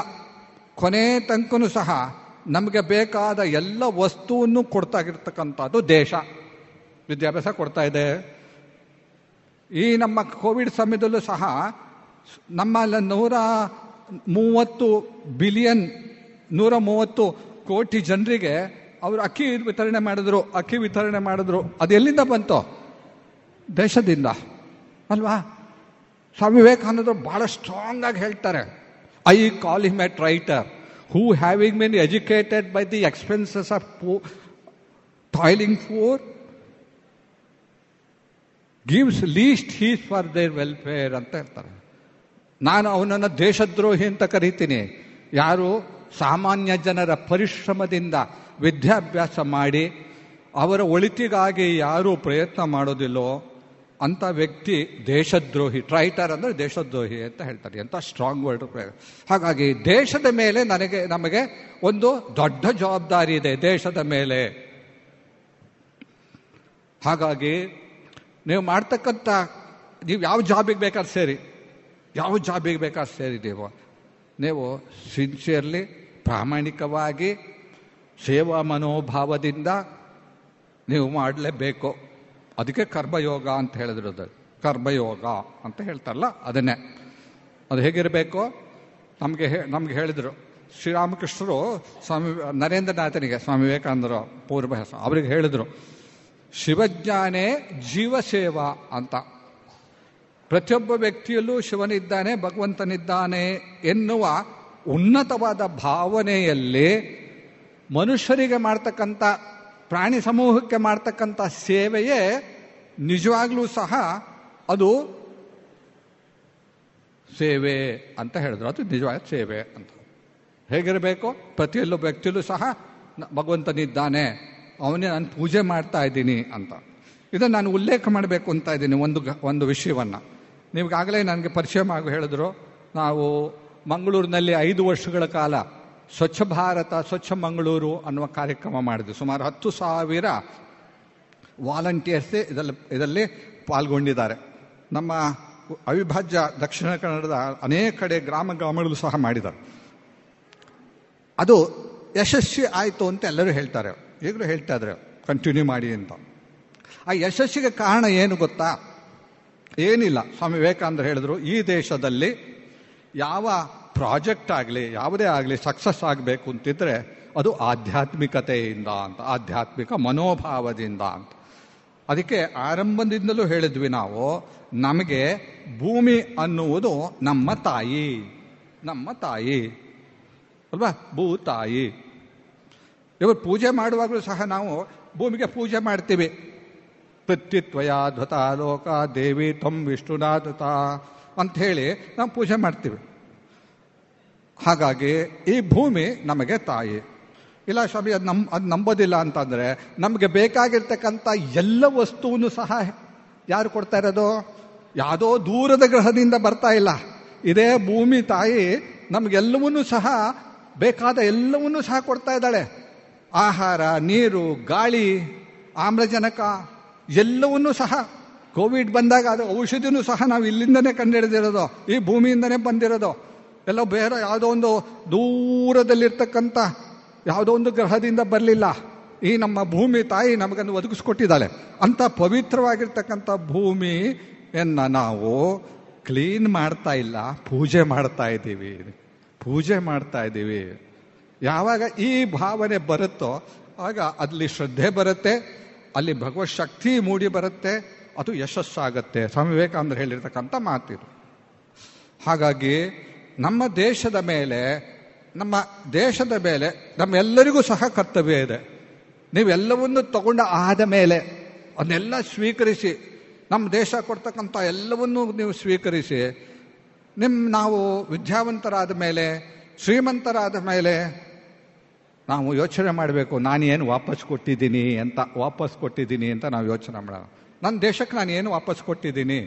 ಕೊನೆ ತನಕನೂ ಸಹ ನಮಗೆ ಬೇಕಾದ ಎಲ್ಲ ವಸ್ತುವನ್ನು ಕೊಡ್ತಾಗಿರ್ತಕ್ಕಂಥದ್ದು ದೇಶ. ವಿದ್ಯಾಭ್ಯಾಸ ಕೊಡ್ತಾ ಇದೆ. ಈ ನಮ್ಮ ಕೋವಿಡ್ ಸಮಯದಲ್ಲೂ ಸಹ ನಮ್ಮ ನೂರ ಮೂವತ್ತು ಬಿಲಿಯನ್, ನೂರ ಮೂವತ್ತು ಕೋಟಿ ಜನರಿಗೆ ಅವರು ಅಕ್ಕಿ ವಿತರಣೆ ಮಾಡಿದ್ರು, ಅಕ್ಕಿ ವಿತರಣೆ ಮಾಡಿದ್ರು. ಅದು ಎಲ್ಲಿಂದ ಬಂತು? ದೇಶದಿಂದ. ಅಲ್ವಾ? ಸ್ವಾಮಿ ವಿವೇಕಾನಂದರು ಬಹಳ ಸ್ಟ್ರಾಂಗ್ ಆಗಿ ಹೇಳ್ತಾರೆ. I call him at writer who having been educated by the expenses of toiling for gives least heeds for their welfare ಅಂತ ಹೇಳ್ತಾರೆ. ನಾನು ಅವನನ್ನು ದೇಶದ್ರೋಹಿ ಅಂತ ಕರಿತೀನಿ. ಯಾರು ಸಾಮಾನ್ಯ ಜನರ ಪರಿಶ್ರಮದಿಂದ ವಿದ್ಯಾಭ್ಯಾಸ ಮಾಡಿ ಅವರ ಒಳಿತಿಗಾಗಿ ಯಾರು ಪ್ರಯತ್ನ ಮಾಡೋದಿಲ್ಲೋ ಅಂಥ ವ್ಯಕ್ತಿ ದೇಶದ್ರೋಹಿ ಟ್ರೈಟರ್ ಅಂದರೆ ದೇಶದ್ರೋಹಿ ಅಂತ ಹೇಳ್ತಾರೆ. ಎಂಥ ಸ್ಟ್ರಾಂಗ್ ವರ್ಡ್ ಹಾಗಾಗಿ ದೇಶದ ಮೇಲೆ ನನಗೆ, ನಮಗೆ ಒಂದು ದೊಡ್ಡ ಜವಾಬ್ದಾರಿ ಇದೆ ದೇಶದ ಮೇಲೆ. ಹಾಗಾಗಿ ನೀವು ಮಾಡ್ತಕ್ಕಂಥ, ನೀವು ಯಾವ ಜಾಬಿಗೆ ಬೇಕಾದ್ರೆ ಸೇರಿ, ಯಾವ ಜಾಬಿಗೆ ಬೇಕಾದ್ರೆ ಸೇರಿ ನೀವು. ನೀವು ಸಿನ್ಸಿಯರ್ಲಿ, ಪ್ರಾಮಾಣಿಕವಾಗಿ, ಸೇವಾ ಮನೋಭಾವದಿಂದ ನೀವು ಮಾಡಲೇಬೇಕು. ಅದಕ್ಕೆ ಕರ್ಮಯೋಗ ಅಂತ ಹೇಳಿದ್ರದು. ಕರ್ಮಯೋಗ ಅಂತ ಹೇಳ್ತಾರಲ್ಲ, ಅದನ್ನೇ. ಅದು ಹೇಗಿರಬೇಕು? ನಮಗೆ ನಮ್ಗೆ ಹೇಳಿದರು. ಶ್ರೀರಾಮಕೃಷ್ಣರು ಸ್ವಾಮಿ, ನರೇಂದ್ರನಾಥನಿಗೆ ಸ್ವಾಮಿ ವಿವೇಕಾನಂದರು ಪೂರ್ವ ಅವರಿಗೆ ಅವ್ರಿಗೆ ಹೇಳಿದರು. ಶಿವಜ್ಞಾನೇ ಜೀವಸೇವಾ ಅಂತ. ಪ್ರತಿಯೊಬ್ಬ ವ್ಯಕ್ತಿಯಲ್ಲೂ ಶಿವನಿದ್ದಾನೆ, ಭಗವಂತನಿದ್ದಾನೆ ಎನ್ನುವ ಉನ್ನತವಾದ ಭಾವನೆಯಲ್ಲಿ ಮನುಷ್ಯರಿಗೆ ಮಾಡ್ತಕ್ಕಂಥ, ಪ್ರಾಣಿ ಸಮೂಹಕ್ಕೆ ಮಾಡ್ತಕ್ಕಂಥ ಸೇವೆಯೇ ನಿಜವಾಗ್ಲೂ ಸಹ ಅದು ಸೇವೆ ಅಂತ ಹೇಳಿದ್ರು. ಅದು ನಿಜವಾದ ಸೇವೆ ಅಂತ. ಹೇಗಿರಬೇಕು? ಪ್ರತಿಯೊಬ್ಬ ವ್ಯಕ್ತಿಯಲ್ಲೂ ಸಹ ಭಗವಂತನಿದ್ದಾನೆ. ಅವನೇ ನಾನು ಪೂಜೆ ಮಾಡ್ತಾ ಇದ್ದೀನಿ ಅಂತ. ಇದನ್ನು ನಾನು ಉಲ್ಲೇಖ ಮಾಡಬೇಕು ಅಂತ ಇದ್ದೀನಿ ಒಂದು ಒಂದು ವಿಷಯವನ್ನು. ನಿಮಗಾಗಲೇ ನನಗೆ ಪರಿಚಯ ಮಾಡಿ ಹೇಳಿದ್ರು, ನಾವು ಮಂಗಳೂರಿನಲ್ಲಿ ಐದು ವರ್ಷಗಳ ಕಾಲ ಸ್ವಚ್ಛ ಭಾರತ, ಸ್ವಚ್ಛ ಮಂಗಳೂರು ಅನ್ನುವ ಕಾರ್ಯಕ್ರಮ ಮಾಡಿದ್ವಿ. ಸುಮಾರು ಹತ್ತು ಸಾವಿರ ವಾಲಂಟಿಯರ್ಸೇ ಇದರಲ್ಲಿ ಇದರಲ್ಲಿ ಪಾಲ್ಗೊಂಡಿದ್ದಾರೆ. ನಮ್ಮ ಅವಿಭಾಜ್ಯ ದಕ್ಷಿಣ ಕನ್ನಡದ ಅನೇಕ ಕಡೆ ಗ್ರಾಮ ಗ್ರಾಮಗಳು ಸಹ ಮಾಡಿದ್ದಾರೆ. ಅದು ಯಶಸ್ವಿ ಆಯಿತು ಅಂತ ಎಲ್ಲರೂ ಹೇಳ್ತಾರೆ. ಈಗಲೂ ಹೇಳ್ತಾ ಇದ್ದಾರೆ ಕಂಟಿನ್ಯೂ ಮಾಡಿ ಅಂತ. ಆ ಯಶಸ್ಸಿಗೆ ಕಾರಣ ಏನು ಗೊತ್ತಾ? ಏನಿಲ್ಲ. ಸ್ವಾಮಿ ವಿವೇಕಾನಂದರು ಹೇಳಿದ್ರು, ಈ ದೇಶದಲ್ಲಿ ಯಾವ ಪ್ರಾಜೆಕ್ಟ್ ಆಗಲಿ, ಯಾವುದೇ ಆಗಲಿ ಸಕ್ಸಸ್ ಆಗಬೇಕು ಅಂತಿದ್ರೆ ಅದು ಆಧ್ಯಾತ್ಮಿಕತೆಯಿಂದ ಅಂತ, ಆಧ್ಯಾತ್ಮಿಕ ಮನೋಭಾವದಿಂದ ಅಂತ. ಅದಕ್ಕೆ ಆರಂಭದಿಂದಲೂ ಹೇಳಿದ್ವಿ ನಾವು, ನಮಗೆ ಭೂಮಿ ಅನ್ನುವುದು ನಮ್ಮ ತಾಯಿ ನಮ್ಮ ತಾಯಿ, ಅಲ್ವಾ? ಭೂ ತಾಯಿ ಇವರು ಪೂಜೆ ಮಾಡುವಾಗಲೂ ಸಹ ನಾವು ಭೂಮಿಗೆ ಪೂಜೆ ಮಾಡ್ತೀವಿ. ಪೃಥ್ವಿತ್ವಯ ಧ್ವತ ಲೋಕ ದೇವಿ ಧ್ವತ ಅಂತ ಹೇಳಿ ನಾವು ಪೂಜೆ ಮಾಡ್ತೀವಿ. ಹಾಗಾಗಿ ಈ ಭೂಮಿ ನಮಗೆ ತಾಯಿ. ಇಲ್ಲ ಸ್ವಾಮಿ, ಅದು ನಮ್, ಅದು ನಂಬೋದಿಲ್ಲ ಅಂತಂದರೆ ನಮಗೆ ಬೇಕಾಗಿರ್ತಕ್ಕಂಥ ಎಲ್ಲ ವಸ್ತುವನ್ನು ಸಹ ಯಾರು ಕೊಡ್ತಾ ಇರೋದು? ಯಾವುದೋ ದೂರದ ಗ್ರಹದಿಂದ ಬರ್ತಾ ಇಲ್ಲ. ಇದೇ ಭೂಮಿ ತಾಯಿ ನಮಗೆಲ್ಲವನ್ನೂ ಸಹ ಬೇಕಾದ ಎಲ್ಲವನ್ನೂ ಸಹ ಕೊಡ್ತಾ ಇದ್ದಾಳೆ. ಆಹಾರ, ನೀರು, ಗಾಳಿ, ಆಮ್ಲಜನಕ, ಎಲ್ಲವನ್ನೂ ಸಹ ಕೋವಿಡ್ ಬಂದಾಗ ಅದು ಔಷಧಿನೂ ಸಹ ನಾವು ಇಲ್ಲಿಂದನೇ ಕಂಡುಹಿಡಿದಿರೋದು, ಈ ಭೂಮಿಯಿಂದನೇ ಬಂದಿರೋದು. ಎಲ್ಲ ಬೇರೆ ಯಾವುದೋ ಒಂದು ದೂರದಲ್ಲಿರ್ತಕ್ಕಂಥ ಯಾವುದೋ ಒಂದು ಗ್ರಹದಿಂದ ಬರಲಿಲ್ಲ. ಈ ನಮ್ಮ ಭೂಮಿ ತಾಯಿ ನಮಗನ್ನು ಒದಗಿಸ್ಕೊಟ್ಟಿದ್ದಾಳೆ. ಅಂಥ ಪವಿತ್ರವಾಗಿರ್ತಕ್ಕಂಥ ಭೂಮಿಯನ್ನು ನಾವು ಕ್ಲೀನ್ ಮಾಡ್ತಾ ಇಲ್ಲ, ಪೂಜೆ ಮಾಡ್ತಾ ಇದ್ದೀವಿ. ಪೂಜೆ ಮಾಡ್ತಾ ಇದ್ದೀವಿ. ಯಾವಾಗ ಈ ಭಾವನೆ ಬರುತ್ತೋ ಆಗ ಅಲ್ಲಿ ಶ್ರದ್ಧೆ ಬರುತ್ತೆ, ಅಲ್ಲಿ ಭಗವತ್ ಶಕ್ತಿ ಮೂಡಿ ಬರುತ್ತೆ, ಅದು ಯಶಸ್ಸಾಗತ್ತೆ. ಸ್ವಾಮಿ ವಿವೇಕಾನಂದ ಹೇಳಿರ್ತಕ್ಕಂಥ ಮಾತಿದು. ಹಾಗಾಗಿ ನಮ್ಮ ದೇಶದ ಮೇಲೆ, ನಮ್ಮ ದೇಶದ ಮೇಲೆ, ನಮ್ಮೆಲ್ಲರಿಗೂ ಸಹ ಕರ್ತವ್ಯ ಇದೆ. ನೀವೆಲ್ಲವನ್ನು ತಗೊಂಡು ಆದ ಮೇಲೆ ಅದನ್ನೆಲ್ಲ ಸ್ವೀಕರಿಸಿ, ನಮ್ಮ ದೇಶ ಕೊಡ್ತಕ್ಕಂಥ ಎಲ್ಲವನ್ನೂ ನೀವು ಸ್ವೀಕರಿಸಿ ನಿಮ್ಮ ನಾವು ವಿದ್ಯಾವಂತರಾದ ಮೇಲೆ, ಶ್ರೀಮಂತರಾದ ಮೇಲೆ ನಾವು ಯೋಚನೆ ಮಾಡಬೇಕು ನಾನು ಏನು ವಾಪಸ್ ಕೊಟ್ಟಿದ್ದೀನಿ ಅಂತ, ವಾಪಸ್ ಕೊಟ್ಟಿದ್ದೀನಿ ಅಂತ ನಾವು ಯೋಚನೆ ಮಾಡೋಣ. ನನ್ನ ದೇಶಕ್ಕೆ ನಾನು ಏನು ವಾಪಸ್ ಕೊಟ್ಟಿದ್ದೀನಿ?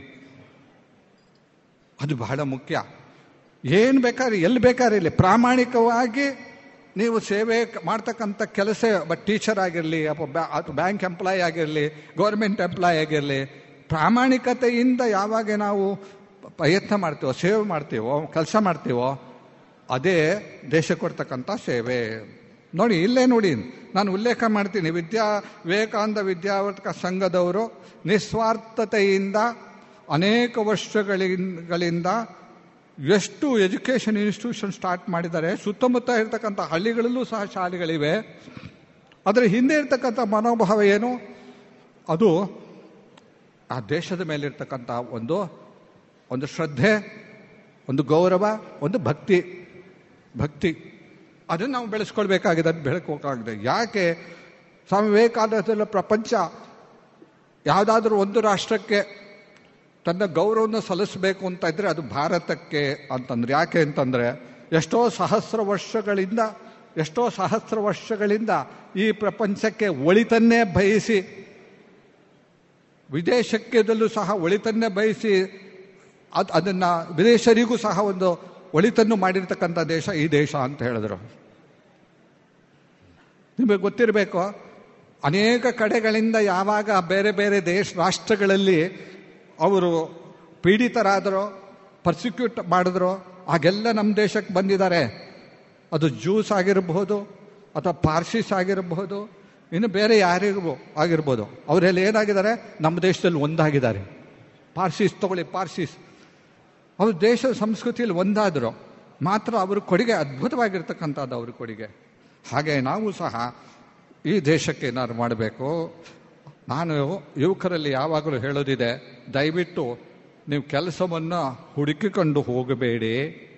ಅದು ಬಹಳ ಮುಖ್ಯ. ಏನು ಬೇಕಾದ್ರೆ, ಎಲ್ಲಿ ಬೇಕಾದ್ರೆ ಇಲ್ಲಿ ಪ್ರಾಮಾಣಿಕವಾಗಿ ನೀವು ಸೇವೆ ಮಾಡ್ತಕ್ಕಂಥ ಕೆಲಸ ಟೀಚರ್ ಆಗಿರಲಿ ಅಥವಾ ಬ್ಯಾಂಕ್ ಎಂಪ್ಲಾಯ್ ಆಗಿರಲಿ, ಗೌರ್ಮೆಂಟ್ ಎಂಪ್ಲಾಯ್ ಆಗಿರಲಿ, ಪ್ರಾಮಾಣಿಕತೆಯಿಂದ ಯಾವಾಗ ನಾವು ಪ್ರಯತ್ನ ಮಾಡ್ತೀವೋ, ಸೇವೆ ಮಾಡ್ತೀವೋ, ಕೆಲಸ ಮಾಡ್ತೀವೋ, ಅದೇ ದೇಶ ಕೊಡ್ತಕ್ಕಂಥ ಸೇವೆ. ನೋಡಿ, ಇಲ್ಲೇ ನೋಡಿ. ನಾನು ಉಲ್ಲೇಖ ಮಾಡ್ತೀನಿ. ವಿದ್ಯಾ, ವಿವೇಕಾನಂದ ವಿದ್ಯಾವರ್ಧಕ ಸಂಘದವರು ನಿಸ್ವಾರ್ಥತೆಯಿಂದ, ಅನೇಕ ವರ್ಷಗಳಿಂದ ಎಷ್ಟು ಎಜುಕೇಷನ್ ಇನ್ಸ್ಟಿಟ್ಯೂಷನ್ ಸ್ಟಾರ್ಟ್ ಮಾಡಿದ್ದಾರೆ, ಸುತ್ತಮುತ್ತ ಇರ್ತಕ್ಕಂಥ ಹಳ್ಳಿಗಳಲ್ಲೂ ಸಹ ಶಾಲೆಗಳಿವೆ. ಅದರ ಹಿಂದೆ ಇರ್ತಕ್ಕಂಥ ಮನೋಭಾವ ಏನು? ಅದು ಆ ದೇಶದ ಮೇಲೆ ಇರ್ತಕ್ಕಂಥ ಒಂದು ಒಂದು ಶ್ರದ್ಧೆ, ಒಂದು ಗೌರವ, ಒಂದು ಭಕ್ತಿ ಭಕ್ತಿ. ಅದನ್ನು ನಾವು ಬೆಳೆಸ್ಕೊಳ್ಬೇಕಾಗಿದೆ, ಅದು ಬೆಳಕೋಕಾಗಿದೆ ಯಾಕೆ? ಸ್ವಾಮಿ ವಿವೇಕಾನಂದರ ಪ್ರಪಂಚ ಯಾವುದಾದ್ರೂ ಒಂದು ರಾಷ್ಟ್ರಕ್ಕೆ ತನ್ನ ಗೌರವನ ಸಲ್ಲಿಸಬೇಕು ಅಂತ ಇದ್ದರೆ ಅದು ಭಾರತಕ್ಕೆ ಅಂತಂದ್ರೆ. ಯಾಕೆ ಅಂತಂದ್ರೆ, ಎಷ್ಟೋ ಸಹಸ್ರ ವರ್ಷಗಳಿಂದ, ಎಷ್ಟೋ ಸಹಸ್ರ ವರ್ಷಗಳಿಂದ ಈ ಪ್ರಪಂಚಕ್ಕೆ ಒಳಿತನ್ನೇ ಬಯಸಿ ವಿದೇಶಕ್ಕೆದಲ್ಲೂ ಸಹ ಒಳಿತನ್ನೇ ಬಯಸಿ, ಅದು ಅದನ್ನು ವಿದೇಶರಿಗೂ ಸಹ ಒಂದು ಒಳಿತನ್ನು ಮಾಡಿರ್ತಕ್ಕಂಥ ದೇಶ ಈ ದೇಶ ಅಂತ ಹೇಳಿದ್ರು. ನಿಮಗೆ ಗೊತ್ತಿರಬೇಕು, ಅನೇಕ ಕಡೆಗಳಿಂದ ಯಾವಾಗ ಬೇರೆ ಬೇರೆ ದೇಶ, ರಾಷ್ಟ್ರಗಳಲ್ಲಿ ಅವರು ಪೀಡಿತರಾದರೋ ಪರ್ಸಿಕ್ಯೂಟ್ ಮಾಡಿದ್ರು, ಹಾಗೆಲ್ಲ ನಮ್ಮ ದೇಶಕ್ಕೆ ಬಂದಿದ್ದಾರೆ. ಅದು ಜ್ಯೂಸ್ ಆಗಿರಬಹುದು ಅಥವಾ ಪಾರ್ಸಿಸ್ ಆಗಿರಬಹುದು, ಇನ್ನು ಬೇರೆ ಯಾರಿಗೂ ಆಗಿರ್ಬೋದು. ಅವರೆಲ್ಲ ಏನಾಗಿದ್ದಾರೆ? ನಮ್ಮ ದೇಶದಲ್ಲಿ ಒಂದಾಗಿದ್ದಾರೆ. ಪಾರ್ಸಿಸ್ ತಗೊಳ್ಳಿ ಪಾರ್ಸಿಸ್ ಅವ್ರ ದೇಶದ ಸಂಸ್ಕೃತಿಯಲ್ಲಿ ಒಂದಾದರು ಮಾತ್ರ ಅವರ ಕೊಡುಗೆ ಅದ್ಭುತವಾಗಿರ್ತಕ್ಕಂಥದ್ದು ಅವ್ರ ಕೊಡುಗೆ. ಹಾಗೆ ನಾವು ಸಹ ಈ ದೇಶಕ್ಕೆ ಏನಾದ್ರು ಮಾಡಬೇಕು? ನಾನು ಯುವಕರಲ್ಲಿ ಯಾವಾಗಲೂ ಹೇಳೋದಿದೆ, ದಯವಿಟ್ಟು ನೀವು ಕೆಲಸವನ್ನು ಹುಡುಕಿಕೊಂಡು ಹೋಗಬೇಡಿ.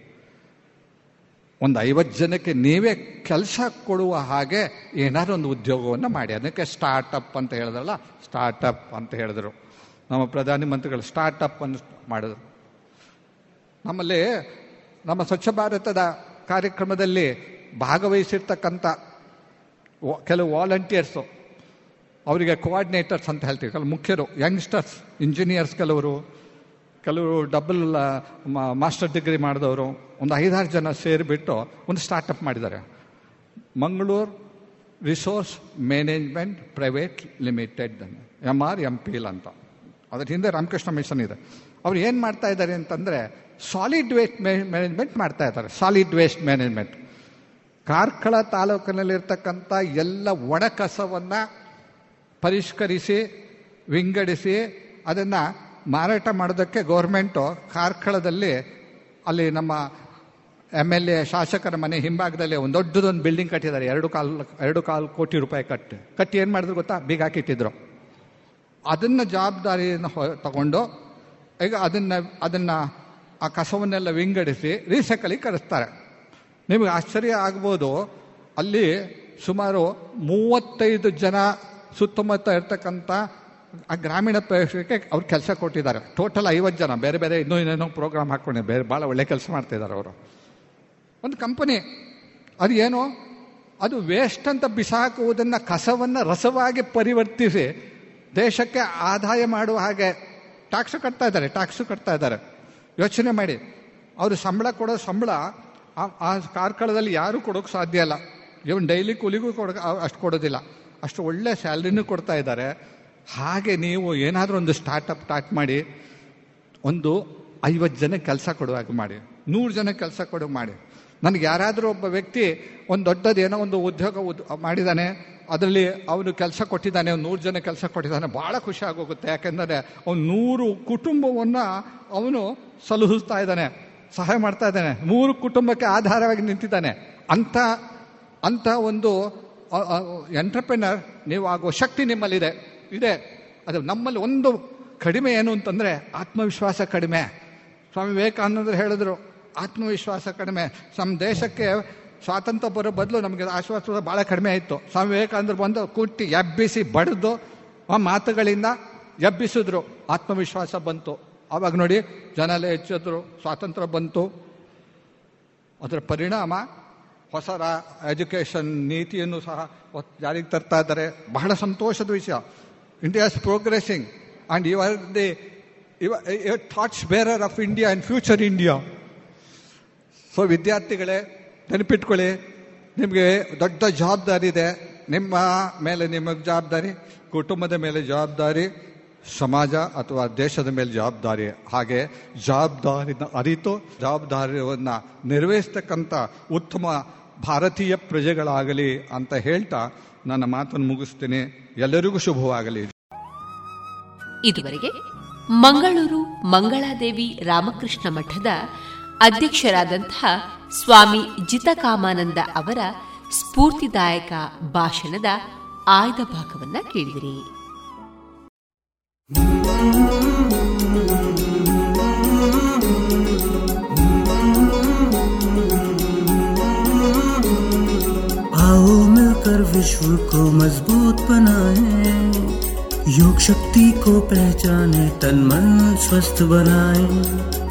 ಒಂದು ಐವತ್ತು ಜನಕ್ಕೆ ನೀವೇ ಕೆಲಸ ಕೊಡುವ ಹಾಗೆ ಏನಾದ್ರು ಒಂದು ಉದ್ಯೋಗವನ್ನು ಮಾಡಿ. ಅದಕ್ಕೆ ಸ್ಟಾರ್ಟಪ್ ಅಂತ ಹೇಳಿದ್ರಲ್ಲ ಸ್ಟಾರ್ಟಪ್ ಅಂತ ಹೇಳಿದ್ರು. ನಮ್ಮ ಪ್ರಧಾನಿ ಮಂತ್ರಿಗಳು ಸ್ಟಾರ್ಟಪ್ ಅನ್ನು ಮಾಡಿದ್ರು. ನಮ್ಮಲ್ಲಿ ನಮ್ಮ ಸ್ವಚ್ಛ ಭಾರತದ ಕಾರ್ಯಕ್ರಮದಲ್ಲಿ ಭಾಗವಹಿಸಿರ್ತಕ್ಕಂಥ ಕೆಲವು ವಾಲಂಟಿಯರ್ಸು ಅವರಿಗೆ ಕೋಆರ್ಡಿನೇಟರ್ಸ್ ಅಂತ ಹೇಳ್ತೀವಿ, ಕೆಲವು ಮುಖ್ಯರು ಯಂಗ್ಸ್ಟರ್ಸ್ ಇಂಜಿನಿಯರ್ಸ್ ಕೆಲವರು ಕೆಲವರು ಡಬಲ್ ಮಾಸ್ಟರ್ ಡಿಗ್ರಿ ಮಾಡಿದವರು, ಒಂದು ಐದಾರು ಜನ ಸೇರಿಬಿಟ್ಟು ಒಂದು ಸ್ಟಾರ್ಟಪ್ ಮಾಡಿದ್ದಾರೆ. Mangaluru resource management private limited M R M P L ಅಂತ. ಅದರ ಹಿಂದೆ ರಾಮಕೃಷ್ಣ ಮಿಷನ್ ಇದೆ. ಅವ್ರು ಏನು ಮಾಡ್ತಾ ಇದ್ದಾರೆ ಅಂತಂದರೆ ಸಾಲಿಡ್ ವೇಸ್ಟ್ ಮ್ಯಾನೇಜ್ಮೆಂಟ್ ಮಾಡ್ತಾ ಇದ್ದಾರೆ. ಸಾಲಿಡ್ ವೇಸ್ಟ್ ಮ್ಯಾನೇಜ್ಮೆಂಟ್ ಕಾರ್ಕಳ ತಾಲೂಕಿನಲ್ಲಿರ್ತಕ್ಕಂಥ ಎಲ್ಲ ಒಣ ಕಸವನ್ನು ಪರಿಷ್ಕರಿಸಿ, ವಿಂಗಡಿಸಿ, ಅದನ್ನು ಮಾರಾಟ ಮಾಡೋದಕ್ಕೆ ಗೌರ್ಮೆಂಟು ಕಾರ್ಕಳದಲ್ಲಿ ಅಲ್ಲಿ ನಮ್ಮ ಎಂ ಎಲ್ ಎ ಶಾಸಕರ ಮನೆ ಹಿಂಭಾಗದಲ್ಲಿ ಒಂದು ದೊಡ್ಡದೊಂದು ಬಿಲ್ಡಿಂಗ್ ಕಟ್ಟಿದ್ದಾರೆ. ಎರಡು ಕಾಲು ಎರಡು ಕಾಲು ಕೋಟಿ ರೂಪಾಯಿ ಕಟ್ಟಿ ಕಟ್ಟಿ ಏನು ಮಾಡಿದ್ರು ಗೊತ್ತಾ? ಬೀಗ ಹಾಕಿಟ್ಟಿದ್ರು. ಅದನ್ನು ಜವಾಬ್ದಾರಿಯನ್ನು ತಗೊಂಡು ಈಗ ಅದನ್ನು ಅದನ್ನು ಆ ಕಸವನ್ನೆಲ್ಲ ವಿಂಗಡಿಸಿ ರೀಸೈಕಲಿಗೆ ಕಳಿಸ್ತಾರೆ ನಿಮಗೆ ಆಶ್ಚರ್ಯ ಆಗ್ಬೋದು, ಅಲ್ಲಿ ಸುಮಾರು ಮೂವತ್ತೈದು ಜನ ಸುತ್ತಮುತ್ತ ಇರ್ತಕ್ಕಂಥ ಆ ಗ್ರಾಮೀಣ ಪ್ರದೇಶಕ್ಕೆ ಅವ್ರು ಕೆಲಸ ಕೊಟ್ಟಿದ್ದಾರೆ. ಟೋಟಲ್ ಐವತ್ತು ಜನ, ಬೇರೆ ಬೇರೆ ಇನ್ನೂ ಇನ್ನೇನೋ ಪ್ರೋಗ್ರಾಮ್ ಹಾಕ್ಕೊಂಡಿದ್ದಾರೆ ಬೇರೆ ಭಾಳ ಒಳ್ಳೆ ಕೆಲಸ ಮಾಡ್ತಿದ್ದಾರೆ ಅವರು. ಒಂದು ಕಂಪನಿ ಅದು ಏನು? ಅದು ವೇಸ್ಟ್ ಅಂತ ಬಿಸಾಕುವುದನ್ನು ಕಸವನ್ನು ರಸವಾಗಿ ಪರಿವರ್ತಿಸಿ ದೇಶಕ್ಕೆ ಆದಾಯ ಮಾಡುವ ಹಾಗೆ ಟ್ಯಾಕ್ಸು ಕಟ್ತಾ ಇದ್ದಾರೆ ಟ್ಯಾಕ್ಸು ಕಟ್ತಾ ಇದ್ದಾರೆ. ಯೋಚನೆ ಮಾಡಿ. ಅವರು ಸಂಬಳ ಕೊಡೋ ಸಂಬಳ ಆ ಕಾರ್ಕಳದಲ್ಲಿ ಯಾರೂ ಕೊಡೋಕೆ ಸಾಧ್ಯ ಇಲ್ಲ. ಇವನ್ ಡೈಲಿ ಕೂಲಿಗೂ ಕೊಡ ಅಷ್ಟು ಕೊಡೋದಿಲ್ಲ. ಅಷ್ಟು ಒಳ್ಳೆ ಸ್ಯಾಲ್ರಿನೂ ಕೊಡ್ತಾ ಇದ್ದಾರೆ. ಹಾಗೆ ನೀವು ಏನಾದರೂ ಒಂದು ಸ್ಟಾರ್ಟಪ್ ಸ್ಟಾರ್ಟ್ ಮಾಡಿ, ಒಂದು ಐವತ್ತು ಜನ ಕೆಲಸ ಕೊಡುವಾಗ ಮಾಡಿ, ನೂರು ಜನ ಕೆಲಸ ಕೊಡುವ ಮಾಡಿ. ನನಗೆ ಯಾರಾದರೂ ಒಬ್ಬ ವ್ಯಕ್ತಿ ಒಂದು ದೊಡ್ಡದೇನೋ ಒಂದು ಉದ್ಯೋಗ ಉದ್ ಮಾಡಿದ್ದಾನೆ ಅದರಲ್ಲಿ ಅವನು ಕೆಲಸ ಕೊಟ್ಟಿದ್ದಾನೆ, ಅವ್ನು ನೂರು ಜನ ಕೆಲಸ ಕೊಟ್ಟಿದ್ದಾನೆ, ಭಾಳ ಖುಷಿ ಆಗೋಗುತ್ತೆ. ಯಾಕೆಂದರೆ ಅವನು ನೂರು ಕುಟುಂಬವನ್ನು ಅವನು ಸಲಹಿಸ್ತಾ ಇದ್ದಾನೆ, ಸಹಾಯ ಮಾಡ್ತಾ ಇದ್ದಾನೆ, ಮೂರು ಕುಟುಂಬಕ್ಕೆ ಆಧಾರವಾಗಿ ನಿಂತಿದ್ದಾನೆ. ಅಂಥ ಅಂಥ ಒಂದು ಎಂಟರ್ಪ್ರಿನರ್ ನೀವು ಆಗುವ ಶಕ್ತಿ ನಿಮ್ಮಲ್ಲಿದೆ. ಇದೆ. ಅದು ನಮ್ಮಲ್ಲಿ ಒಂದು ಕಡಿಮೆ ಏನು ಅಂತಂದರೆ ಆತ್ಮವಿಶ್ವಾಸ ಕಡಿಮೆ. ಸ್ವಾಮಿ ವಿವೇಕಾನಂದರು ಹೇಳಿದ್ರು, ಆತ್ಮವಿಶ್ವಾಸ ಕಡಿಮೆ. ನಮ್ಮ ದೇಶಕ್ಕೆ ಸ್ವಾತಂತ್ರ್ಯ ಬರೋ ಬದಲು ನಮಗೆ ಆಶ್ವಾಸ ಭಾಳ ಕಡಿಮೆ ಆಯಿತು. ಸ್ವಾಮಿ ವಿವೇಕಾನಂದರು ಬಂದು ಕುಟ್ಟಿ ಎಬ್ಬಿಸಿ ಬಡಿದು ಆ ಮಾತುಗಳಿಂದ ಎಬ್ಬಿಸಿದ್ರು. ಆತ್ಮವಿಶ್ವಾಸ ಬಂತು. ಆವಾಗ ನೋಡಿ ಜನ ಎಲ್ಲ ಹೆಚ್ಚಿದ್ರು, ಸ್ವಾತಂತ್ರ್ಯ ಬಂತು. ಅದರ ಪರಿಣಾಮ ಹೊಸ ಎಜುಕೇಷನ್ ನೀತಿಯನ್ನು ಸಹ ಜಾರಿಗೆ ತರ್ತಾ ಇದ್ದಾರೆ. ಬಹಳ ಸಂತೋಷದ ವಿಷಯ. India is progressing and you are the thoughts bearer of India and future India so ವಿದ್ಯಾರ್ಥಿಗಳೇ ನೆನಪಿಟ್ಕೊಳ್ಳಿ. ನಿಮಗೆ ದೊಡ್ಡ ಜವಾಬ್ದಾರಿ ಇದೆ. ನಿಮ್ಮ ಮೇಲೆ ನಿಮಗೆ ಜವಾಬ್ದಾರಿ, ಕುಟುಂಬದ ಮೇಲೆ ಜವಾಬ್ದಾರಿ, ಸಮಾಜ ಅಥವಾ ದೇಶದ ಮೇಲೆ ಜವಾಬ್ದಾರಿ. ಹಾಗೆ ಜವಾಬ್ದಾರಿನ ಅರಿತು, ಜವಾಬ್ದಾರಿಯನ್ನು ನಿರ್ವಹಿಸ್ತಕ್ಕಂಥ ಉತ್ತಮ ಭಾರತೀಯ ಪ್ರಜೆಗಳಾಗಲಿ ಅಂತ ಹೇಳ್ತಾ ನನ್ನ ಮಾತನ್ನು ಮುಗಿಸ್ತೀನಿ. ಎಲ್ಲರಿಗೂ ಶುಭವಾಗಲಿ. ಇದುವರೆಗೆ ಮಂಗಳೂರು ಮಂಗಳಾದೇವಿ ರಾಮಕೃಷ್ಣ ಮಠದ ಅಧ್ಯಕ್ಷರಾದಂತಹ ಸ್ವಾಮಿ ಜಿತಕಾಮಾನಂದ ಅವರ ಸ್ಫೂರ್ತಿದಾಯಕ ಭಾಷಣದ ಆಯ್ದ ಭಾಗವನ್ನ ಕೇಳಿದಿರಿ आओ मिलकर विश्व को मजबूत बनाए योग शक्ति को पहचाने तन मन स्वस्थ बनाए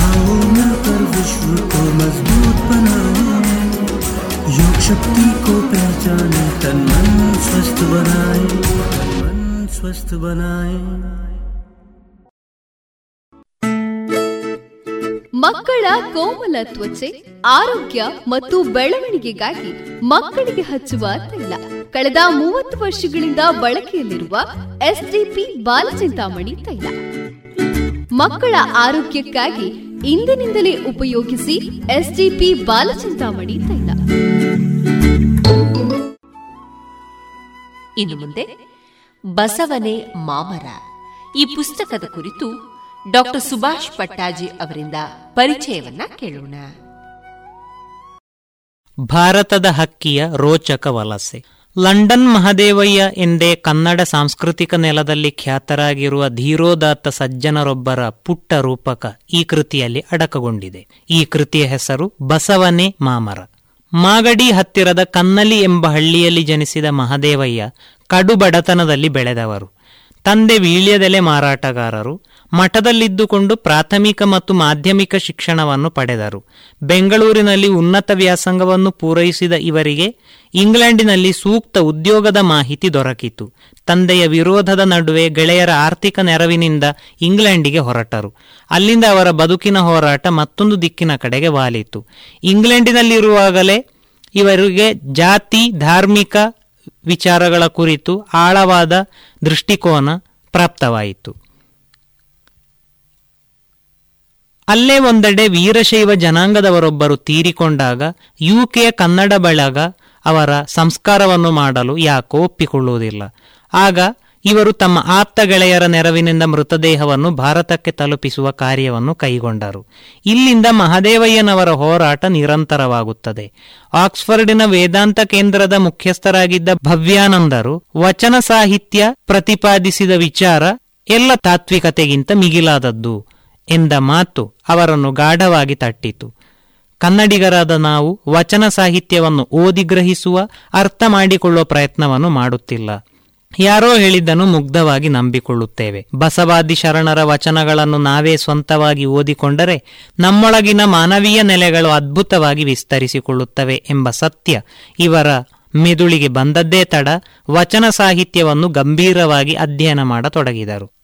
आओ मिलकर विश्व को मजबूत बनाए योग शक्ति को पहचाने तन मन स्वस्थ बनाए तन मन स्वस्थ बनाए ಮಕ್ಕಳ ಕೋಮಲ ತ್ವಚೆ ಆರೋಗ್ಯ ಮತ್ತು ಬೆಳವಣಿಗೆಗಾಗಿ ಮಕ್ಕಳಿಗೆ ಹಚ್ಚುವ ತೈಲ ಕಳೆದ ಮೂವತ್ತು ವರ್ಷಗಳಿಂದ ಬಳಕೆಯಲ್ಲಿರುವ ಎಸ್ಡಿಪಿ ಬಾಲಚಿಂತಾಮಣಿ ತೈಲ ಮಕ್ಕಳ ಆರೋಗ್ಯಕ್ಕಾಗಿ ಇಂದಿನಿಂದಲೇ ಉಪಯೋಗಿಸಿ ಎಸ್ಡಿಪಿ ಬಾಲಚಿಂತಾಮಣಿ ತೈಲ. ಇನ್ನು ಮುಂದೆ ಬಸವನೆ ಮಾಮರ ಈ ಪುಸ್ತಕದ ಕುರಿತು ಡಾಕ್ಟರ್ ಸುಭಾಷ್ ಪಟ್ಟಾಜಿ ಅವರಿಂದ ಪರಿಚಯವನ್ನ ಕೇಳೋಣ. ಭಾರತದ ಹಕ್ಕಿಯ ರೋಚಕ ವಲಸೆ. ಲಂಡನ್ ಮಹದೇವಯ್ಯ ಎಂದೇ ಕನ್ನಡ ಸಾಂಸ್ಕೃತಿಕ ನೆಲದಲ್ಲಿ ಖ್ಯಾತರಾಗಿರುವ ಧೀರೋದಾತ್ತ ಸಜ್ಜನರೊಬ್ಬರ ಪುಟ್ಟ ರೂಪಕ ಈ ಕೃತಿಯಲ್ಲಿ ಅಡಕಗೊಂಡಿದೆ. ಈ ಕೃತಿಯ ಹೆಸರು ಬಸವನೆ ಮಾಮರ. ಮಾಗಡಿ ಹತ್ತಿರದ ಕನ್ನಲಿ ಎಂಬ ಹಳ್ಳಿಯಲ್ಲಿ ಜನಿಸಿದ ಮಹದೇವಯ್ಯ ಕಡುಬಡತನದಲ್ಲಿ ಬೆಳೆದವರು. ತಂದೆ ವೀಳ್ಯದೆಲೆ ಮಾರಾಟಗಾರರು. ಮಠದಲ್ಲಿದ್ದುಕೊಂಡು ಪ್ರಾಥಮಿಕ ಮತ್ತು ಮಾಧ್ಯಮಿಕ ಶಿಕ್ಷಣವನ್ನು ಪಡೆದರು. ಬೆಂಗಳೂರಿನಲ್ಲಿ ಉನ್ನತ ವ್ಯಾಸಂಗವನ್ನು ಪೂರೈಸಿದ ಇವರಿಗೆ ಇಂಗ್ಲೆಂಡಿನಲ್ಲಿ ಸೂಕ್ತ ಉದ್ಯೋಗದ ಮಾಹಿತಿ ದೊರಕಿತು. ತಂದೆಯ ವಿರೋಧದ ನಡುವೆ ಗೆಳೆಯರ ಆರ್ಥಿಕ ನೆರವಿನಿಂದ ಇಂಗ್ಲೆಂಡಿಗೆ ಹೊರಟರು. ಅಲ್ಲಿಂದ ಅವರ ಬದುಕಿನ ಹೋರಾಟ ಮತ್ತೊಂದು ದಿಕ್ಕಿನ ಕಡೆಗೆ ವಾಲಿತು. ಇಂಗ್ಲೆಂಡಿನಲ್ಲಿರುವಾಗಲೇ ಇವರಿಗೆ ಜಾತಿ, ಧಾರ್ಮಿಕ ವಿಚಾರಗಳ ಕುರಿತು ಆಳವಾದ ದೃಷ್ಟಿಕೋನ ಪ್ರಾಪ್ತವಾಯಿತು. ಅಲ್ಲೇ ಒಂದೆಡೆ ವೀರಶೈವ ಜನಾಂಗದವರೊಬ್ಬರು ತೀರಿಕೊಂಡಾಗ ಯುಕೆಯ ಕನ್ನಡ ಬಳಗ ಅವರ ಸಂಸ್ಕಾರವನ್ನು ಮಾಡಲು ಯಾಕೋ ಒಪ್ಪಿಕೊಳ್ಳುವುದಿಲ್ಲ. ಆಗ ಇವರು ತಮ್ಮ ಆಪ್ತ ಗೆಳೆಯರ ನೆರವಿನಿಂದ ಮೃತದೇಹವನ್ನು ಭಾರತಕ್ಕೆ ತಲುಪಿಸುವ ಕಾರ್ಯವನ್ನು ಕೈಗೊಂಡರು. ಇಲ್ಲಿಂದ ಮಹದೇವಯ್ಯನವರ ಹೋರಾಟ ನಿರಂತರವಾಗುತ್ತದೆ. ಆಕ್ಸ್ಫರ್ಡಿನ ವೇದಾಂತ ಕೇಂದ್ರದ ಮುಖ್ಯಸ್ಥರಾಗಿದ್ದ ಭವ್ಯಾನಂದರು ವಚನ ಸಾಹಿತ್ಯ ಪ್ರತಿಪಾದಿಸಿದ ವಿಚಾರ ಎಲ್ಲ ತಾತ್ವಿಕತೆಗಿಂತ ಮಿಗಿಲಾದದ್ದು. ಎಂದ ಮಾತು ಅವರನ್ನು ಗಾಢವಾಗಿ ತಟ್ಟಿತು. ಕನ್ನಡಿಗರಾದ ನಾವು ವಚನ ಸಾಹಿತ್ಯವನ್ನು ಓದಿ ಗ್ರಹಿಸುವ, ಅರ್ಥ ಮಾಡಿಕೊಳ್ಳುವ ಪ್ರಯತ್ನವನ್ನು ಮಾಡುತ್ತಿಲ್ಲ. ಯಾರೋ ಹೇಳಿದ್ದನ್ನು ಮುಗ್ಧವಾಗಿ ನಂಬಿಕೊಳ್ಳುತ್ತೇವೆ. ಬಸವಾದಿ ಶರಣರ ವಚನಗಳನ್ನು ನಾವೇ ಸ್ವಂತವಾಗಿ ಓದಿಕೊಂಡರೆ ನಮ್ಮೊಳಗಿನ ಮಾನವೀಯ ನೆಲೆಗಳು ಅದ್ಭುತವಾಗಿ ವಿಸ್ತರಿಸಿಕೊಳ್ಳುತ್ತವೆ ಎಂಬ ಸತ್ಯ ಇವರ ಮೆದುಳಿಗೆ ಬಂದದ್ದೇ ತಡ ವಚನ ಸಾಹಿತ್ಯವನ್ನು ಗಂಭೀರವಾಗಿ ಅಧ್ಯಯನ ಮಾಡತೊಡಗಿದರು.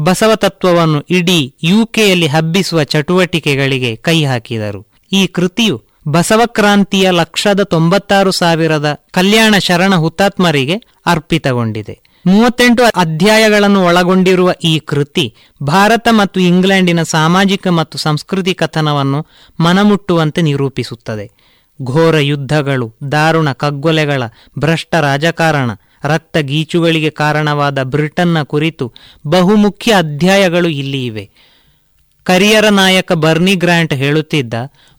ಬಸವ ತತ್ವವನ್ನು ಇಡೀ ಯುಕೆಯಲ್ಲಿ ಹಬ್ಬಿಸುವ ಚಟುವಟಿಕೆಗಳಿಗೆ ಕೈ ಹಾಕಿದರು. ಈ ಕೃತಿಯು ಬಸವಕ್ರಾಂತಿಯ ಲಕ್ಷದ ತೊಂಬತ್ತಾರು ಸಾವಿರದ ಕಲ್ಯಾಣ ಶರಣ ಹುತಾತ್ಮರಿಗೆ ಅರ್ಪಿತಗೊಂಡಿದೆ. ಮೂವತ್ತೆಂಟು ಅಧ್ಯಾಯಗಳನ್ನು ಒಳಗೊಂಡಿರುವ ಈ ಕೃತಿ ಭಾರತ ಮತ್ತು ಇಂಗ್ಲೆಂಡಿನ ಸಾಮಾಜಿಕ ಮತ್ತು ಸಂಸ್ಕೃತಿ ಕಥನವನ್ನು ಮನಮುಟ್ಟುವಂತೆ ನಿರೂಪಿಸುತ್ತದೆ. ಘೋರ ಯುದ್ಧಗಳು, ದಾರುಣ ಕಗ್ಗೊಲೆಗಳ ಭ್ರಷ್ಟ ರಾಜಕಾರಣ ರಕ್ತ ಗೀಚುಗಳಿಗೆ ಕಾರಣವಾದ ಬ್ರಿಟನ್ನ ಕುರಿತು ಬಹುಮುಖ್ಯ ಅಧ್ಯಾಯಗಳು ಇಲ್ಲಿ ಇವೆ ಕರಿಯರ ನಾಯಕ ಬರ್ನಿ ಗ್ರಾಂಟ್ ಹೇಳುತ್ತಿದ್ದ,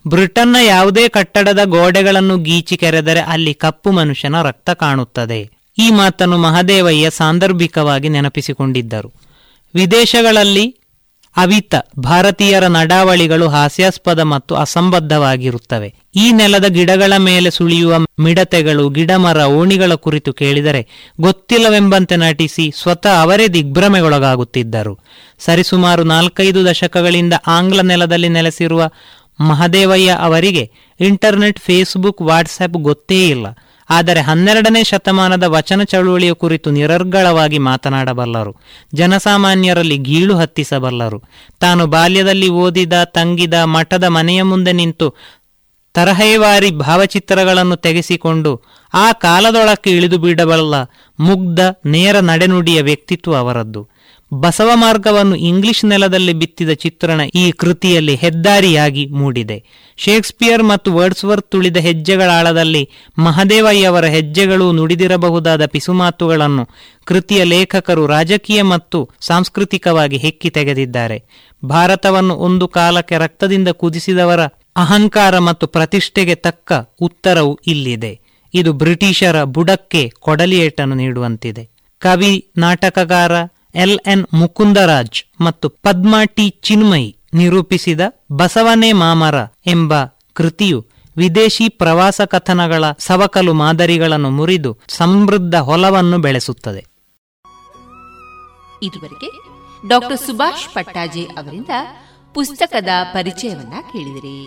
ಬ್ರಿಟನ್ನ ಯಾವುದೇ ಕಟ್ಟಡದ ಗೋಡೆಗಳನ್ನು ಗೀಚಿ ಕೆರೆದರೆ ಅಲ್ಲಿ ಕಪ್ಪು ಮನುಷ್ಯನ ರಕ್ತ ಕಾಣುತ್ತದೆ. ಈ ಮಾತನ್ನು ಮಹದೇವಯ್ಯ ಸಾಂದರ್ಭಿಕವಾಗಿ ನೆನಪಿಸಿಕೊಂಡಿದ್ದರು. ವಿದೇಶಗಳಲ್ಲಿ ಅವಿತ ಭಾರತೀಯರ ನಡಾವಳಿಗಳು ಹಾಸ್ಯಾಸ್ಪದ ಮತ್ತು ಅಸಂಬದ್ಧವಾಗಿರುತ್ತವೆ. ಈ ನೆಲದ ಗಿಡಗಳ ಮೇಲೆ ಸುಳಿಯುವ ಮಿಡತೆಗಳು, ಗಿಡಮರ, ಓಣಿಗಳ ಕುರಿತು ಕೇಳಿದರೆ ಗೊತ್ತಿಲ್ಲವೆಂಬಂತೆ ನಟಿಸಿ ಸ್ವತಃ ಅವರೇ ದಿಗ್ಭ್ರಮೆಗೊಳಗಾಗುತ್ತಿದ್ದರು. ಸರಿಸುಮಾರು ನಾಲ್ಕೈದು ದಶಕಗಳಿಂದ ಆಂಗ್ಲ ನೆಲದಲ್ಲಿ ನೆಲೆಸಿರುವ ಮಹದೇವಯ್ಯ ಅವರಿಗೆ ಇಂಟರ್ನೆಟ್, ಫೇಸ್ಬುಕ್ ವಾಟ್ಸಾಪ್ ಗೊತ್ತೇ ಇಲ್ಲ. ಆದರೆ ಹನ್ನೆರಡನೇ ಶತಮಾನದ ವಚನ ಚಳುವಳಿಯ ಕುರಿತು ನಿರರ್ಗಳವಾಗಿ ಮಾತನಾಡಬಲ್ಲರು. ಜನಸಾಮಾನ್ಯರಲ್ಲಿ ಗೀಳು ಹತ್ತಿಸಬಲ್ಲರು. ತಾನು ಬಾಲ್ಯದಲ್ಲಿ ಓದಿದ, ತಂಗಿದ, ಮಠದ ಮನೆಯ ಮುಂದೆ ನಿಂತು ತರಹೇವಾರಿ ಭಾವಚಿತ್ರಗಳನ್ನು ತೆಗೆಸಿಕೊಂಡು ಆ ಕಾಲದೊಳಕ್ಕೆ ಇಳಿದು ಬಿಡಬಲ್ಲ ಮುಗ್ಧ, ನೇರ ನಡೆನುಡಿಯ ವ್ಯಕ್ತಿತ್ವ ಅವರದ್ದು. ಬಸವ ಮಾರ್ಗವನ್ನು ಇಂಗ್ಲಿಷ್ ನೆಲದಲ್ಲಿ ಬಿತ್ತಿದ ಚಿತ್ರಣ ಈ ಕೃತಿಯಲ್ಲಿ ಹೆದ್ದಾರಿಯಾಗಿ ಮೂಡಿದೆ. ಶೇಕ್ಸ್ಪಿಯರ್ ಮತ್ತು ವರ್ಡ್ಸ್ವರ್ತ್ ತುಳಿದ ಹೆಜ್ಜೆಗಳ ಆಳದಲ್ಲಿ ಮಹದೇವಯ್ಯವರ ಹೆಜ್ಜೆಗಳು ನುಡಿದಿರಬಹುದಾದ ಪಿಸುಮಾತುಗಳನ್ನು ಕೃತಿಯ ಲೇಖಕರು ರಾಜಕೀಯ ಮತ್ತು ಸಾಂಸ್ಕೃತಿಕವಾಗಿ ಹೆಕ್ಕಿ ತೆಗೆದಿದ್ದಾರೆ. ಭಾರತವನ್ನು ಒಂದು ಕಾಲಕ್ಕೆ ರಕ್ತದಿಂದ ಕುದಿಸಿದವರ ಅಹಂಕಾರ ಮತ್ತು ಪ್ರತಿಷ್ಠೆಗೆ ತಕ್ಕ ಉತ್ತರವು ಇಲ್ಲಿದೆ. ಇದು ಬ್ರಿಟಿಷರ ಬುಡಕ್ಕೆ ಕೊಡಲಿಯೇಟನ್ನು ನೀಡುವಂತಿದೆ. ಕವಿ ನಾಟಕಕಾರ ಎಲ್ ಎನ್ ಮುಕುಂದರಾಜ್ ಮತ್ತು ಪದ್ಮಾ ಟಿ ಚಿನ್ಮಯಿ ನಿರೂಪಿಸಿದ ಬಸವನೇ ಮಾಮರ ಎಂಬ ಕೃತಿಯು ವಿದೇಶಿ ಪ್ರವಾಸ ಕಥನಗಳ ಸವಕಲು ಮಾದರಿಗಳನ್ನು ಮುರಿದು ಸಮೃದ್ಧ ಹೊಲವನ್ನು ಬೆಳೆಸುತ್ತದೆ. ಇದುವರೆಗೆ ಡಾಕ್ಟರ್ ಸುಭಾಷ್ ಪಟ್ಟಾಜೆ ಅವರಿಂದ ಪುಸ್ತಕದ ಪರಿಚಯವನ್ನ ಕೇಳಿದಿರಿ.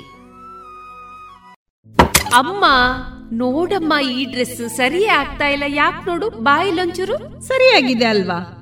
ಅಮ್ಮ, ನೋಡಮ್ಮ, ಈ ಡ್ರೆಸ್ ಸರಿಯೇ ಆಗ್ತಾ ಇಲ್ಲ. ಯಾಕೆ ನೋಡು, ಬಾಯಿಲೊಂಚೂರು ಸರಿಯಾಗಿದೆ ಅಲ್ವಾ?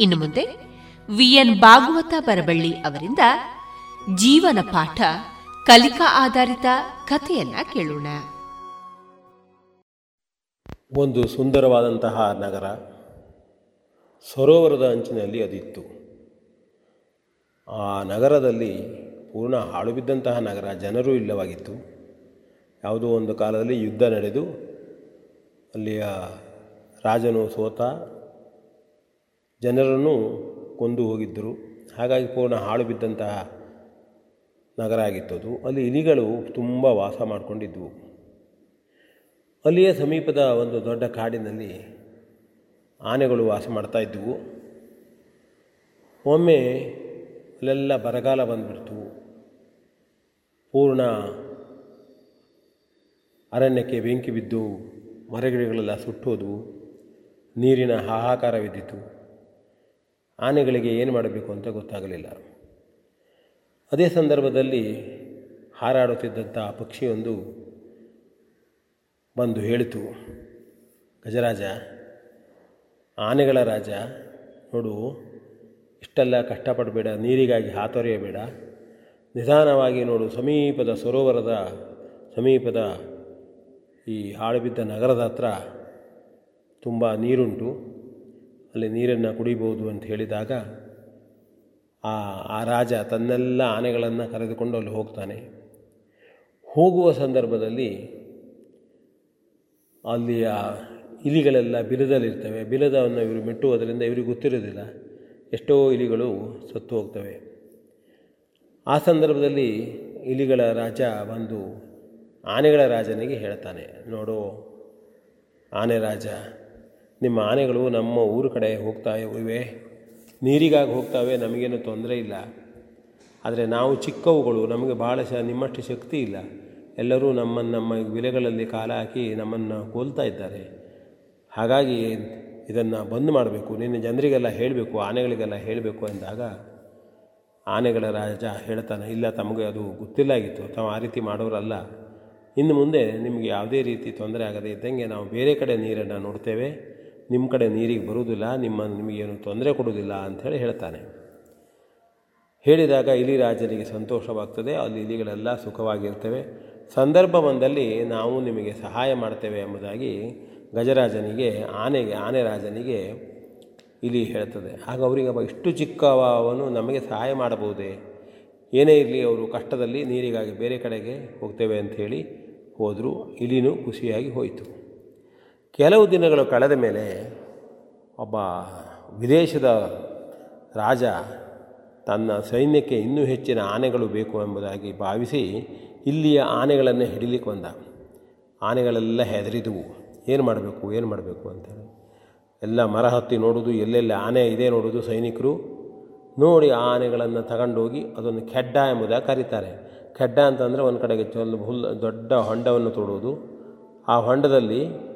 ಇನ್ನು ಮುಂದೆ ವಿಎನ್ ಭಾಗವತ ಬರಬಳ್ಳಿ ಅವರಿಂದ ಜೀವನ ಪಾಠ, ಕಲಿಕಾ ಆಧಾರಿತ ಕಥೆಯನ್ನ ಕೇಳೋಣ. ಒಂದು ಸುಂದರವಾದಂತಹ ನಗರ, ಸರೋವರದ ಅಂಚಿನಲ್ಲಿ ಅದಿತ್ತು. ಆ ನಗರದಲ್ಲಿ ಪೂರ್ಣ ಹಾಳು ಬಿದ್ದಂತಹ ನಗರ, ಜನರೂ ಇಲ್ಲವಾಗಿತ್ತು. ಯಾವುದೋ ಒಂದು ಕಾಲದಲ್ಲಿ ಯುದ್ಧ ನಡೆದು, ಅಲ್ಲಿಯ ರಾಜನು ಸೋತ ಜನರನ್ನು ಕೊಂದು ಹೋಗಿದ್ದರು. ಹಾಗಾಗಿ ಪೂರ್ಣ ಹಾಳು ಬಿದ್ದಂತಹ ನಗರ ಆಗಿತ್ತದು ಅಲ್ಲಿ ಇಲಿಗಳು ತುಂಬ ವಾಸ ಮಾಡಿಕೊಂಡಿದ್ವು. ಅಲ್ಲಿಯೇ ಸಮೀಪದ ಒಂದು ದೊಡ್ಡ ಕಾಡಿನಲ್ಲಿ ಆನೆಗಳು ವಾಸ ಮಾಡ್ತಾ ಇದ್ದವು ಒಮ್ಮೆ ಅಲ್ಲೆಲ್ಲ ಬರಗಾಲ ಬಂದುಬಿಡ್ತು. ಪೂರ್ಣ ಅರಣ್ಯಕ್ಕೆ ಬೆಂಕಿ ಬಿದ್ದು ಮರಗಿಡಗಳೆಲ್ಲ ಸುಟ್ಟೋದು. ನೀರಿನ ಹಾಹಾಕಾರವಿದ್ದಿತು ಆನೆಗಳಿಗೆ ಏನು ಮಾಡಬೇಕು ಅಂತ ಗೊತ್ತಾಗಲಿಲ್ಲ. ಅದೇ ಸಂದರ್ಭದಲ್ಲಿ ಹಾರಾಡುತ್ತಿದ್ದಂಥ ಪಕ್ಷಿಯೊಂದು ಬಂದು ಹೇಳಿತು, ಗಜರಾಜ, ಆನೆಗಳ ರಾಜ, ನೋಡು, ಇಷ್ಟೆಲ್ಲ ಕಷ್ಟಪಡಬೇಡ, ನೀರಿಗಾಗಿ ಹಾತೊರೆಯಬೇಡ. ನಿಧಾನವಾಗಿ ನೋಡು, ಸಮೀಪದ ಸರೋವರದ ಸಮೀಪದ ಈ ಹಾಳುಬಿದ್ದ ನಗರದ ಹತ್ರ ತುಂಬ ನೀರುಂಟು. ಅಲ್ಲಿ ನೀರನ್ನು ಕುಡಿಬೋದು ಅಂತ ಹೇಳಿದಾಗ ಆ ಆ ರಾಜ ತನ್ನೆಲ್ಲ ಆನೆಗಳನ್ನು ಕರೆದುಕೊಂಡು ಅಲ್ಲಿ ಹೋಗ್ತಾನೆ. ಹೋಗುವ ಸಂದರ್ಭದಲ್ಲಿ ಅಲ್ಲಿಯ ಇಲಿಗಳೆಲ್ಲ ಬಿಲದಲ್ಲಿರ್ತವೆ. ಬಿಲದವನ್ನು ಇವರು ಮೆಟ್ಟುವುದರಿಂದ ಇವರಿಗೆ ಗೊತ್ತಿರೋದಿಲ್ಲ ಎಷ್ಟೋ ಇಲಿಗಳು ಸತ್ತು ಹೋಗ್ತವೆ. ಆ ಸಂದರ್ಭದಲ್ಲಿ ಇಲಿಗಳ ರಾಜ ಬಂದು ಆನೆಗಳ ರಾಜನಿಗೆ ಹೇಳ್ತಾನೆ, ನೋಡು, ಆನೆ ರಾಜ ನಿಮ್ಮ ಆನೆಗಳು ನಮ್ಮ ಊರು ಕಡೆ ಹೋಗ್ತಾ ಇವೆ. ನೀರಿಗಾಗಿ ಹೋಗ್ತಾವೆ, ನಮಗೇನು ತೊಂದರೆ ಇಲ್ಲ. ಆದರೆ ನಾವು ಚಿಕ್ಕವುಗಳು, ನಮಗೆ ಭಾಳ ಶ ನಿಮ್ಮಷ್ಟು ಶಕ್ತಿ ಇಲ್ಲ. ಎಲ್ಲರೂ ನಮ್ಮನ್ನು, ನಮ್ಮ ವಿಲೆಗಳಲ್ಲಿ ಕಾಲ ಹಾಕಿ ನಮ್ಮನ್ನು ಕೊಲ್ತಾ ಇದ್ದಾರೆ. ಹಾಗಾಗಿ ಇದನ್ನು ಬಂದ್ ಮಾಡಬೇಕು. ನಿನ್ನ ಜನರಿಗೆಲ್ಲ ಹೇಳಬೇಕು, ಆನೆಗಳಿಗೆಲ್ಲ ಹೇಳಬೇಕು ಎಂದಾಗ ಆನೆಗಳ ರಾಜ ಹೇಳ್ತಾನೆ, ಇಲ್ಲ ತಮಗೆ ಅದು ಗೊತ್ತಿಲ್ಲಾಗಿತ್ತು ತಾವು ಆ ರೀತಿ ಮಾಡೋರಲ್ಲ. ಇನ್ನು ಮುಂದೆ ನಿಮಗೆ ಯಾವುದೇ ರೀತಿ ತೊಂದರೆ ಆಗದೇ ಇದ್ದಂಗೆ ನಾವು ಬೇರೆ ಕಡೆ ನೀರನ್ನು ನೋಡ್ತೇವೆ. ನಿಮ್ಮ ಕಡೆ ನೀರಿಗೆ ಬರುವುದಿಲ್ಲ, ನಿಮ್ಮ ನಿಮಗೇನು ತೊಂದರೆ ಕೊಡುವುದಿಲ್ಲ ಅಂಥೇಳಿ ಹೇಳ್ತಾನೆ. ಹೇಳಿದಾಗ ಇಲಿ ರಾಜನಿಗೆ ಸಂತೋಷವಾಗ್ತದೆ, ಅಲ್ಲಿ ಇಲಿಗಳೆಲ್ಲ ಸುಖವಾಗಿರ್ತವೆ. ಸಂದರ್ಭ ಬಂದಲ್ಲಿ ನಾವು ನಿಮಗೆ ಸಹಾಯ ಮಾಡ್ತೇವೆ ಎಂಬುದಾಗಿ ಗಜರಾಜನಿಗೆ, ಆನೆಗೆ, ಆನೆ ರಾಜನಿಗೆ ಇಲಿ ಹೇಳ್ತದೆ. ಆಗ ಅವರಿಗೆ ಅವ ಇಷ್ಟು ಚಿಕ್ಕವನು ನಮಗೆ ಸಹಾಯ ಮಾಡಬಹುದೇ? ಏನೇ ಇರಲಿ, ಅವರು ಕಷ್ಟದಲ್ಲಿ ನೀರಿಗಾಗಿ ಬೇರೆ ಕಡೆಗೆ ಹೋಗ್ತೇವೆ ಅಂಥೇಳಿ ಹೋದರು. ಇಲಿನೂ ಖುಷಿಯಾಗಿ ಹೋಯಿತು. ಕೆಲವು ದಿನಗಳು ಕಳೆದ ಮೇಲೆ ಒಬ್ಬ ವಿದೇಶದ ರಾಜ ತನ್ನ ಸೈನ್ಯಕ್ಕೆ ಇನ್ನೂ ಹೆಚ್ಚಿನ ಆನೆಗಳು ಬೇಕು ಎಂಬುದಾಗಿ ಭಾವಿಸಿ ಇಲ್ಲಿಯ ಆನೆಗಳನ್ನು ಹಿಡಿಲಿಕ್ಕೆ ಬಂದ. ಆನೆಗಳೆಲ್ಲ ಹೆದರಿದವು. ಏನು ಮಾಡಬೇಕು ಏನು ಮಾಡಬೇಕು ಅಂತೇಳಿ. ಎಲ್ಲ ಮರ ಹತ್ತಿ ನೋಡೋದು, ಎಲ್ಲೆಲ್ಲಿ ಆನೆ ಇದೆ ನೋಡೋದು ಸೈನಿಕರು. ನೋಡಿ ಆ ಆನೆಗಳನ್ನು ತಗೊಂಡೋಗಿ ಅದೊಂದು ಖೆಡ್ಡ ಎಂಬುದಾಗಿ ಕರೀತಾರೆ. ಖೆಡ್ಡ ಅಂತಂದರೆ ಒಂದು ಕಡೆಗೆ ಒಂದು ಹುಲ್ಲು ದೊಡ್ಡ ಹೊಂಡವನ್ನು ತೊಡೋದು ಆ ಹೊಂಡದಲ್ಲಿ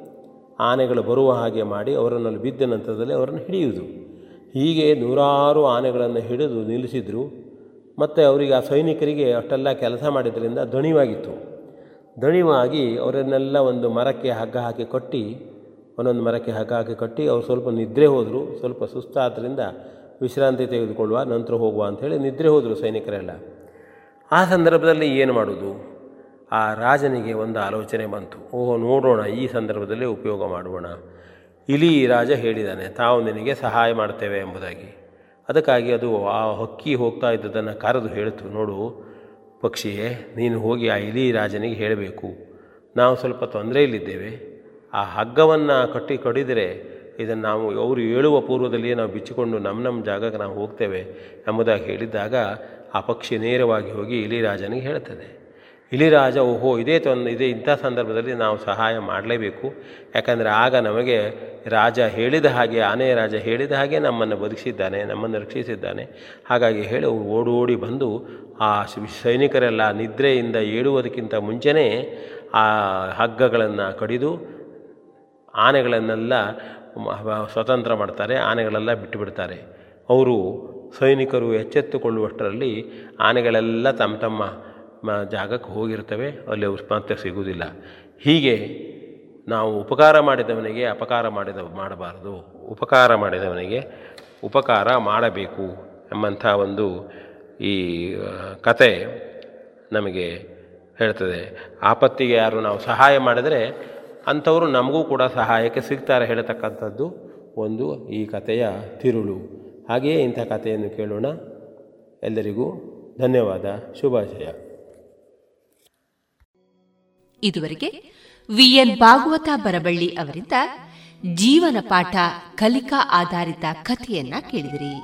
ಆನೆಗಳು ಬರುವ ಹಾಗೆ ಮಾಡಿ ಅವರನ್ನಲ್ಲಿ ಬಿದ್ದ ನಂತರದಲ್ಲಿ ಅವರನ್ನು ಹಿಡಿಯುವುದು. ಹೀಗೆ ನೂರಾರು ಆನೆಗಳನ್ನು ಹಿಡಿದು ನಿಲ್ಲಿಸಿದರು. ಮತ್ತು ಅವರಿಗೆ ಆ ಸೈನಿಕರಿಗೆ ಅಷ್ಟೆಲ್ಲ ಕೆಲಸ ಮಾಡಿದ್ದರಿಂದ ದಣಿವಾಗಿತ್ತು ದಣಿವಾಗಿ ಅವರನ್ನೆಲ್ಲ ಒಂದು ಮರಕ್ಕೆ ಹಗ್ಗ ಹಾಕಿ ಕಟ್ಟಿ, ಒಂದೊಂದು ಮರಕ್ಕೆ ಹಗ್ಗ ಹಾಕಿ ಕಟ್ಟಿ ಅವರು ಸ್ವಲ್ಪ ನಿದ್ರೆ ಹೋದರು. ಸ್ವಲ್ಪ ಸುಸ್ತಾದ್ದರಿಂದ ವಿಶ್ರಾಂತಿ ತೆಗೆದುಕೊಳ್ಳುವ, ನಂತರ ಹೋಗುವ ಅಂಥೇಳಿ ನಿದ್ರೆ ಹೋದರು ಸೈನಿಕರೆಲ್ಲ. ಆ ಸಂದರ್ಭದಲ್ಲಿ ಏನು ಮಾಡೋದು? ಆ ರಾಜನಿಗೆ ಒಂದು ಆಲೋಚನೆ ಬಂತು. ಓಹೋ, ನೋಡೋಣ, ಈ ಸಂದರ್ಭದಲ್ಲಿ ಉಪಯೋಗ ಮಾಡೋಣ. ಇಲಿ ರಾಜ ಹೇಳಿದ್ದಾನೆ ತಾವು ನಿನಗೆ ಸಹಾಯ ಮಾಡ್ತೇವೆ ಎಂಬುದಾಗಿ. ಅದಕ್ಕಾಗಿ ಅದು ಆ ಹಕ್ಕಿ ಹೋಗ್ತಾ ಇದ್ದದನ್ನು ಕರೆದು ಹೇಳಿತು. ನೋಡು ಪಕ್ಷಿಯೇ, ನೀನು ಹೋಗಿ ಆ ಇಲಿ ರಾಜನಿಗೆ ಹೇಳಬೇಕು. ನಾವು ಸ್ವಲ್ಪ ತೊಂದರೆಯಲ್ಲಿದ್ದೇವೆ. ಆ ಹಗ್ಗವನ್ನು ಕಟ್ಟಿ ಕಡಿದರೆ ಇದನ್ನು ನಾವು, ಅವರು ಹೇಳುವ ಪೂರ್ವದಲ್ಲಿಯೇ ನಾವು ಬಿಚ್ಚಿಕೊಂಡು ನಮ್ಮ ನಮ್ಮ ಜಾಗಕ್ಕೆ ನಾವು ಹೋಗ್ತೇವೆ ಎಂಬುದಾಗಿ ಹೇಳಿದ್ದಾಗ ಆ ಪಕ್ಷಿ ನೇರವಾಗಿ ಹೋಗಿ ಇಲಿ ರಾಜನಿಗೆ ಹೇಳ್ತದೆ. ಇಲಿರಾಜ, ಓಹೋ, ಇದೇ ತೊಂದರೆ ಇದೇ ಇಂಥ ಸಂದರ್ಭದಲ್ಲಿ ನಾವು ಸಹಾಯ ಮಾಡಲೇಬೇಕು. ಯಾಕಂದರೆ ಆಗ ನಮಗೆ ರಾಜ ಹೇಳಿದ ಹಾಗೆ, ಆನೆಯ ರಾಜ ಹೇಳಿದ ಹಾಗೆ ನಮ್ಮನ್ನು ಬದುಕಿಸಿದ್ದಾನೆ, ನಮ್ಮನ್ನು ರಕ್ಷಿಸಿದ್ದಾನೆ. ಹಾಗಾಗಿ ಹೇಳಿ ಓಡಿ ಬಂದು ಆ ಸೈನಿಕರೆಲ್ಲ ನಿದ್ರೆಯಿಂದ ಏಳುವುದಕ್ಕಿಂತ ಮುಂಚೆನೇ ಆ ಹಗ್ಗಗಳನ್ನು ಕಡಿದು ಆನೆಗಳನ್ನೆಲ್ಲ ಸ್ವತಂತ್ರ ಮಾಡ್ತಾರೆ, ಆನೆಗಳೆಲ್ಲ ಬಿಟ್ಟುಬಿಡ್ತಾರೆ. ಅವರು ಸೈನಿಕರು ಎಚ್ಚೆತ್ತುಕೊಳ್ಳುವಷ್ಟರಲ್ಲಿ ಆನೆಗಳೆಲ್ಲ ತಮ್ಮ ತಮ್ಮ ಜಾಗಕ್ಕೆ ಹೋಗಿರ್ತವೆ, ಅಲ್ಲಿ ಅವ್ರು ಸಿಗುವುದಿಲ್ಲ. ಹೀಗೆ ನಾವು ಉಪಕಾರ ಮಾಡಿದವನಿಗೆ ಅಪಕಾರ ಮಾಡಿದ, ಮಾಡಬಾರದು. ಉಪಕಾರ ಮಾಡಿದವನಿಗೆ ಉಪಕಾರ ಮಾಡಬೇಕು ಎಂಬಂಥ ಒಂದು ಈ ಕತೆ ನಮಗೆ ಹೇಳ್ತದೆ. ಆಪತ್ತಿಗೆ ಯಾರು ನಾವು ಸಹಾಯ ಮಾಡಿದರೆ ಅಂಥವರು ನಮಗೂ ಕೂಡ ಸಹಾಯಕ್ಕೆ ಸಿಗ್ತಾರೆ ಹೇಳತಕ್ಕಂಥದ್ದು ಒಂದು ಈ ಕಥೆಯ ತಿರುಳು. ಹಾಗೆಯೇ ಇಂಥ ಕಥೆಯನ್ನು ಕೇಳೋಣ. ಎಲ್ಲರಿಗೂ ಧನ್ಯವಾದ. ಶುಭಾಶಯ. ಇದುವರೆಗೆ ವಿಎನ್ ಭಾಗವತ ಬರಬಳ್ಳಿ ಅವರಿಂದ ಜೀವನ ಪಾಠ ಕಲಿಕಾ ಆಧಾರಿತ ಕಥೆಯನ್ನ ಕೇಳಿದಿರಿ.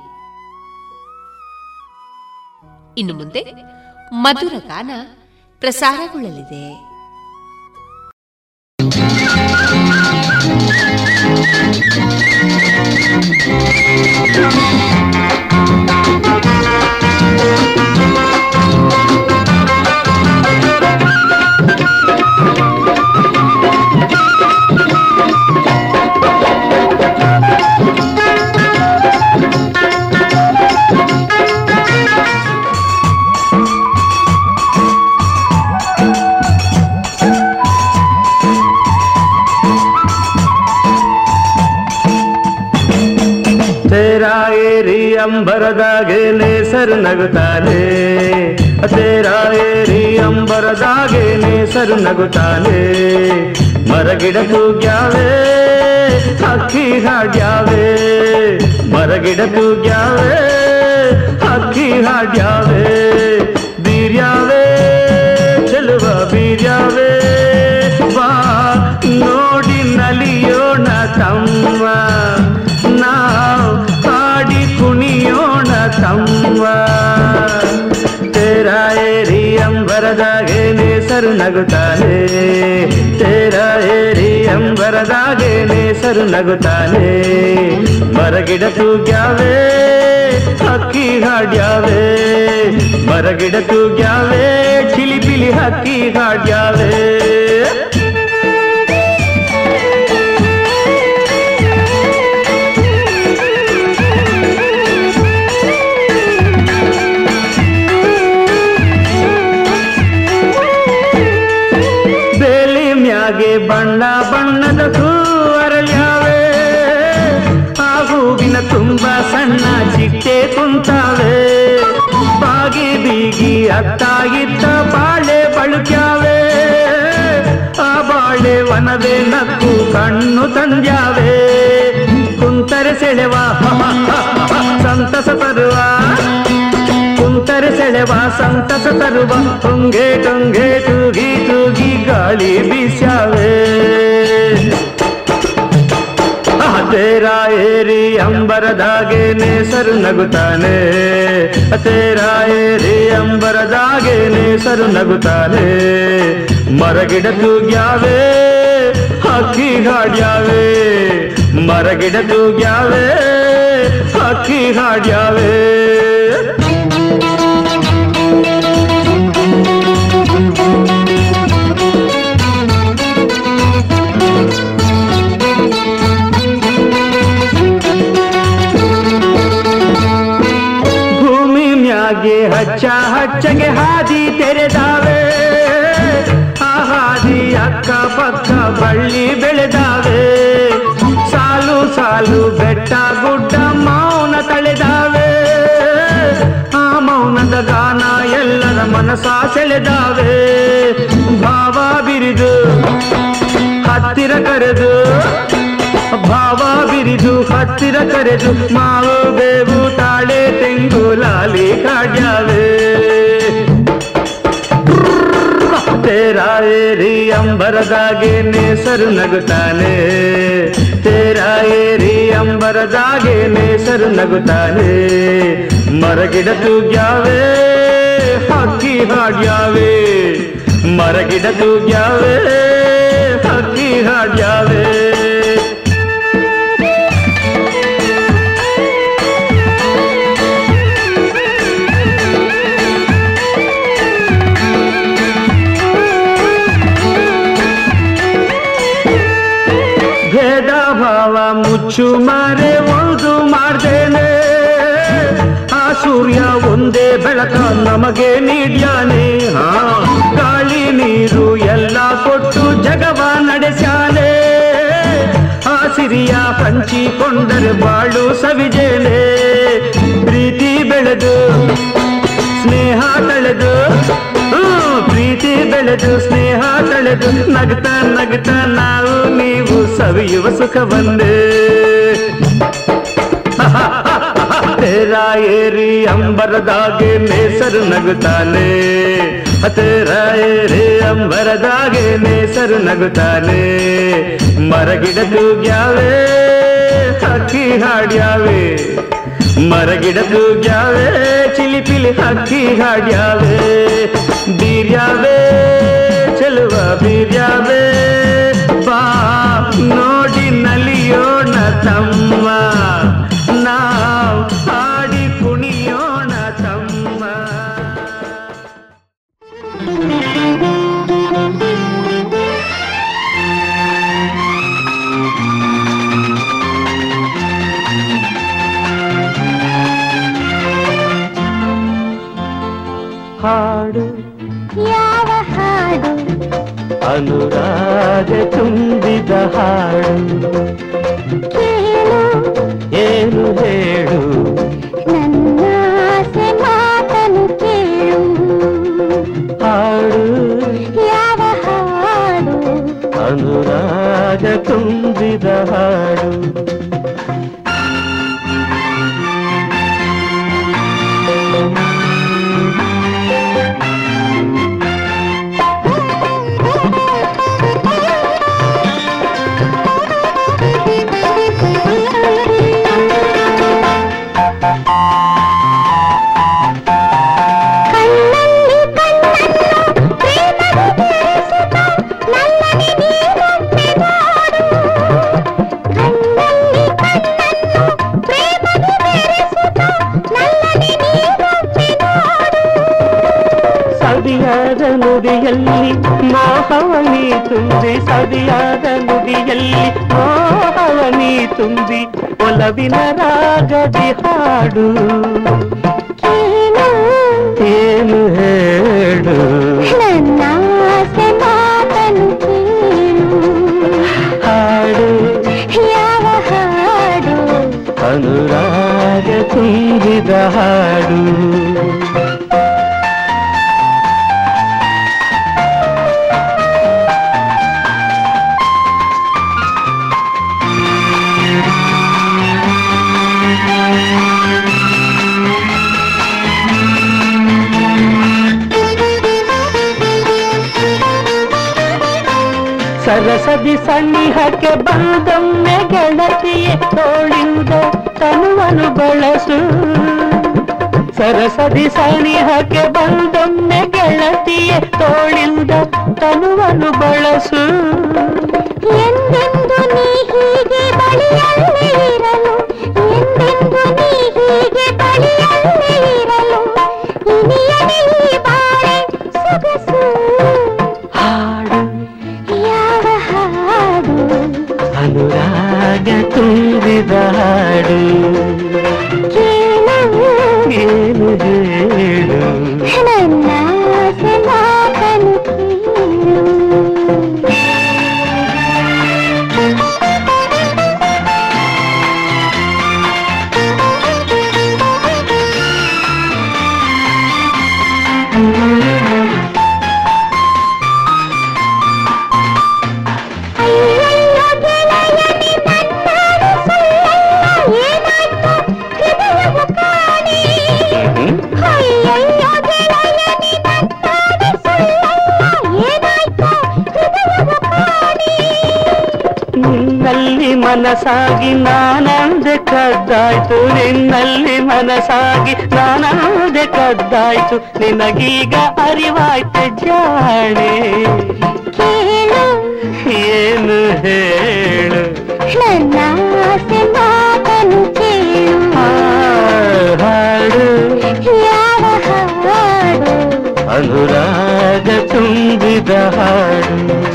ಇನ್ನು ಮುಂದೆ ಮಧುರ ಗಾನ ಪ್ರಸಾರಗೊಳ್ಳಲಿದೆ. ಅಂಬರದಾಗೆ ನೇಸರು ನಗುತ್ತಾನೆ ತೇರಾ ಏರಿ ಅಂಬರದಾಗೆ ನೇಸರು ನಗುತ್ತಾನೆ ಮರಗಿಡ ತೂಗ್ಯಾವೆ ಅಕ್ಕಿ ಹಾಡ್ಯಾವೆ ಮರಗಿಡ ತೂಗ್ಯಾವೆ ಅಕ್ಕಿ ಹಾಡ್ಯಾವೆ ನಗುತ್ತಾನೆ. ತೇರ ಏರಿ ಅಂಬರದಾಗೆ ನೇಸರು ನಗುತ್ತಾನೆ. ಮರಗಿಡ ತೂಗ್ಯಾವೆ ಹಕ್ಕಿ ಹಾಡ್ಯಾವೆ. ಮರಗಿಡ ತೂಗ್ಯಾವೆ ಚಿಲಿಪಿಲಿ ಹಕ್ಕಿ ಹಾಡ್ಯಾವೆ. ಇತ್ತ ಬಾಳೆ ಬಳುಕ್ಯಾವೆ, ಆ ಬಾಳೆ ವನವೇ ನಕ್ಕು ಕಣ್ಣು ತಂದ್ಯಾವೆ. ಕುಂತರೆ ಸೆಳೆವ ಸಂತಸ ತರುವ. ಕುಂತರೆ ಸೆಳೆವ, ಸಂತಸ ತರುವ ಟೊಂಗೆ ಟೊಂಗೆ ತೂಗಿ ತೂಗಿ ಗಾಳಿ ಬೀಸ್ಯಾವೆ. ತೇರ ಏರಿ ಅಂಬರದಾಗೆ ನೇಸರು ನಗುತ್ತಾನೆ ತೇರ ಏರಿ ಅಂಬರದಾಗೆ ನೇಸರು ನಗುತ್ತಾನೆ ಮರಗಿಡ ತೂಗ್ಯಾವೆ ಹಕ್ಕಿ ಹಾಡ್ಯಾವೆ ಮರಗಿಡ ತೂಗ್ಯಾವೆ ಹಕ್ಕಿ ಹಾಡ್ಯಾವೆ ಮ್ಯಾಗೆ ಹಚ್ಚ ಹಚ್ಚಗೆ ಹಾದಿ ತೆರೆದಾವೆ. ಆ ಹಾದಿ ಅಕ್ಕ ಪಕ್ಕ ಬಳ್ಳಿ ಬೆಳೆದಾವೆ. ಸಾಲು ಸಾಲು ಬೆಟ್ಟ ಗುಡ್ಡ ಮೌನ ತಳೆದಾವೆ. ಆ ಮೌನದ ಗಾನ ಎಲ್ಲರ ಮನಸ ಸೆಳೆದಾವೆ. ಭಾವ ಬಿರಿದು ಹತ್ತಿರ ಕರೆದು, ಭಾವ ಬಿರಿದು ಹತ್ತಿರ ಕರೆದು, ಮಾವು ಬೇವು ತಾಳೆ ತೆಂಗು ಲಾಲಿ ಕಾಡ್ಯಾವೆ ತೇರಾ ಏರಿ ಅಂಬರದಾಗೆ ನೇಸರು ನಗುತ್ತಾನೆ ತೇರಾ ಏರಿ ಅಂಬರದಾಗೆ ನೇಸರು ನಗುತ್ತಾನೆ ಮರಗಿಡ ತೂಗ್ಯಾವೆ ಹಕ್ಕಿ ಹಾಡ್ಯಾವೆ ಮರಗಿಡ ತೂಗ್ಯಾವೆ ಹಕ್ಕಿ ಹಾಡ್ಯಾವೆ ಮುಚ್ಚು ಮಾರೆ ಒಂದು ಮಾಡ್ದೇನೆ ಆ ಸೂರ್ಯ ಒಂದೇ ಬೆಳಕ ನಮಗೆ ನೀಡ್ಯಾನೆ. ಹಾ ಗಾಳಿ ನೀರು ಎಲ್ಲ ಕೊಟ್ಟು ಜಗವ ನಡೆಸ್ಯಾನೆ. ಆ ಸಿರಿಯ ಹಂಚಿಕೊಂಡರೆ ಬಾಳು ಸವಿಜೇನೆ. ಪ್ರೀತಿ ಬೆಳೆದು ಸ್ನೇಹ ತಳೆದು ಹ್ಮ್, ಪ್ರೀತಿ ಬೆಳೆದು ಸ್ನೇಹ ತಳೆದು ನಗ್ತಾ ನಗ್ತಾ ನಾವು ನೀವು ಸವಿಯುವ ಸುಖವನ್ನೇ ತೇರ ಏರಿ ಅಂಬರದಾಗೆ ನೇಸರು ನಗುತ್ತಾನೆ ತೇರ ಏರಿ ಅಂಬರದಾಗೆ ನೇಸರು ನಗುತ್ತಾನೆ ಮರಗಿಡ ತೂಗ್ಯಾವೆ ಹಕ್ಕಿ ಹಾಡ್ಯಾವೆ ಮರಗಿಡ ತೂಗ್ಯಾವೆ ಚಿಲಿಪಿಲಿ ಹಕ್ಕಿ ಹಾಡ್ಯಾವೆ ಬೀರ್ಯಾವೆ ಚೆಲುವ ಬೀರ್ಯಾವೆ ಬಾ ನೋಡಿ ನಲಿಯೋಣ ತಮ್ಮ ಅನುರಾಗ ತುಂಬಿದ ಹಾಡು ಕೇಳು ಏನು ಹೇಳು ನನ್ನಾಸೆ ಮಾತನು ಕೇಳು ಹಾಡು ಯಾವ ಹಾಡು ಅನುರಾಗ ತುಂಬಿದ ಹಾಡು ಮೋಹವನಿ ತುಂಬಿ ಸದಿಯಾದ ನುಡಿಯಲ್ಲಿ ಮೋಹವನಿ ತುಂಬಿ ಒಲವಿನ ರಾಗದಿ ಹಾಡು ಕೇಳು ಏನು ಹೇಳು ನನ್ನಾಸೆ ಮಾತನು ಕೇಳು ಹಾಡು ಯಾವ ಹಾಡು ಅನುರಾಗ ತುಂಬಿದ ಹಾಡು ಸರಸದಿ ಸನ್ನಿಹಕ್ಕೆ ಬಂದೊಮ್ಮೆ ಗೆಳತಿಯೇ ತೋಳಿಂದ ತನುವನು ಬಳಸು. ಸರಸದಿ ಸನಿಹಕ್ಕೆ ಬಂದೊಮ್ಮೆ ಗೆಳತಿಯೇ ತೋಳಿಂದ ತನುವನು ಬಳಸು. ಎಂದೆಂದು ನೀ ಹೀಗೆ ಬಳಿಯಲ್ಲೇ ಇರಲು? ಎಂದೆಂದು ನೀ ಹೀಗೆ ಬಳಿಯಲ್ಲೇ ಇರಲು? ಇನಿಯನೇ ತುಂಬಿದ ಹಾಡು ಮನಸಾಗಿ ನಾನಂದೆ ಕದ್ದಾಯ್ತು. ನಿನ್ನಲ್ಲಿ ಮನಸಾಗಿ ನಾನಂದೆ ಕದ್ದಾಯ್ತು. ನಿನಗೀಗ ಅರಿವಾಯ್ತು ಜಾಣೆ. ಏನು? ಹೇಳು? ನನ್ನ ಆಸೆ ಮಾತನು ಕೇಳು. ಹಾಡು. ಯಾವ ಹಾಡು? ಅನುರಾಗ ತುಂಬಿದ ಹಾಡು.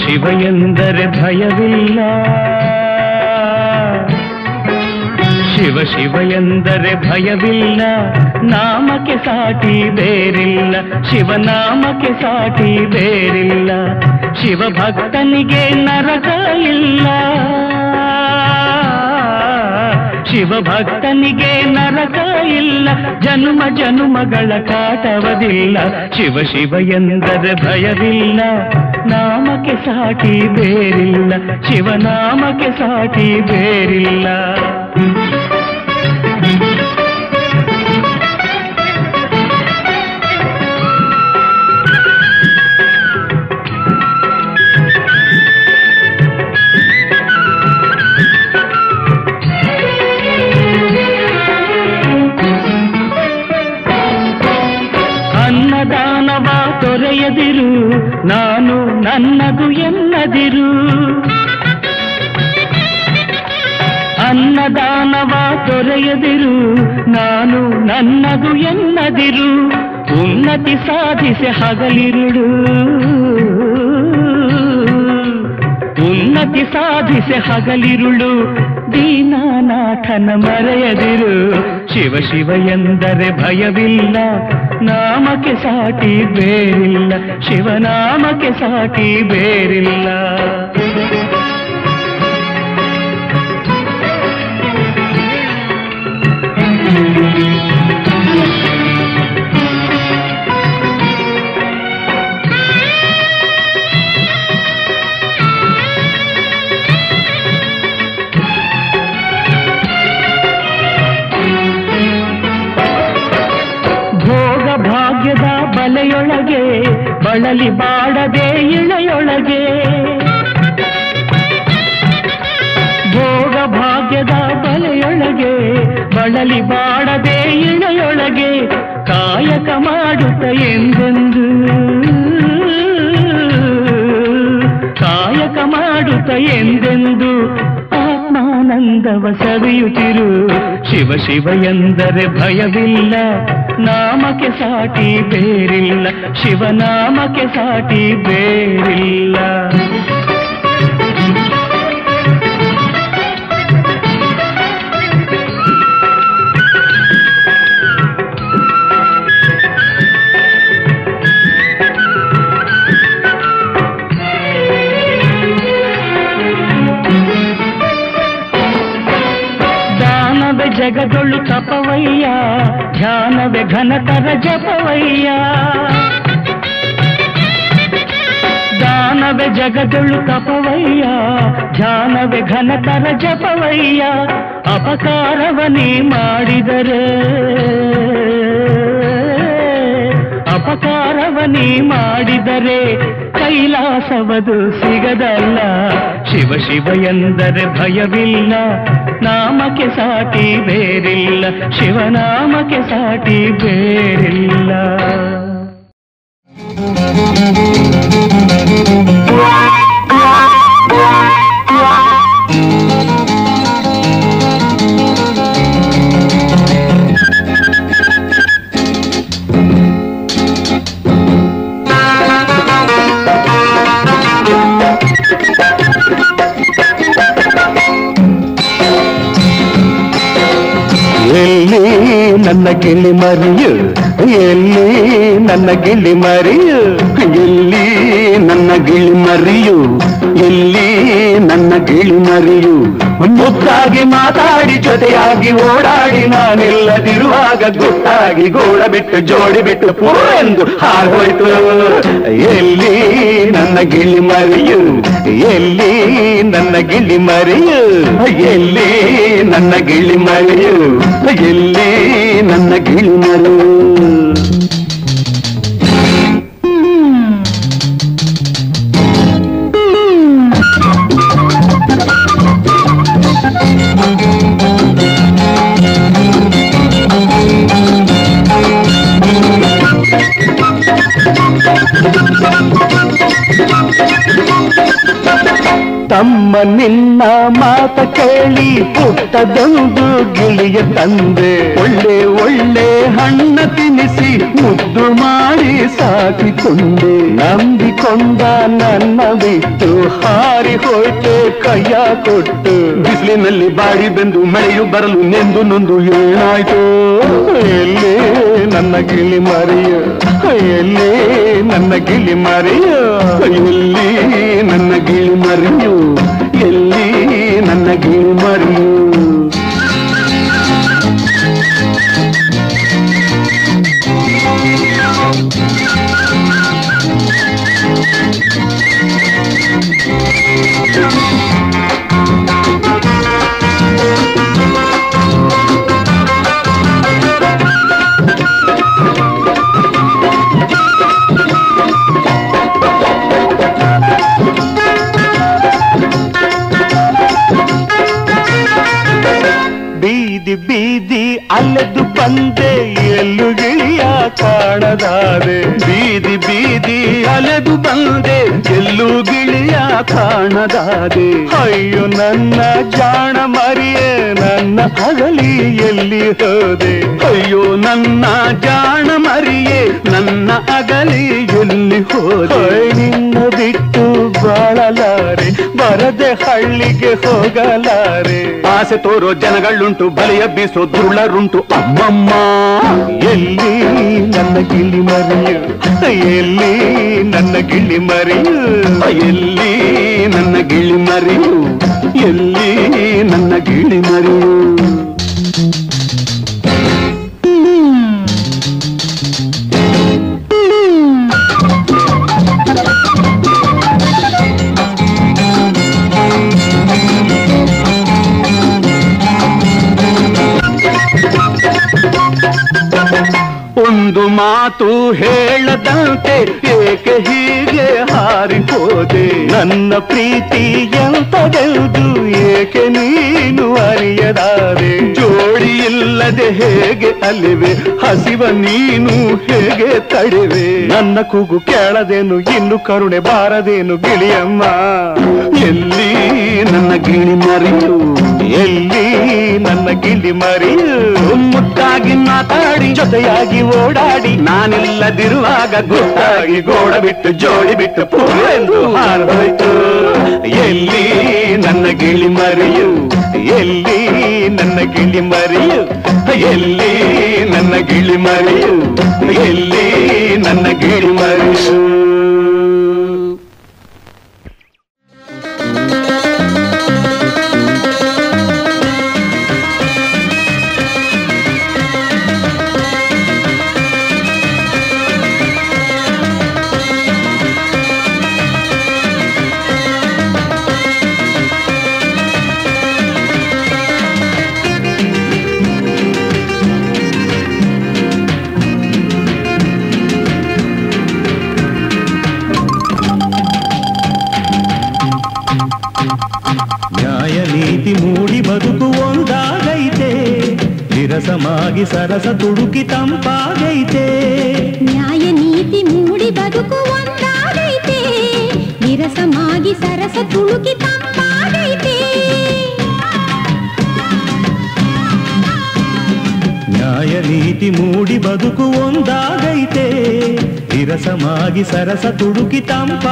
ಶಿವ ಎಂದರೆ ಭಯವಿಲ್ಲ. ಶಿವ ಶಿವ ಎಂದರೆ ಭಯವಿಲ್ಲ. ನಾಮಕ್ಕೆ ಸಾಟಿ ಬೇರಿಲ್ಲ. ಶಿವನಾಮಕ್ಕೆ ಸಾಟಿ ಬೇರಿಲ್ಲ. ಶಿವ ಭಕ್ತನಿಗೆ ನರಕ ಇಲ್ಲ. ಶಿವ ಭಕ್ತನಿಗೆ ನರಕ ಇಲ್ಲ, ಜನುಮ ಜನುಮಗಳ ಕಾಟವದಿಲ್ಲ, ಶಿವ ಶಿವ ಎಂದರೆ ಭಯವಿಲ್ಲ, ನಾಮಕ್ಕೆ ಸಾಟಿ ಬೇರಿಲ್ಲ ಶಿವನಾಮಕ್ಕೆ ಸಾಟಿ ಬೇರಿಲ್ಲ. ನನ್ನದು ಎನ್ನದಿರು. ಅನ್ನದಾನವ ತೊರೆಯದಿರು ನಾನು ನನ್ನದು ಎನ್ನದಿರು. ಉನ್ನತಿ ಸಾಧಿಸಿ ಹಗಲಿರುಳು. ಉನ್ನತಿ ಸಾಧಿಸಿ ಹಗಲಿರುಳು. ದೀನಾನಾಥನ ಮರೆಯದಿರು. ಶಿವ ಶಿವ ಎಂದರೆ ಭಯವಿಲ್ಲ. ನಾಮಕ್ಕೆ ಸಾಟಿ ಬೇರಿಲ್ಲ ಶಿವನಾಮಕ್ಕೆ ಸಾಟಿ ಬೇರಿಲ್ಲ ಭೋಗ ಬಳಲಿ ಬಾಡದೆ ಇಳೆಯೊಳಗೆ. ಭೋಗ ಭಾಗ್ಯದ ಬಲೆಯೊಳಗೆ ಬಳಲಿ ಬಾಡದೆ ಇಳೆಯೊಳಗೆ ಕಾಯಕ ಮಾಡುತ್ತ ಎಂದೆಂದು. ಕಾಯಕ ಮಾಡುತ್ತ ಎಂದೆಂದು. ಆತ್ಮಾನಂದವ ಸವಿಯುತ್ತಿರು ಶಿವ ಶಿವ ಎಂದರೆ ಭಯವಿಲ್ಲ. ನಾಮಕ್ಕೆ ಸಾಟಿ ಬೇರಿಲ್ಲ. ಶಿವನಾಮಕ್ಕೆ ಸಾಟಿ ಬೇರಿಲ್ಲ. ಜಗದೊಳು ತಪವಯ್ಯ ಧ್ಯಾನವೇ ಘನತರ ಜಪವಯ್ಯ ದಾನವೇ ಜಗದೊಳು ತಪವಯ್ಯ ಧ್ಯಾನವೇ ಘನತರ ಜಪವಯ್ಯ ಅಪಕಾರವನೇ ಮಾಡಿದರೆ ಅಪಕಾರವನೇ ಮಾಡಿದರೆ ಕೈಲಾಸವದು ಸಿಗದಲ್ಲ. ಶಿವ ಶಿವ ಎಂದರೆ ಭಯವಿಲ್ಲ ನಾಮಕ್ಕೆ ಸಾಟಿ ಬೇರಿಲ್ಲ ಶಿವನಾಮಕ್ಕೆ ಸಾಟಿ ಬೇರಿಲ್ಲ. ನನ್ನ ಗಿಳಿ ಮರಿಯು, ಎಲ್ಲಿ ನನ್ನ ಗಿಳಿ ಮರಿಯು, ಎಲ್ಲಿ ನನ್ನ ಗಿಳಿ ಮರಿಯು, ಎಲ್ಲಿ ನನ್ನ ಗಿಳಿ ಮರಿಯು. ಮುದ್ದಾಗಿ ಮಾತಾಡಿ, ಜೊತೆಯಾಗಿ ಓಡಾಡಿ, ನಾನಿಲ್ಲದಿರುವಾಗ ಗುಟ್ಟಾಗಿ ಗೋಡ ಬಿಟ್ಟು, ಜೋಡಿ ಬಿಟ್ಟು ಪೂ ಎಂದು ಹಾರೋಯ್ತು ಎಲ್ಲಿ ನನ್ನ ಗಿಳಿ ಮರಿಯು? ಎಲ್ಲಿ ನನ್ನ ಗಿಳಿ ಮರಿಯು? ಎಲ್ಲಿ ನನ್ನ ಗಿಳಿ ಮರಿಯು? ಎಲ್ಲಿ ನನ್ನ ಗಿಳಿ ಮರಿಯು? ನಿನ್ನ ಮಾತ ಕೇಳಿ ಪುಟ್ಟದೊಂದು ಗಿಳಿಯ ತಂದೆ. ಒಳ್ಳೆ ಒಳ್ಳೆ ಹಣ್ಣ ತಿನಿಸಿ ಮುದ್ದು ಮಾಡಿ ಸಾಕಿಕೊಂಡೆ. ನಂಬಿಕೊಂಡ ನನ್ನ ಬಿಟ್ಟು ಹಾರಿ ಹೋಯ್ತೆ ಕೈಯ ಕೊಟ್ಟು. ಬಿಸಿಲಿನಲ್ಲಿ ಬಾಡಿ ಬೆಂದು ಮಳೆಯು ಬರಲು ನೆಂದು ನೊಂದು ಏನಾಯ್ತು? ಎಲ್ಲಿ ನನ್ನ ಗಿಳಿ ಮರಿಯ? ಎಲ್ಲಿ ನನ್ನ ಗಿಳಿ ಮರಿಯ? ಎಲ್ಲಿ ನನ್ನ ಗಿಳಿ ಮರಿಯು? ನನ್ನ ಗಿಳಿ ಮರಿಯು ಬೀದಿ ಬೀದಿ ಅಲೆದು ಬಂದೆ ಎಲ್ಲು ಗಿಳಿಯ ಕಾಣದಾದೆ. ಬೀದಿ ಬೀದಿ ಅಲೆದು ಬಂದೆ ಎಲ್ಲು ಗಿಳಿಯ ಕಾಣದಾದೆ. ಅಯ್ಯೋ ನನ್ನ ಜಾಣ ಮರಿಯೇ, ನನ್ನ ಅಗಲಿ ಎಲ್ಲಿ ಹೋದೆ? ಅಯ್ಯೋ ನನ್ನ ಜಾಣ ಮರಿಯೇ, ನನ್ನ ಅಗಲಿ ಎಲ್ಲಿ ಹೋದೆ? ನಿನ್ನ ಬಾಳಲಾರೆ ಬರದೆ ಹಳ್ಳಿಗೆ ಹೋಗಲಾರೆ. ಆಸೆ ತೋರೋ ಜನಗಳುಂಟು ಬಲಿಯ ಬೀಸೋ ದುರುಳರುಂಟು ಅಮ್ಮಮ್ಮ ಎಲ್ಲಿ ನನ್ನ ಗಿಳಿ ಮರಿಯು ಎಲ್ಲಿ ನನ್ನ ಗಿಳಿ ಮರಿಯು ಎಲ್ಲಿ ನನ್ನ ಗಿಳಿ ಮರಿಯು ಎಲ್ಲಿ ನನ್ನ ಗಿಳಿ ಮರಿಯು ಒಂದು ಮಾತು ಹೇಳದಂತೆ ಏಕೆ ಹೀಗೆ ಹಾರಿಹೋದೆ? ನನ್ನ ಪ್ರೀತಿ ಎಂತದೆದು ಏಕೆ ನೀನು ಅರಿಯದಾರೆ ಜೋಡಿ ಇಲ್ಲದೆ ಹೇಗೆ ಅಲ್ಲಿವೆ ಹಸಿವ ನೀನು ಹೇಗೆ ತಡೆವೆ? ನನ್ನ ಕೂಗು ಕೇಳದೇನು, ಇನ್ನು ಕರುಣೆ ಬಾರದೇನು ಗಿಳಿಯಮ್ಮ ಎಲ್ಲಿ ನನ್ನ ಗಿಳಿ ಮರಿಯು? ಎಲ್ಲಿ ನನ್ನ ಗಿಳಿ ಮರಿಯು? ಮುಟ್ಟಾಗಿ ಮಾತಾಡಿ ಜೊತೆಯಾಗಿ ಓಡಾಡಿ ನಾನಿಲ್ಲದಿರುವಾಗ ಗೊತ್ತಾಗಿ ಗೋಡ ಬಿಟ್ಟು ಜೋಡಿ ಬಿಟ್ಟು ಪೂರೆಂದು ಹಾರೋಯ್ತು ವಿರಸಮಾಗಿ ಸರಸ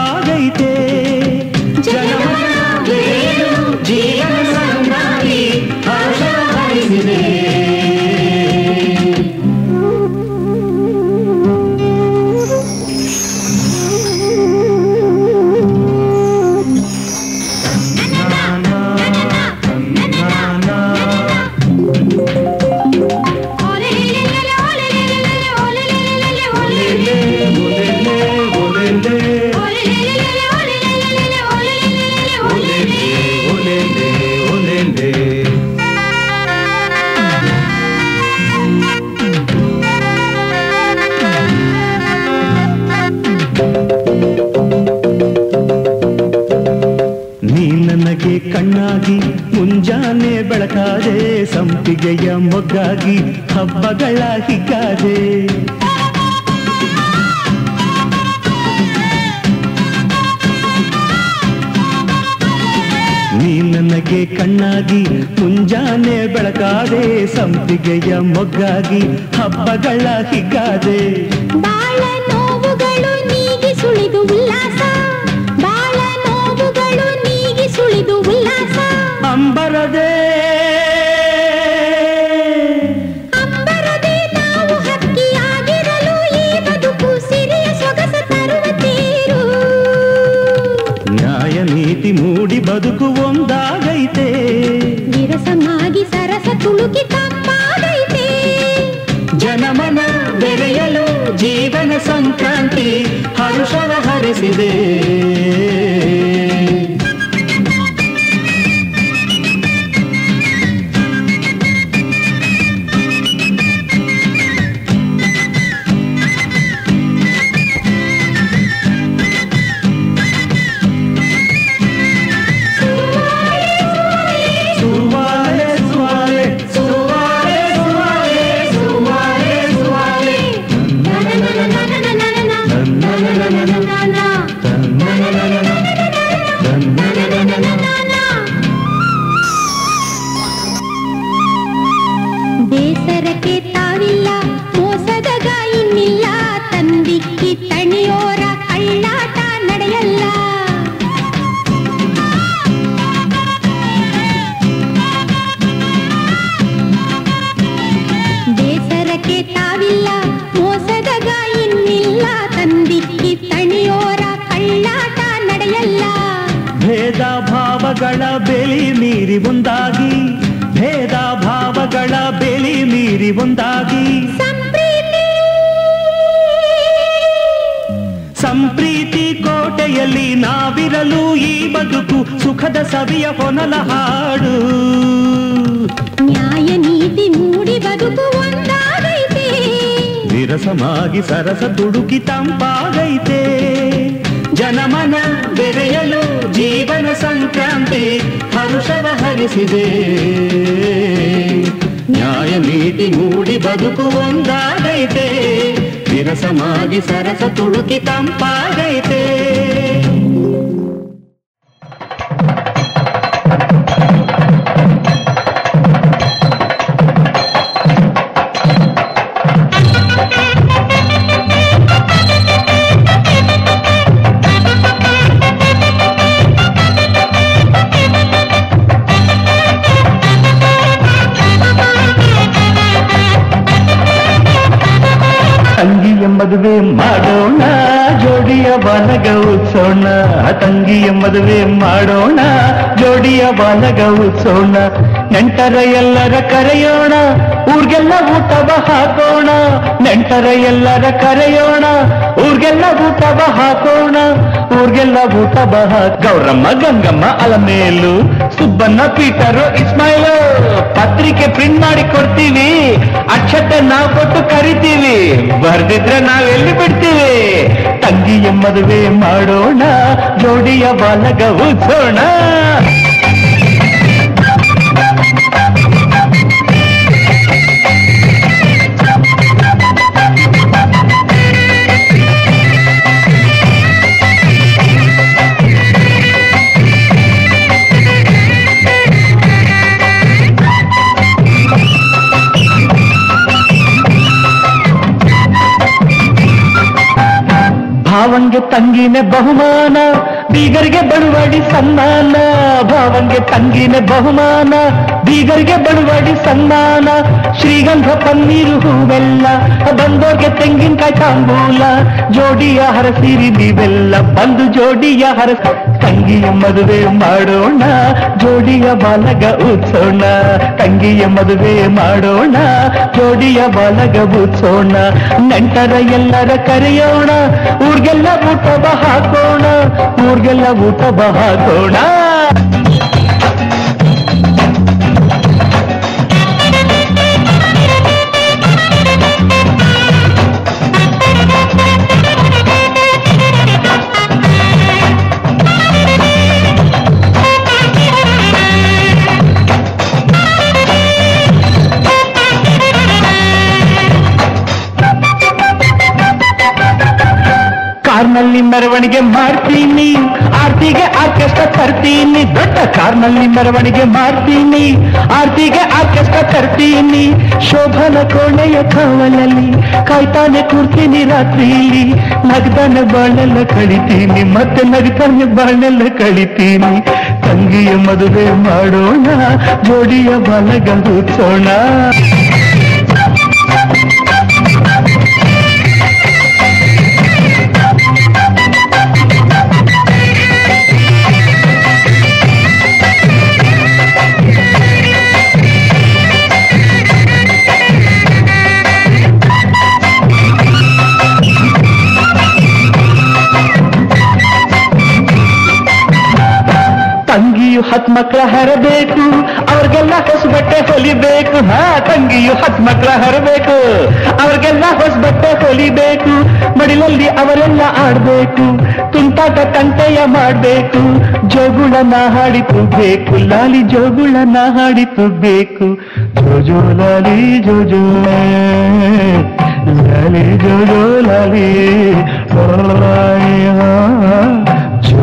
ಭಾವಗಳ ಬೆಲಿ ಮೀರಿ ಮುಂದಾಗಿ ಭೇದ ಭಾವಗಳ ಬೆಲಿ ಮೀರಿ ಮುಂದಾಗಿ ಸಂಪ್ರೀತಿ ಕೋಟೆಯಲ್ಲಿ ನಾವಿರಲು ಈ ಬದುಕು ಸುಖದ ಸವಿಯ ಹೊನಲ ಹಾಡು. ನ್ಯಾಯ ನೀತಿ ಮೂಡಿ ಬದುಕು ಒಂದಾಗೈತೆ. ವಿರಸಮಾಗಿ ಸರಸ ತುಡುಕಿ ತಂಪಾಗೈತೆ. ಜನಮನ ಬೆರೆಯಲು ಜೀವನ ಸಂಕ್ರಾಂತಿ ಹರುಷವ ಹರಿಸಿದೆ. ನ್ಯಾಯ ನೀತಿ ಮೂಡಿ ಬದುಕು ಒಂದಾಗೈತೆ. ಸರಸ ತುಳುಕಿ ತಂಪಾಗೈತೆ. ಮದುವೆ ಮಾಡೋಣ ಜೋಡಿಯ ಬಾಲಗ ಉತ್ಸೋಣ ತಂಗಿಯ ಮದುವೆ ಮಾಡೋಣ ಜೋಡಿಯ ಬಾಲಗ ಉತ್ಸೋಣ ನೆಂಟರ ಎಲ್ಲರ ಕರೆಯೋಣ, ಊರ್ಗೆಲ್ಲ ಊಟ ಹಾಕೋಣ, ನೆಂಟರ ಎಲ್ಲರ ಕರೆಯೋಣ, ಊರ್ಗೆಲ್ಲ ಊಟ ಹಾಕೋಣ, ಊರ್ಗೆಲ್ಲ ಊಟ ಬಹ ಗೌರಮ್ಮ, ಗಂಗಮ್ಮ, ಅಲಮೇಲು, ಸುಬ್ಬಣ್ಣ, ಪೀಟರು, ಇಸ್ಮಾಯಿಲು, ಪತ್ರಿಕೆ ಪ್ರಿಂಟ್ ಮಾಡಿ ಕೊಡ್ತೀವಿ, ಅಕ್ಷತೆ ನಾವು ಕೊಟ್ಟು ಕರಿತೀವಿ, ಬರ್ದಿದ್ರೆ ನಾವೆಲ್ಲಿ ಬಿಡ್ತೀವಿ? ತಂಗಿಯ ಮದುವೆ ಮಾಡೋಣ, ಜೋಡಿಯ ಬಾಲಗ ಉತ್ಸೋಣ ಭಾವಂಗೆ ತಂಗಿನೆ ಬಹುಮಾನ, ಬೀಗರಿಗೆ ಬಳುವಡಿ ಸನ್ಮಾನ ಭಾವಂಗೆ ತಂಗಿನೆ ಬಹುಮಾನ, ಬೀಗರಿಗೆ ಬಳುವಡಿ ಸನ್ಮಾನ, ಶ್ರೀಗಂಧ ಪನ್ನೀರು ಹೂವೆಲ್ಲ ಬಂದೋರ್ಗೆ ತೆಂಗಿನಕಾಯಿ ತಾಂಬೂಲ, ಜೋಡಿಯ ಹರಸಿರಿ ನೀವೆಲ್ಲ, ಬಂದು ಜೋಡಿಯ ಹರಸ ತಂಗಿಯ ಮದುವೆ ಮಾಡೋಣ ಜೋಡಿಯ ಬಾಲಗ ಉತ್ಸೋಣ ತಂಗಿಯ ಮದುವೆ ಮಾಡೋಣ ಜೋಡಿಯ ಬಾಲಗ ಉತ್ಸೋಣ ನೆಂಟರ ಎಲ್ಲರ ಕರೆಯೋಣ ಊರ್ಗೆಲ್ಲ ಊಟವ ಹಾಕೋಣ ಊರ್ಗೆಲ್ಲ ಊಟವ ಹಾಕೋಣ ಕಾರ್ನಲ್ಲಿ ಮೆರವಣಿಗೆ ಮಾಡ್ತೀನಿ. ಆರ್ತಿಗೆ ಆರ್ಕೆಸ್ಟ್ರಾ ತರ್ತೀನಿ. ದೊಡ್ಡ ಕಾರ್ನಲ್ಲಿ ಮೆರವಣಿಗೆ ಮಾಡ್ತೀನಿ. ಆರ್ತಿಗೆ ಆರ್ಕೆಸ್ಟ್ರಾ ತರ್ತೀನಿ. ಶೋಭನ ಕೋಣೆಯ ಕಾವಲಲ್ಲಿ ಕಾಯ್ತಾನೆ ಕೂರ್ತೀನಿ ರಾತ್ರಿಲಿ ನಗ್ದಾನೆ ಬಾಳೆಲ್ಲ ಕಳಿತೀನಿ. ಮತ್ತೆ ನಗ್ತಾನೆ ಬಾಳೆಲ್ಲ ಕಳಿತೀನಿ. ತಂಗಿಯ ಮದುವೆ ಮಾಡೋಣ, ಜೋಡಿಯ ಬಲಗೂಸೋಣ ತಂಗಿಯು ಹತ್ ಮಕ್ಕಳ ಹರಬೇಕು, ಅವ್ರಿಗೆಲ್ಲ ಹೊಸ ಬಟ್ಟೆ ಹೊಲಿಬೇಕು. ಹಾ, ತಂಗಿಯು ಹತ್ ಮಕ್ಕಳ ಹರಬೇಕು, ಅವ್ರಿಗೆಲ್ಲ ಹೊಸ ಬಟ್ಟೆ ಹೊಲಿಬೇಕು. ಮಡಿಲಲ್ಲಿ ಅವರೆಲ್ಲ ಆಡ್ಬೇಕು, ತುಂಟಾಟ ತಂಟೆಯ ಮಾಡ್ಬೇಕು. ಜೋಗುಳನ ಹಾಡಿ ತುಗ್ಬೇಕು, ಲಾಲಿ ಜೋಗುಳನ ಹಾಡಿ ತುಗ್ಬೇಕು. ಜೋಜೋ ಲಾಲಿ ಜೋಜೋ ಲಾಲಿ ಜೋಜೋ, ಲಾಲಿ.